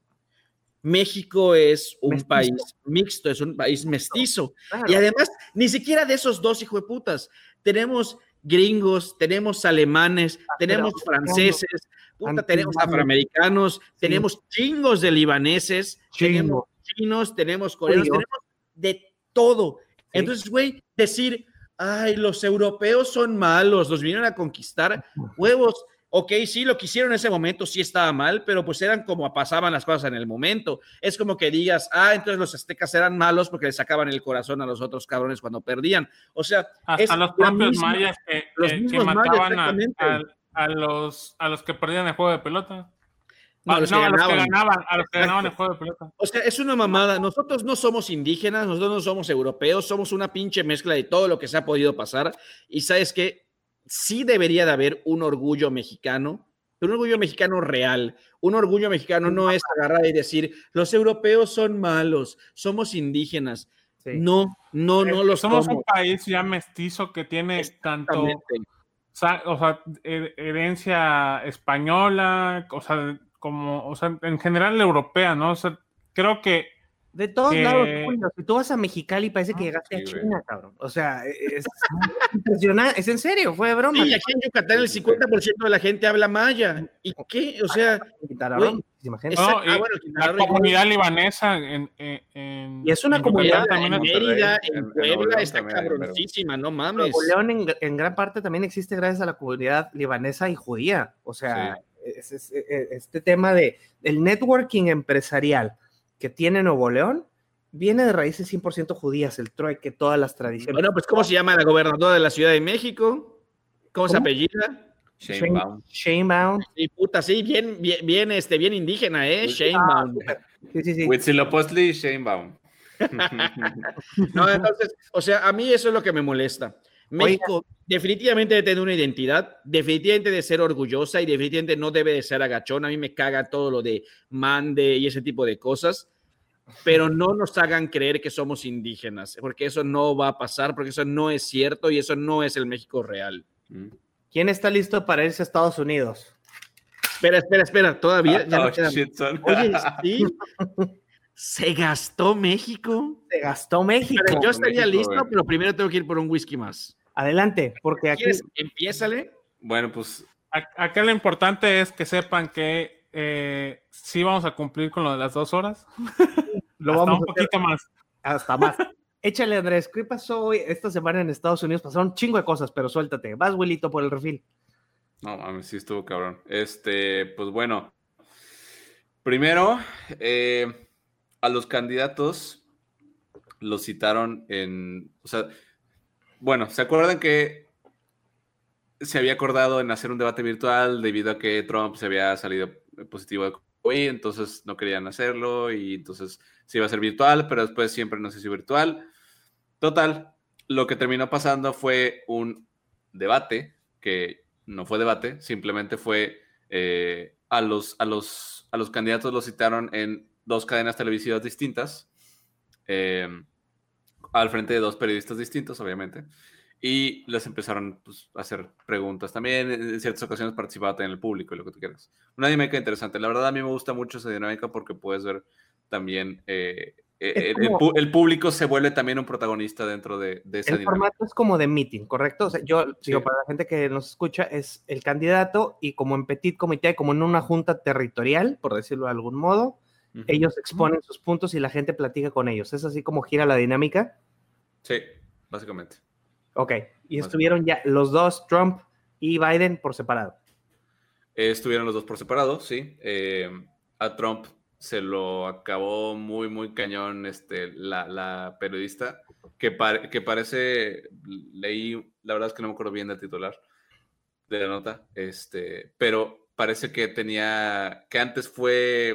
México es un Mestizo. país mixto, es un país mestizo. Claro. Y además, ni siquiera de esos dos hijos de putas. Tenemos gringos, tenemos alemanes, tenemos franceses, puta, tenemos afroamericanos, Sí. tenemos chingos de libaneses, tenemos chinos, tenemos coreanos, tenemos de todo. Sí. Entonces, güey, decir, ay, los europeos son malos, los vinieron a conquistar, huevos. Ok, sí, lo que hicieron en ese momento sí estaba mal, pero pues eran como pasaban las cosas en el momento. Es como que digas, ah, entonces los aztecas eran malos porque les sacaban el corazón a los otros cabrones cuando perdían. O sea, Hasta los propios misma- mayas que, los que- que mismos mayas, mataban a, a- a los, a los que perdían el juego de pelota. No, Ah, los que no, a los que ganaban. ganaban, a los que ganaban el juego de pelota. O sea, es una mamada. Nosotros no somos indígenas, nosotros no somos europeos, somos una pinche mezcla de todo lo que se ha podido pasar. Y sabes que sí debería de haber un orgullo mexicano, pero un orgullo mexicano real. Un orgullo mexicano no es agarrar y decir, los europeos son malos, somos indígenas. Sí. No, no, no lo Somos somos. un país ya mestizo que tiene tanto o sea, herencia española, o sea, como, o sea, en general europea, ¿no? O sea, creo que De todos que- lados, Julio, si tú vas a Mexicali parece que Ah, llegaste sí, a güey. China, cabrón. O sea, es impresionante, es en serio, fue de broma. Sí, aquí en Yucatán el 50% de la gente habla maya. ¿Y qué? O sea, Quintana güey. Exacto. no, Ah, y bueno, la comunidad libanesa en, en- en- Y es una en comunidad Yucatán en también es- Mérida, en- en en Puebla, está cabroncísima, no mames. Nuevo León en, en gran parte también existe gracias a la comunidad libanesa y judía. O sea, es- es- es- este tema de el networking empresarial que tiene Nuevo León viene de raíces 100% judías, el trueque, todas las tradiciones. Bueno, pues ¿cómo se llama la gobernadora de la Ciudad de México? ¿Cómo, se ¿Cómo? apellida? Sheinbaum. Sheinbaum. Sí, puta, sí, bien, bien, bien, este, bien indígena, ¿eh? Ah, Sheinbaum. súper. Sí, sí, sí. Huitzilopochtli, Sheinbaum. No, entonces, o sea, a mí eso es lo que me molesta. México definitivamente debe tener una identidad, definitivamente de ser orgullosa y definitivamente no debe de ser agachón. A mí me caga todo lo de mande y ese tipo de cosas, pero no nos hagan creer que somos indígenas, porque eso no va a pasar, porque eso no es cierto y eso no es el México real. Mm. ¿Quién está listo para irse a Estados Unidos? Espera, espera, espera, todavía. Oh, shit, son. Oye, sí. ¿Se gastó México? Se gastó México. Pero yo estaría México, listo, güey. pero primero tengo que ir por un whisky más. Adelante, porque aquí ¿Quieres? Empiézale. Bueno, pues Acá lo importante es que sepan que eh, sí vamos a cumplir con lo de las dos horas. lo Hasta vamos un a hacer poquito más. hasta más. Échale, Andrés, ¿qué pasó hoy? Esta semana en Estados Unidos pasaron un chingo de cosas, pero suéltate. Vas, Wilito, por el refil. No, mames, sí estuvo cabrón. Este, pues bueno. Primero, eh, a los candidatos los citaron en. O sea, bueno, ¿se acuerdan que se había acordado en hacer un debate virtual debido a que Trump se había salido positivo de COVID, entonces no querían hacerlo y entonces se iba a hacer virtual, pero después siempre no se hizo virtual. Total, lo que terminó pasando fue un debate, que no fue debate, simplemente fue eh, a, los, a, los, a los candidatos los citaron en dos cadenas televisivas distintas, eh, al frente de dos periodistas distintos, obviamente, y les empezaron pues, a hacer preguntas. También en ciertas ocasiones participaba en el público y lo que tú quieras. Una dinámica interesante. La verdad a mí me gusta mucho esa dinámica porque puedes ver también eh, eh, el, público se vuelve también un protagonista dentro de, de esa El formato es como de meeting, ¿correcto? O sea, yo, para la gente que nos escucha, es el candidato y como en petit comité, como en una junta territorial, por decirlo de algún modo, ellos exponen sus puntos y la gente platica con ellos. ¿Es así como gira la dinámica? Sí, básicamente. Ok, y estuvieron ya los dos, Trump y Biden, por separado. estuvieron los dos por separado, sí. Eh, a Trump se lo acabó muy, muy cañón este, la, periodista, que, que parece, leí, la verdad es que no me acuerdo bien del titular de la nota, este, pero parece que tenía, que antes fue,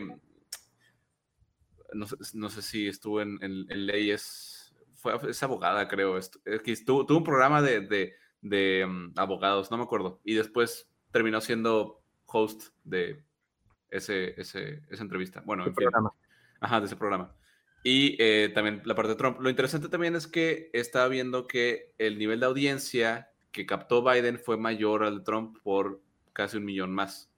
no, sé si estuvo en, leyes, fue, es abogada creo, estuvo, tuvo un programa de, de mm, abogados, no me acuerdo, y después terminó siendo host de ese, ese, esa entrevista. Bueno, en fin. Ajá, de ese programa. Y eh, también la parte de Trump. Lo interesante también es que estaba viendo que el nivel de audiencia que captó Biden fue mayor al de Trump por casi un millón más.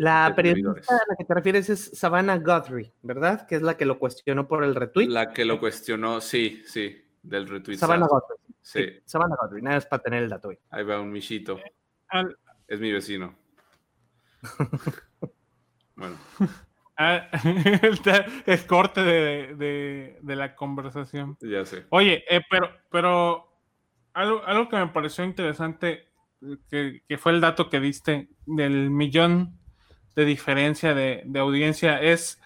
La periodista a la que te refieres es Savannah Guthrie, ¿verdad? Que es la que lo cuestionó por el retweet. La que lo cuestionó, sí, sí, del retweet. Savannah Guthrie. Sí. Savannah Guthrie, nada es para tener el dato hoy. Ahí va un michito. Es mi vecino. bueno. Ah, es corte de, la conversación. Ya sé. Oye, eh, pero, pero algo, algo, que me pareció interesante, que, fue el dato que diste del millón de diferencia de, de audiencia, es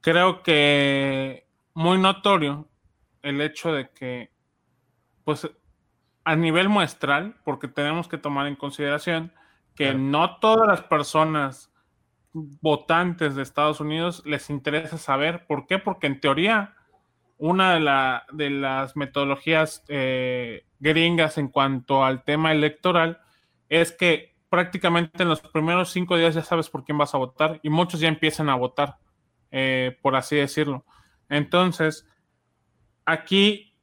creo que muy notorio el hecho de que, pues, a nivel muestral, porque tenemos que tomar en consideración que no todas las personas votantes de Estados Unidos les interesa saber. ¿Por qué? Porque en teoría una de, de las metodologías eh, gringas en cuanto al tema electoral es que prácticamente en los primeros cinco días ya sabes por quién vas a votar y muchos ya empiezan a votar, eh, por así decirlo. Entonces, aquí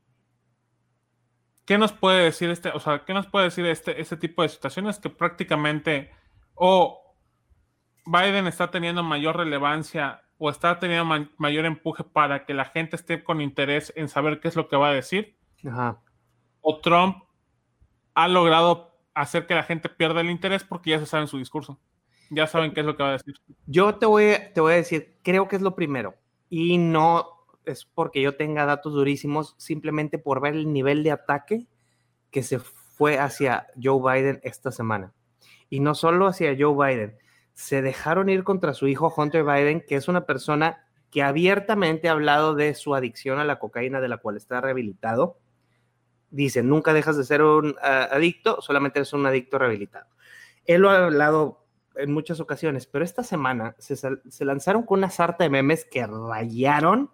¿qué nos puede decir este, o sea, qué nos puede decir este, este tipo de situaciones que prácticamente o Biden está teniendo mayor relevancia o está teniendo mayor empuje para que la gente esté con interés en saber qué es lo que va a decir? O Trump ha logrado hacer que la gente pierda el interés porque ya se sabe en su discurso. Ya saben qué es lo que va a decir. Yo te voy, te voy a decir, creo que es lo primero. Y no es porque yo tenga datos durísimos, simplemente por ver el nivel de ataque que se fue hacia Joe Biden esta semana. Y no solo hacia Joe Biden, se dejaron ir contra su hijo Hunter Biden, que es una persona que abiertamente ha hablado de su adicción a la cocaína, de la cual está rehabilitado. Dice, nunca dejas de ser un adicto, solamente eres un adicto rehabilitado. Él lo ha hablado en muchas ocasiones, pero esta semana se, se lanzaron con una sarta de memes que rayaron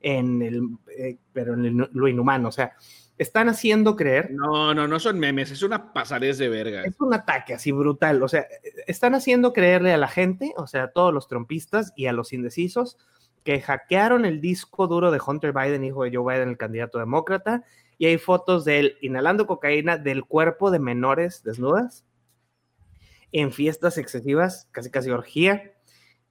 en el, eh, pero en lo inhumano, o sea, están haciendo creer. No, no, no son memes, es una pasadez de verga. Es un ataque así brutal, o sea, están haciendo creerle a la gente, o sea, a todos los trompistas y a los indecisos, que hackearon el disco duro de Hunter Biden, hijo de Joe Biden, el candidato demócrata, y hay fotos de él inhalando cocaína del cuerpo de menores desnudas en fiestas excesivas, casi casi orgía,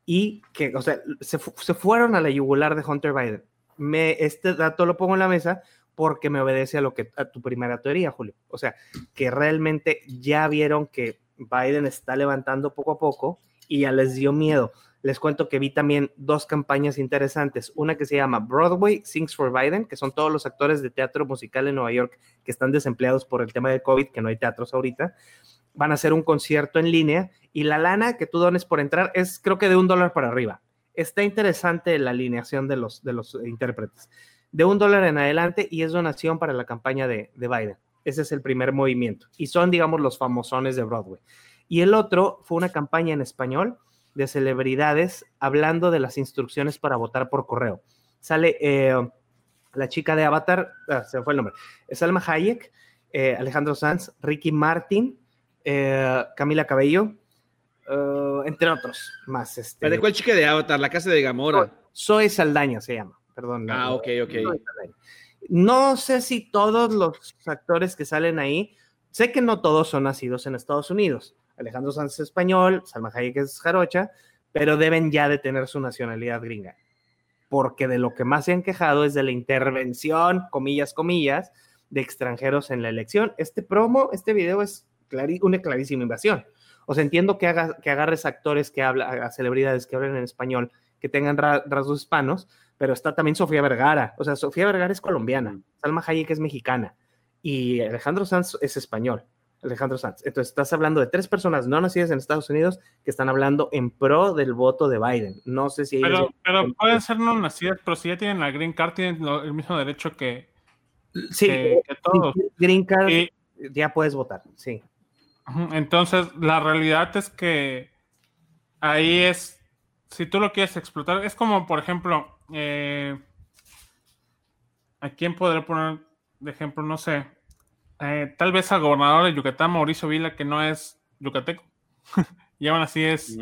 y que, o sea, se, se fueron a la yugular de Hunter Biden me, este dato lo pongo en la mesa porque me obedece a lo que a tu primera teoría, Julio. O sea, que realmente ya vieron que Biden está levantando poco a poco y ya les dio miedo. Les cuento que vi también dos campañas interesantes. Una que se llama Broadway Sings for Biden, que son todos los actores de teatro musical en Nueva York que están desempleados por el tema del COVID, que no hay teatros ahorita. Van a hacer un concierto en línea y la lana que tú dones por entrar es creo que de un dólar para arriba está interesante la alineación de los, de los intérpretes. De un dólar en adelante y es donación para la campaña de, Biden. Ese es el primer movimiento. Y son, digamos, los famosones de Broadway. Y el otro fue una campaña en español de celebridades hablando de las instrucciones para votar por correo. Sale eh, la chica de Avatar, ah, se me fue el nombre, Salma Hayek, eh, Alejandro Sanz, Ricky Martin, eh, Camila Cabello, entre otros más. Este, ¿Pero de cuál chica de Avatar? La casa de Gamora. Soy Saldaña se llama, perdón. Ah, ok, ok. Zoe. No sé si todos los actores que salen ahí, sé que no todos son nacidos en Estados Unidos. Alejandro Sanz es español, Salma Hayek es jarocha, pero deben ya de tener su nacionalidad gringa. Porque de lo que más se han quejado es de la intervención, comillas, comillas, de extranjeros en la elección. Este promo, este video es una clarísima invasión. O sea, entiendo que, haga, que agarres actores que hablan, a celebridades que hablan en español, que tengan ra- rasgos hispanos, pero está también Sofía Vergara. O sea, Sofía Vergara es colombiana, Salma Hayek es mexicana y Alejandro Sanz es español. Alejandro Sanz. Entonces, estás hablando de tres personas no nacidas en Estados Unidos que están hablando en pro del voto de Biden. No sé si ellos... Pero, pero pueden ser no nacidas, pero si ya tienen la green card, tienen lo- el mismo derecho que, sí, que- que todos. Green Card, Y- ya puedes votar, sí. Entonces, la realidad es que ahí es, si tú lo quieres explotar, es como, por ejemplo, eh, ¿a quién podré poner de ejemplo? No sé, eh, tal vez al gobernador de Yucatán, Mauricio Vila, que no es yucateco, y aún así es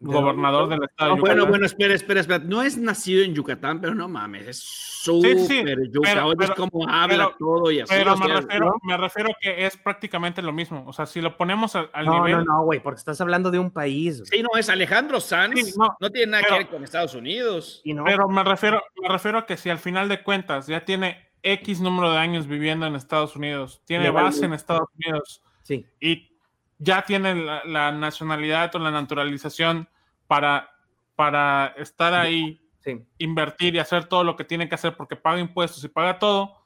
gobernador del estado de Yucatán. Bueno, bueno, espera, espera, espera. No es nacido en Yucatán, pero no mames, es sí, sí, súper pero- Oyes pero- cómo habla pero- todo y así. Pero me sea, refiero, me refiero que es prácticamente lo mismo. O sea, si lo ponemos al, al No, nivel. no, no, güey, porque estás hablando de un país. Sí, no, es Alejandro Sanz. Sí, no, no, tiene nada pero- que ver con Estados Unidos. Y no, Pero me refiero, me refiero a que si al final de cuentas ya tiene X número de años viviendo en Estados Unidos, tiene base en Estados Unidos sí. y ya tiene la, la nacionalidad o la naturalización para, para estar ahí, Sí. invertir y hacer todo lo que tiene que hacer porque paga impuestos y paga todo,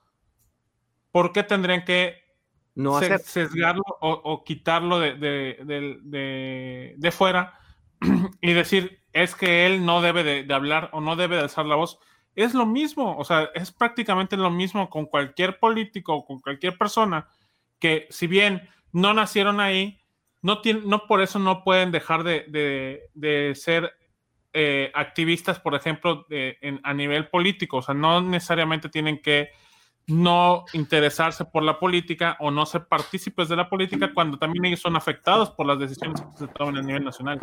¿por qué tendrían que No hacer. sesgarlo o, o quitarlo de, de, de- de- de fuera y decir es que él no debe de, de hablar o no debe de alzar la voz. Es lo mismo, o sea, es prácticamente lo mismo con cualquier político o con cualquier persona que si bien no nacieron ahí, no, no por eso no pueden dejar de, de- de ser eh, activistas, por ejemplo, a nivel político. O sea, no necesariamente tienen que no interesarse por la política o no ser partícipes de la política cuando también ellos son afectados por las decisiones que se toman a nivel nacional.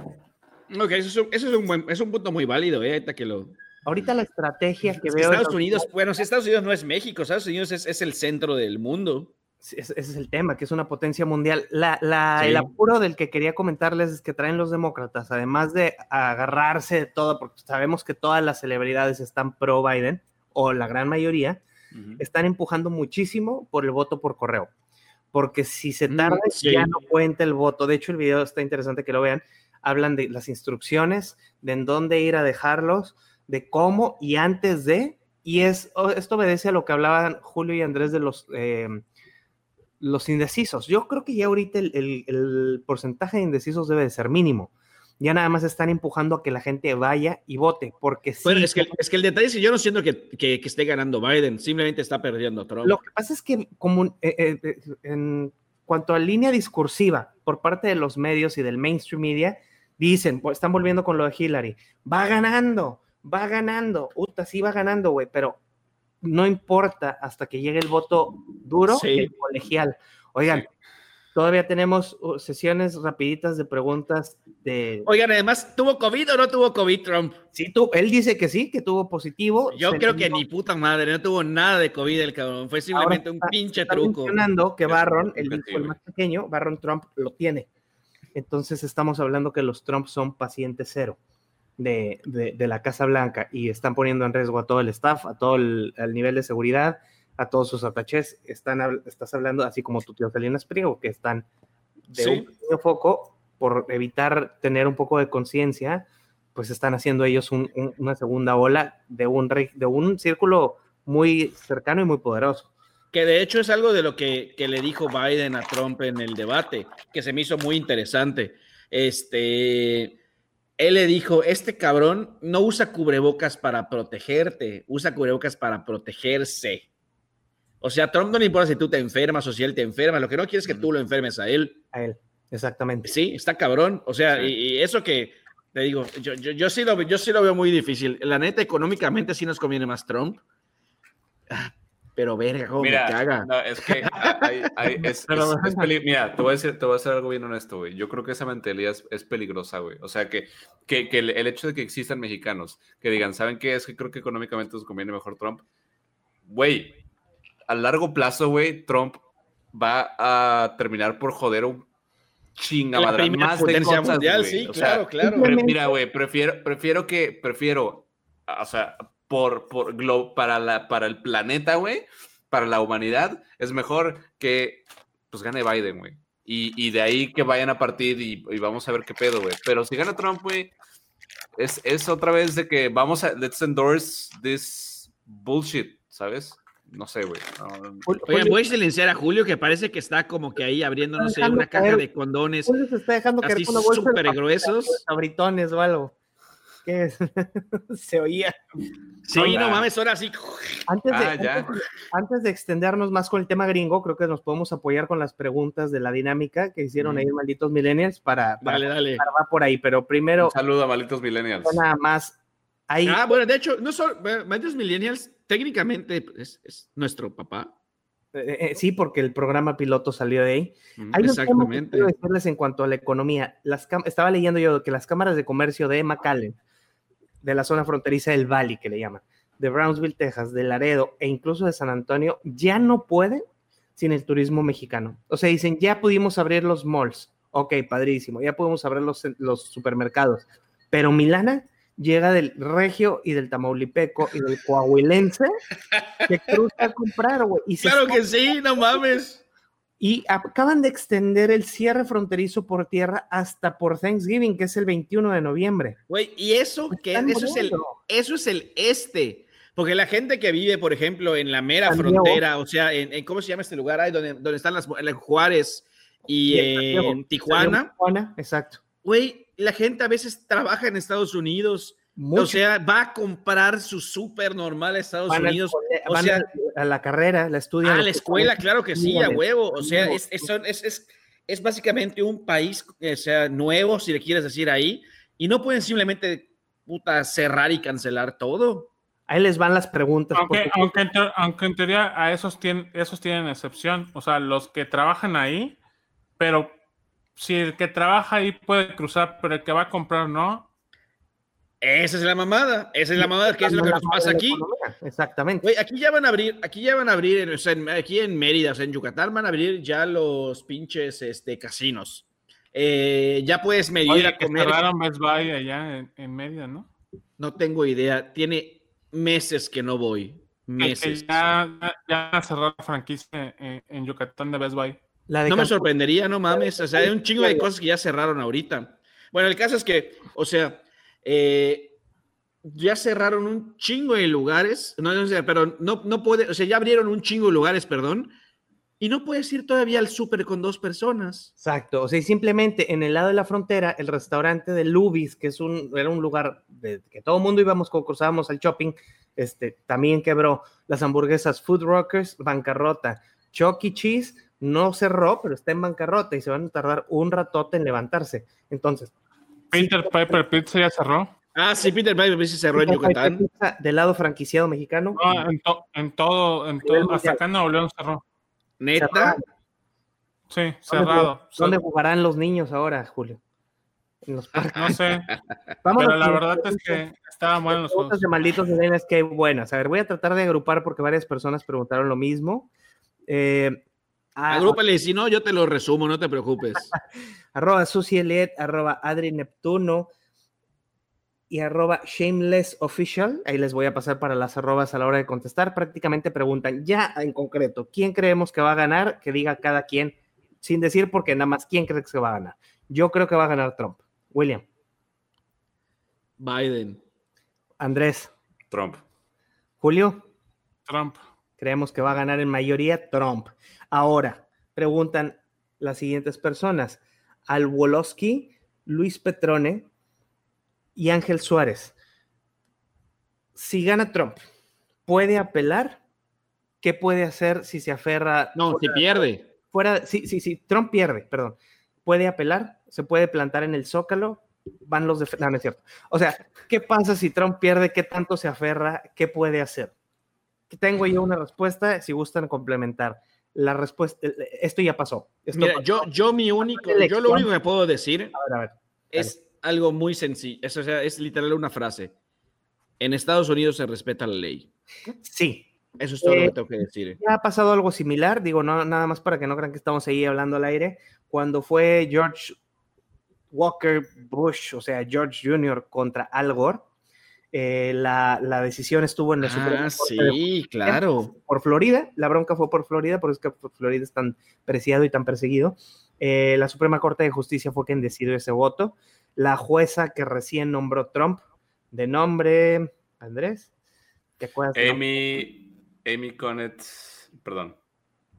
Ok, eso es un, eso es un, buen, es un punto muy válido, ¿eh? Que lo. Ahorita la estrategia que veo. Estados Unidos, bueno, si Estados Unidos no es México, Estados Unidos es, es el centro del mundo. Sí, Ese es el tema, que es una potencia mundial. La, la- Sí. El apuro del que quería comentarles es que traen los demócratas, además de agarrarse de todo, porque sabemos que todas las celebridades están pro Biden, o la gran mayoría, están empujando muchísimo por el voto por correo. Porque si se Mm, tarda, ya no cuenta el voto. De hecho, el video está interesante que lo vean. Hablan de las instrucciones, de en dónde ir a dejarlos, de cómo y antes de. Y es, esto obedece a lo que hablaban Julio y Andrés de los, eh, los indecisos. Yo creo que ya ahorita el, el- el porcentaje de indecisos debe de ser mínimo. Ya nada más están empujando a que la gente vaya y vote, porque sí, Bueno, es que, es que el detalle es que yo no siento que, que, que esté ganando Biden, simplemente está perdiendo Trump. Lo que pasa es que como eh, eh, en cuanto a línea discursiva por parte de los medios y del mainstream media, dicen, pues, están volviendo con lo de Hillary, va ganando, va ganando, Uta, sí va ganando, güey, pero no importa hasta que llegue el voto duro Sí. y el colegial. Oigan, Sí. todavía tenemos uh, sesiones rapiditas de preguntas de... Oigan, además, ¿tuvo COVID o no tuvo COVID Trump? Sí, tú, él dice que sí, que tuvo positivo. Yo creo que ni puta madre, no tuvo nada de COVID el cabrón, fue simplemente un pinche está truco. mencionando que Barron, el hijo, el más pequeño, Barron Trump lo tiene. Entonces estamos hablando que los Trump son paciente cero de, de- de la Casa Blanca y están poniendo en riesgo a todo el staff, a todo el, nivel de seguridad, a todos sus atachés. Están, estás hablando, así como tu tío Salinas Priego, que están de Sí. un pequeño foco por evitar tener un poco de conciencia, pues están haciendo ellos un- un- una segunda ola de un, de un círculo muy cercano y muy poderoso. Que de hecho es algo de lo que, que le dijo Biden a Trump en el debate, que se me hizo muy interesante. Este, él le dijo, este cabrón no usa cubrebocas para protegerte, usa cubrebocas para protegerse. O sea, Trump no le importa si tú te enfermas o si él te enferma, lo que no quiere es que tú lo enfermes a él. A él, exactamente. Sí, está cabrón. O sea, Sí. y, y eso que te digo, yo, yo, yo sí lo, yo sí lo veo muy difícil. La neta, económicamente sí nos conviene más Trump, Pero verga, cómo Mira, me caga. no, es que hay- hay- es, Pero- es- es peli- mira, te voy, a decir, te voy a decir algo bien honesto, güey. Yo creo que esa mentalidad es, es peligrosa, güey. O sea, que, que, que el, el hecho de que existan mexicanos que digan, ¿saben qué? Es que creo que económicamente nos conviene mejor Trump. Güey, a largo plazo, güey, Trump va a terminar por joder un chingamadral primera más de potencia cosas, mundial, güey. sí, O sea, claro, claro. Pre- mira, güey, prefiero, prefiero que, prefiero, o sea, por, por glo- para, la, para el planeta, güey, para la humanidad, es mejor que, pues, gane Biden, güey. Y, y de ahí que vayan a partir y, y vamos a ver qué pedo, güey. Pero si gana Trump, güey, es, es otra vez de que vamos a, let's endorse this bullshit, ¿sabes? No sé, güey. No, voy a silenciar a Julio, que parece que está como que ahí abriendo, no sé, una caja caer. de condones Julio se está dejando caer así con una bolsa de gruesos. Sabritones o algo. ¿Qué es? se oía. Sí, no mames, ahora sí. Antes de, Ah, ya. antes, de- antes de extendernos más con el tema gringo, creo que nos podemos apoyar con las preguntas de la dinámica que hicieron ahí malditos millennials para, para Dale, dale. para- va por ahí, pero primero Un saludo a malditos millennials. nada más ahí Ah, bueno, de hecho, no solo, Malditos Millennials, técnicamente es, es nuestro papá. eh, eh, sí, porque el programa piloto salió de ahí. Hay que Exactamente. quiero decirles en cuanto a la economía. Las estaba leyendo yo que las cámaras de comercio de McAllen, de la zona fronteriza del Valley, que le llaman, de Brownsville, Texas, de Laredo e incluso de San Antonio, ya no pueden sin el turismo mexicano. O sea, dicen, ya pudimos abrir los malls. Ok, padrísimo. Ya podemos abrir los, los supermercados. Pero Milana llega del regio y del tamaulipeco y del coahuilense que cruza a comprar, güey. Claro que sí, no mames. Y acaban de extender el cierre fronterizo por tierra hasta por Thanksgiving, que es el 21 de noviembre. Güey, y eso que Están eso es el eso es el este. Porque la gente que vive, por ejemplo, en la mera San Diego. frontera, o sea, en, en- ¿cómo se llama este lugar? Ahí donde, donde están las en Juárez y en en Tijuana. Tijuana, exacto. Güey, la gente a veces trabaja en Estados Unidos. Mucho. O sea, va a comprar su súper normal a Estados van, Unidos. cole- o sea- a, a la carrera, la estudian. Ah, los la escuela, claro que sí, a huevo. O sea, es, es, es, es- es básicamente un país eh, o sea, nuevo, si le quieres decir ahí, y no pueden simplemente puta, cerrar y cancelar todo. Ahí les van las preguntas. Aunque, porque- aunque, en teo- aunque en teoría a esos tienen, esos tienen excepción, o sea, los que trabajan ahí, pero si el que trabaja ahí puede cruzar, pero el que va a comprar no, Esa es la mamada, esa es la mamada, que es lo que nos pasa aquí. Exactamente. Aquí ya van a abrir, aquí ya van a abrir, o sea, en- aquí en Mérida, o sea, en Yucatán van a abrir ya los pinches este, casinos. Eh, ya puedes medir oye, a que comer. cerraron Best Buy allá en, en Mérida, ¿no? No tengo idea, tiene meses que no voy. Que- que Meses. ya, ya cerrar la franquicia en, en Yucatán de Best Buy. La de No me sorprendería, no mames. O sea, hay un chingo de cosas que ya cerraron ahorita. Bueno, el caso es que, o sea, eh, ya cerraron un chingo de lugares, no, no sé, pero no, no puede, o sea, ya abrieron un chingo de lugares, perdón, y no puedes ir todavía al súper con dos personas. Exacto, o sea, y simplemente en el lado de la frontera, el restaurante de Lubis, que es un, era un lugar que todo el mundo íbamos cuando cruzábamos al shopping, este, también quebró. Las hamburguesas Food Rockers, bancarrota. Chuck E. Cheese no cerró, pero está en bancarrota y se van a tardar un ratote en levantarse. Entonces, Peter Piper Pizza ya cerró. Ah, sí, Peter Piper sí cerró en Yucatán. Pizza del lado franquiciado mexicano. No, en, to- en todo, en todo, hasta acá en Nuevo León cerró. Neta. Sí, ¿Dónde cerrado. ¿Dónde jugarán los niños ahora, Julio? En los parques. No sé, Vámonos pero la verdad es que estaban buenos los juegos. de malditos millennials que buenas. A ver, voy a tratar de agrupar porque varias personas preguntaron lo mismo. Eh, a- Agrúpale, si no, yo te lo resumo, no te preocupes. arroba Susi Elliot, arroba Adri Neptuno y arroba Shameless Official. Ahí les voy a pasar para las arrobas a la hora de contestar. Prácticamente preguntan ya en concreto, ¿quién creemos que va a ganar? Que diga cada quien, sin decir porque nada más quién cree que va a ganar. Yo creo que va a ganar Trump. William, Biden. Andrés, Trump. Julio. Trump. Creemos que va a ganar en mayoría Trump. Ahora, preguntan las siguientes personas. Al Wolowski, Luis Petrone y Ángel Suárez. Si gana Trump, ¿puede apelar? ¿Qué puede hacer si se aferra? No, si pierde. Fuera, sí, sí, sí, Trump pierde, perdón. ¿Puede apelar? ¿Se puede plantar en el zócalo? Van los. No, no es cierto. O sea, ¿qué pasa si Trump pierde? ¿Qué tanto se aferra? ¿Qué puede hacer? Tengo yo una respuesta, si gustan complementar. La respuesta, esto ya pasó. Esto Mira, pasó. yo, yo mi único, yo lo único que puedo decir A ver, a ver. es algo muy sencillo. Es, o sea, es literal una frase. En Estados Unidos se respeta la ley. Sí, Eso es todo lo Eh, que tengo que decir. ya ha pasado algo similar, digo, no, nada más para que no crean que estamos ahí hablando al aire. Cuando fue George Walker Bush, o sea, George Jr. contra Al Gore, eh, la, la decisión estuvo en la Suprema Ah, de sí, claro. por Florida. La bronca fue por Florida, por eso es que Florida es tan preciado y tan perseguido. Eh, la Suprema Corte de Justicia fue quien decidió ese voto. La jueza que recién nombró Trump, de nombre Andrés, ¿te acuerdas? Amy, Amy Connet, perdón,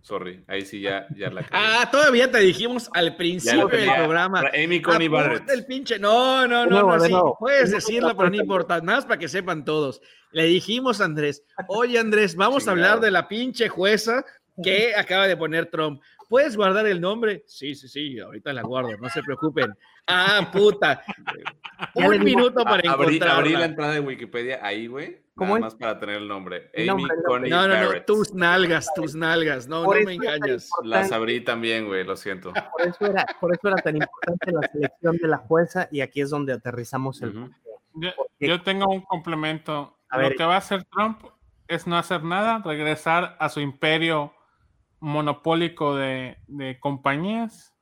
sorry, ahí sí ya, ya la cagué. Ah, todavía te dijimos al principio del programa. Amy Coney Barrett. el pinche. No, no, no, no, sí, puedes decirlo, pero no importa. Nada más para que sepan todos. Le dijimos a Andrés, oye Andrés, vamos a hablar de la pinche jueza que acaba de poner Trump. ¿Puedes guardar el nombre? Sí, sí, sí, ahorita la guardo, no se preocupen. Ah, puta. Un minuto para A- abrí, abrí la entrada de Wikipedia ahí, güey. ¿Cómo Nada es? más para tener el nombre. Amy nombre, Coney No, no, no, Barrett. tus nalgas, tus nalgas. No, Por no me engañas. Las abrí también, güey, lo siento. Por eso, era, por eso era tan importante la selección de la jueza y aquí es donde aterrizamos el... Yo, Porque- yo tengo un complemento. A Lo ver. que va a hacer Trump es no hacer nada, regresar a su imperio monopólico de, de compañías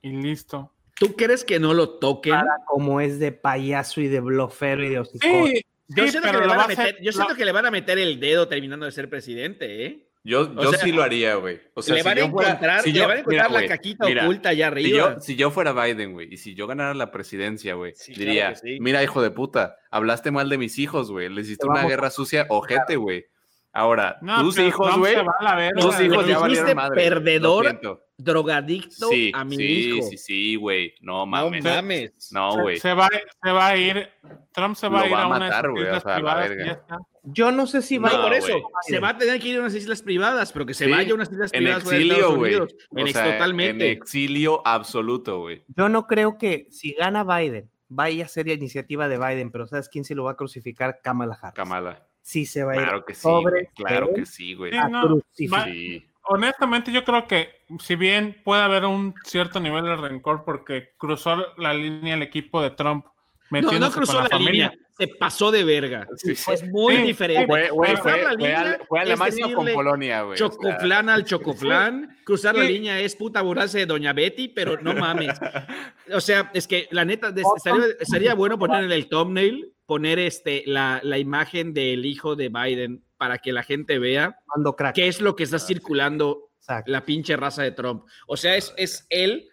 y listo. ¿Tú crees que no lo toquen? Como es de payaso y de blofero y de hocicoso. Sí, Yo, sí, siento que pero le lo van va a hacer- meter, yo siento que le van a meter el dedo terminando de ser presidente, ¿eh? Yo, yo sea, sí lo haría, güey. O sea, le si van a yo fuera- encontrar, si le yo- van a encontrar mira, la caquita mira, oculta allá Si arriba. yo, si yo fuera Biden, güey, y si yo ganara la presidencia, güey, Sí, diría, sí. mira, hijo de puta, hablaste mal de mis hijos, güey, les hiciste Te una guerra sucia, ojete, güey. Ahora, No, tus hijos, güey, tus hijos ya dijiste valieron madre. güey, lo perdedor. Drogadicto Sí, a mi sí, hijo. sí, sí, güey, no no mames. mames. No, güey. se, va, se va a ir, Trump se va Lo a ir va a matar, sus güey, o islas sea, privadas ya. Yo no sé si No, va No, por eso, se va a tener que ir a unas islas privadas, pero que se Sí, vaya a unas islas En privadas de exilio, güey. O En En totalmente. exilio absoluto, güey. Yo no creo que si gana Biden, vaya a ser la iniciativa de Biden, pero ¿sabes quién se lo va a crucificar? Kamala Harris. Kamala. Sí se va a ir Claro que sí, sobre claro que sí, güey. Sí, a no, crucificar. va- Sí. Honestamente, yo creo que si bien puede haber un cierto nivel de rencor porque cruzó la línea el equipo de Trump No, no cruzó la, línea, se pasó de verga. Sí, sí. Es muy Sí, diferente. Fue, Cruzar fue, la fue, línea al- fue Alemania con Polonia, güey. o sea, Chocoflán al chocoflán. Cruzar la línea es puta burlarse de Doña Betty, pero no mames. O sea, es que la neta, estaría, estaría bueno poner en el thumbnail, poner este, la, la imagen del hijo de Biden para que la gente vea crack. qué es lo que está circulando Exacto. la pinche raza de Trump. O sea, es, es él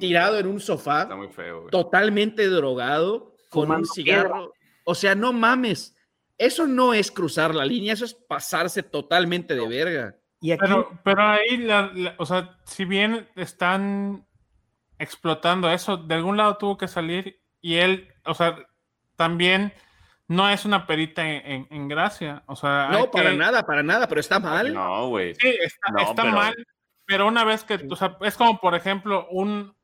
tirado feo, en un Está sofá, muy feo, güey. totalmente drogado, con un cigarro. O sea, no mames. Eso no es cruzar la línea, eso es pasarse totalmente de verga. Y aquí, Pero, pero ahí, la- la- o sea, si bien están explotando eso, de algún lado tuvo que salir y él, o sea, también no es una perita en, en- en gracia. O sea, No, para que- nada, para nada, pero está mal. No, güey. Sí, está, No, está pero- mal, pero una vez que, o sea, es como, por ejemplo, un,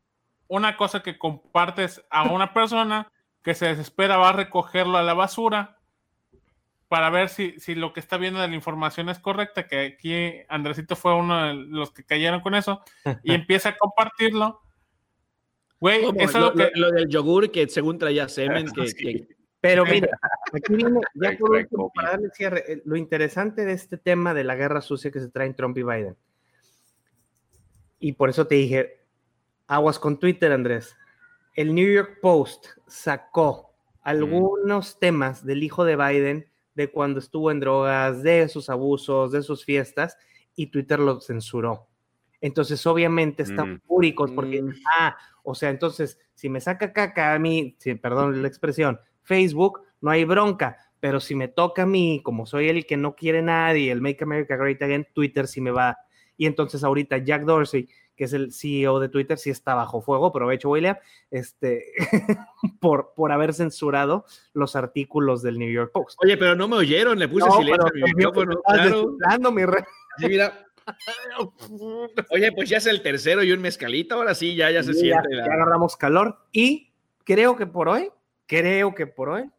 una cosa que compartes a una persona que se desespera, va a recogerlo a la basura para ver si, si lo que está viendo de la información es correcta, que aquí Andresito fue uno de los que cayeron con eso, y empieza a compartirlo. Güey, Como es lo, algo que... lo- lo del yogur que según traía semen, que, Sí. que- pero mira, aquí viene, ya por último, para darle cierre, eh, lo interesante de este tema de la guerra sucia que se traen Trump y Biden. Y por eso te dije, aguas con Twitter, Andrés. El New York Post sacó algunos temas del hijo de Biden de cuando estuvo en drogas, de sus abusos, de sus fiestas, y Twitter lo censuró. Entonces, obviamente, están Mm. fúricos porque, Mm. ah, o sea, entonces, si me saca caca a mí, sí, perdón la expresión, Facebook, no hay bronca, pero si me toca a mí, como soy el que no quiere nadie, el Make America Great Again, Twitter sí me va. Y entonces ahorita Jack Dorsey, que es el CEO de Twitter, sí está bajo fuego, aprovecho William, este, por, por haber censurado los artículos del New York Post. Oye, pero no me oyeron, le puse No, silencio a mi micrófono. Claro. mi. Sí, mira. Oye, pues ya es el tercero y un mezcalito, ahora sí, ya, ya se Ya- siente. ya la- agarramos calor y creo que por hoy, creo que por hoy,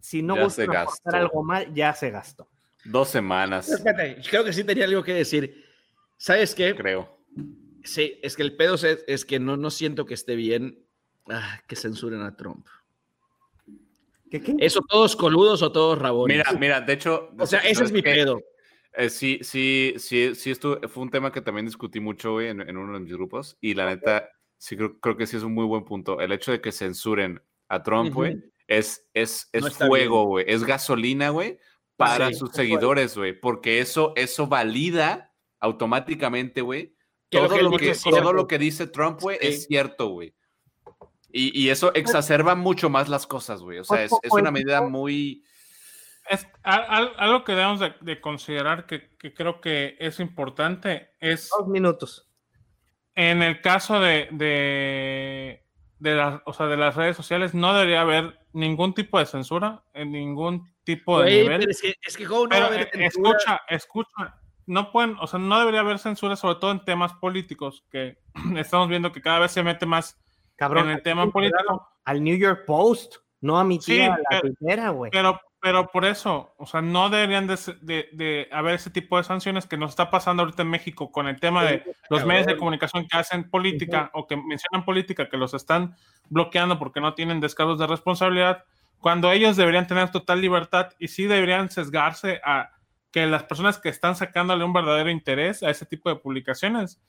si no gusta gastó. algo mal, ya se gastó. Dos semanas. Espérate, creo que sí tenía algo que decir. ¿Sabes qué? Creo. Sí, es que el pedo es, es que no, no siento que esté bien ah, que censuren a Trump. ¿Qué, qué? ¿Eso todos coludos o todos rabones? Mira, mira, de hecho. o sea, ese es ¿sabes mi qué? pedo. Eh, sí, sí, sí, sí, esto fue un tema que también discutí mucho güey, en, en uno de mis grupos y la neta, sí creo, creo que sí es un muy buen punto. El hecho de que censuren a Trump, güey, es, es, es No fuego, güey, es gasolina, güey, para Sí, sus es seguidores, güey, porque eso, eso valida automáticamente, güey, todo, que lo que, dice es todo lo que dice Trump, güey, Sí. es cierto, güey. Y, y eso exacerba mucho más las cosas, güey. O sea, es, es Poco una medida muy... Es, al- al- algo que debemos de, de considerar que, que creo que es importante es Dos minutos. en el caso de, de, de las, o sea, de las redes sociales no debería haber ningún tipo de censura en ningún tipo de Güey, nivel. pero es que, es que ¿cómo no va Pero, a haber eh, escucha, escucha. No pueden, o sea, no debería haber censura, sobre todo en temas políticos, que estamos viendo que cada vez se mete más Cabrón. en el tema político. Al New York Post, no a mi Sí, tía, la pero- tuitera, güey. Pero, pero por eso, o sea, no deberían de, de- de haber ese tipo de sanciones que nos está pasando ahorita en México con el tema de los medios de comunicación que hacen política o que mencionan política, que los están bloqueando porque no tienen descargos de responsabilidad, cuando ellos deberían tener total libertad y sí deberían sesgarse a que las personas que están sacándole un verdadero interés a ese tipo de publicaciones,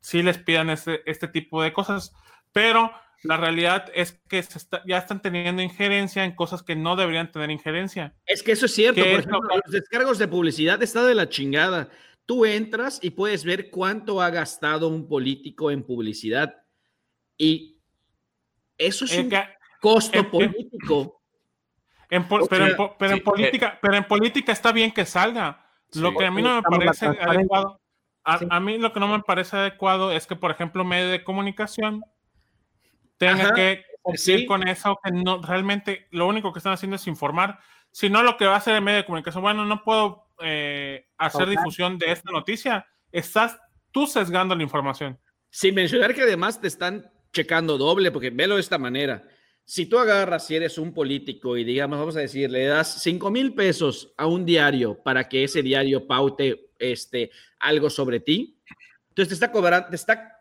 sí les pidan este, este tipo de cosas. Pero la realidad es que se está- ya están teniendo injerencia en cosas que no deberían tener injerencia. Es que eso es cierto. Por ¿Qué es ejemplo, lo los descargos de publicidad está de la chingada. Tú entras y puedes ver cuánto ha gastado un político en publicidad. Y eso es Eh, un que- costo eh, que- político. en po- pero, en, sea, po- pero en política, pero en política está bien que salga. Lo Sí. que a mí no me parece adecuado, a, Sí. a mí lo que no me parece adecuado es que, por ejemplo, medio de comunicación tenga Ajá, que cumplir sí. con eso, que no realmente lo único que están haciendo es informar. Si no, lo que va a hacer el medio de comunicación, bueno, no puedo eh, hacer Ok. difusión de esta noticia. Estás tú sesgando la información. Sin mencionar que además te están checando doble, porque velo de esta manera. Si tú agarras, si eres un político y digamos, vamos a decir, le das 5 mil pesos a un diario para que ese diario paute este, algo sobre ti, entonces te está, cobrando, te está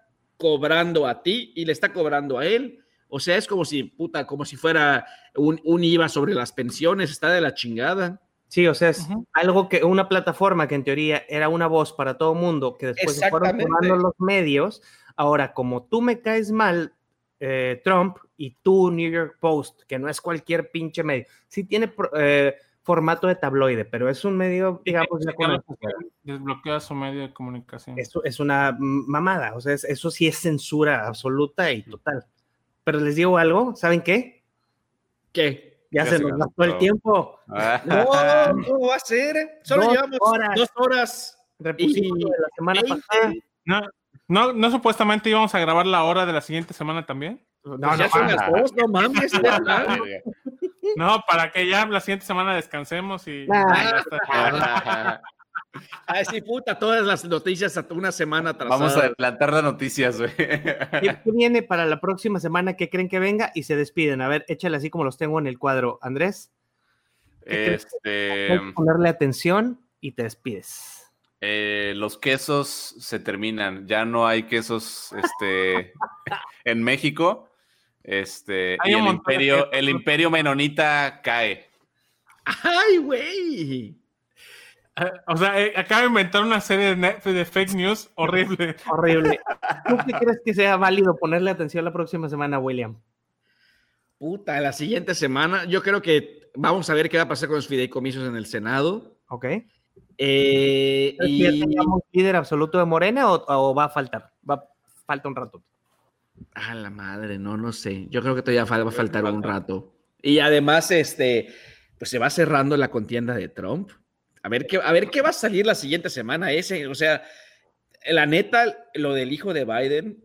cobrando a ti y le está cobrando a él. O sea, es como si, puta, como si fuera un, un IVA sobre las pensiones, está de la chingada. Sí, o sea, es algo que una plataforma que en teoría era una voz para todo mundo, que después se fueron tomando los medios. Ahora, como tú me caes mal, eh, Trump, y tú, New York Post, que no es cualquier pinche medio, sí tiene eh, formato de tabloide, pero es un medio, digamos, ya con- Desbloquea su medio de comunicación. eso es una mamada, o sea, es- eso sí es censura absoluta y total. Pero les digo algo, ¿saben qué? ¿Qué? Ya, Ya se nos gastó. el tiempo. No, ¿cómo va a ser? Solo Dos llevamos horas. dos horas. Repusimos Y- de la semana pasada. No, no, no supuestamente íbamos a grabar la hora de la siguiente semana también. No, Pues ya no, son ah, las dos, no mames. No, para que ya la siguiente semana descansemos y Nah. ya está. Ay, sí, puta, todas las noticias hasta una semana atrás. Vamos a adelantar las noticias, güey. ¿Qué, viene para la próxima semana? ¿Qué creen que venga? Y se despiden. A ver, échale así como los tengo en el cuadro. Andrés, Este, ponerle atención y te despides. eh, los quesos se terminan. Ya no hay quesos este, en México. Este, Hay y un el de imperio, el imperio menonita cae. Ay, güey. O sea, eh, acaba de inventar una serie de, fake news horrible. Horrible. ¿Tú qué crees que sea válido ponerle atención la próxima semana, William? Puta, la siguiente semana, yo creo que vamos a ver qué va a pasar con los fideicomisos en el Senado. ¿Ok? Eh, ¿Crees que ya y tengamos líder absoluto de Morena o, o va a faltar? Va, falta un rato. A la madre, no, no sé. Yo creo que todavía va a faltar un rato. Y además, este, pues se va cerrando la contienda de Trump. A ver qué, a ver qué va a salir la siguiente semana ese. O sea, la neta, lo del hijo de Biden,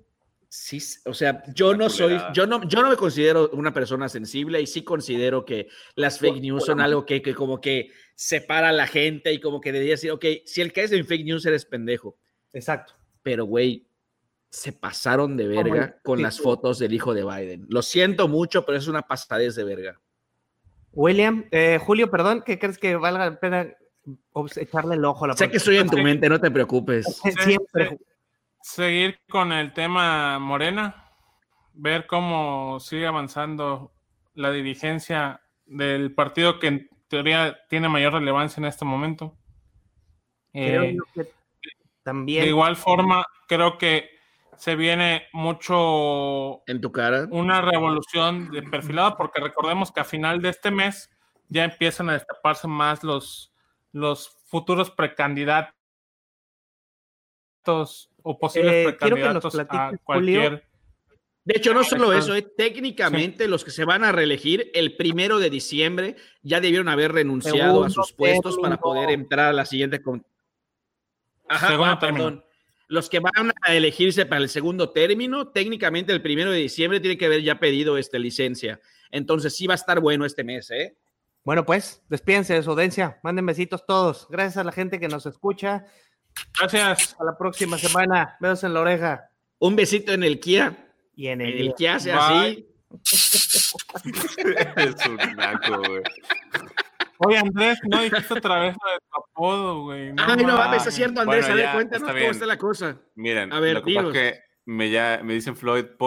sí, o sea, yo no soy, yo no, yo no me considero una persona sensible y sí considero que las fake news son algo que, que como que separa a la gente y como que debería decir, ok, si el que es en fake news eres pendejo. Exacto. Pero, güey, se pasaron de verga el- con las fotos del hijo de Biden. Lo siento mucho, pero es una pasadez de verga. William, eh, Julio, perdón, ¿qué crees que valga la pena echarle el ojo a la Sé que estoy en tu mente, no te preocupes. Siempre. Seguir con el tema Morena, ver cómo sigue avanzando la dirigencia del partido que en teoría tiene mayor relevancia en este momento. Creo Eh, yo que de también. igual forma, creo que se viene mucho En tu cara. una revolución de perfilado, porque recordemos que a final de este mes ya empiezan a destaparse más los, los futuros precandidatos o posibles Eh, precandidatos a cualquier. De hecho, no solo eso, eh, técnicamente los que se van a reelegir el primero de diciembre ya debieron haber renunciado a sus puestos para poder entrar a la siguiente. con- Ajá, Segundo ah, término. perdón. Los que van a elegirse para el segundo término, técnicamente el primero de diciembre tiene que haber ya pedido esta licencia. Entonces sí va a estar bueno este mes, ¿eh? Bueno, pues, despídense de su audiencia. Manden besitos todos. Gracias a la gente que nos escucha. Gracias. A la próxima semana. Besos en la oreja Un besito en el Kia. y en En el. el Kia hace Bye. así. Es un naco, güey. Oye, Andrés, no dijiste otra vez lo de tu apodo, güey. Ay, no mames, es cierto, Andrés. Bueno, a ver, ya, cuéntanos está cómo está la cosa. Miren, A ver, lo que pasa es que me, ya, me dicen Floyd por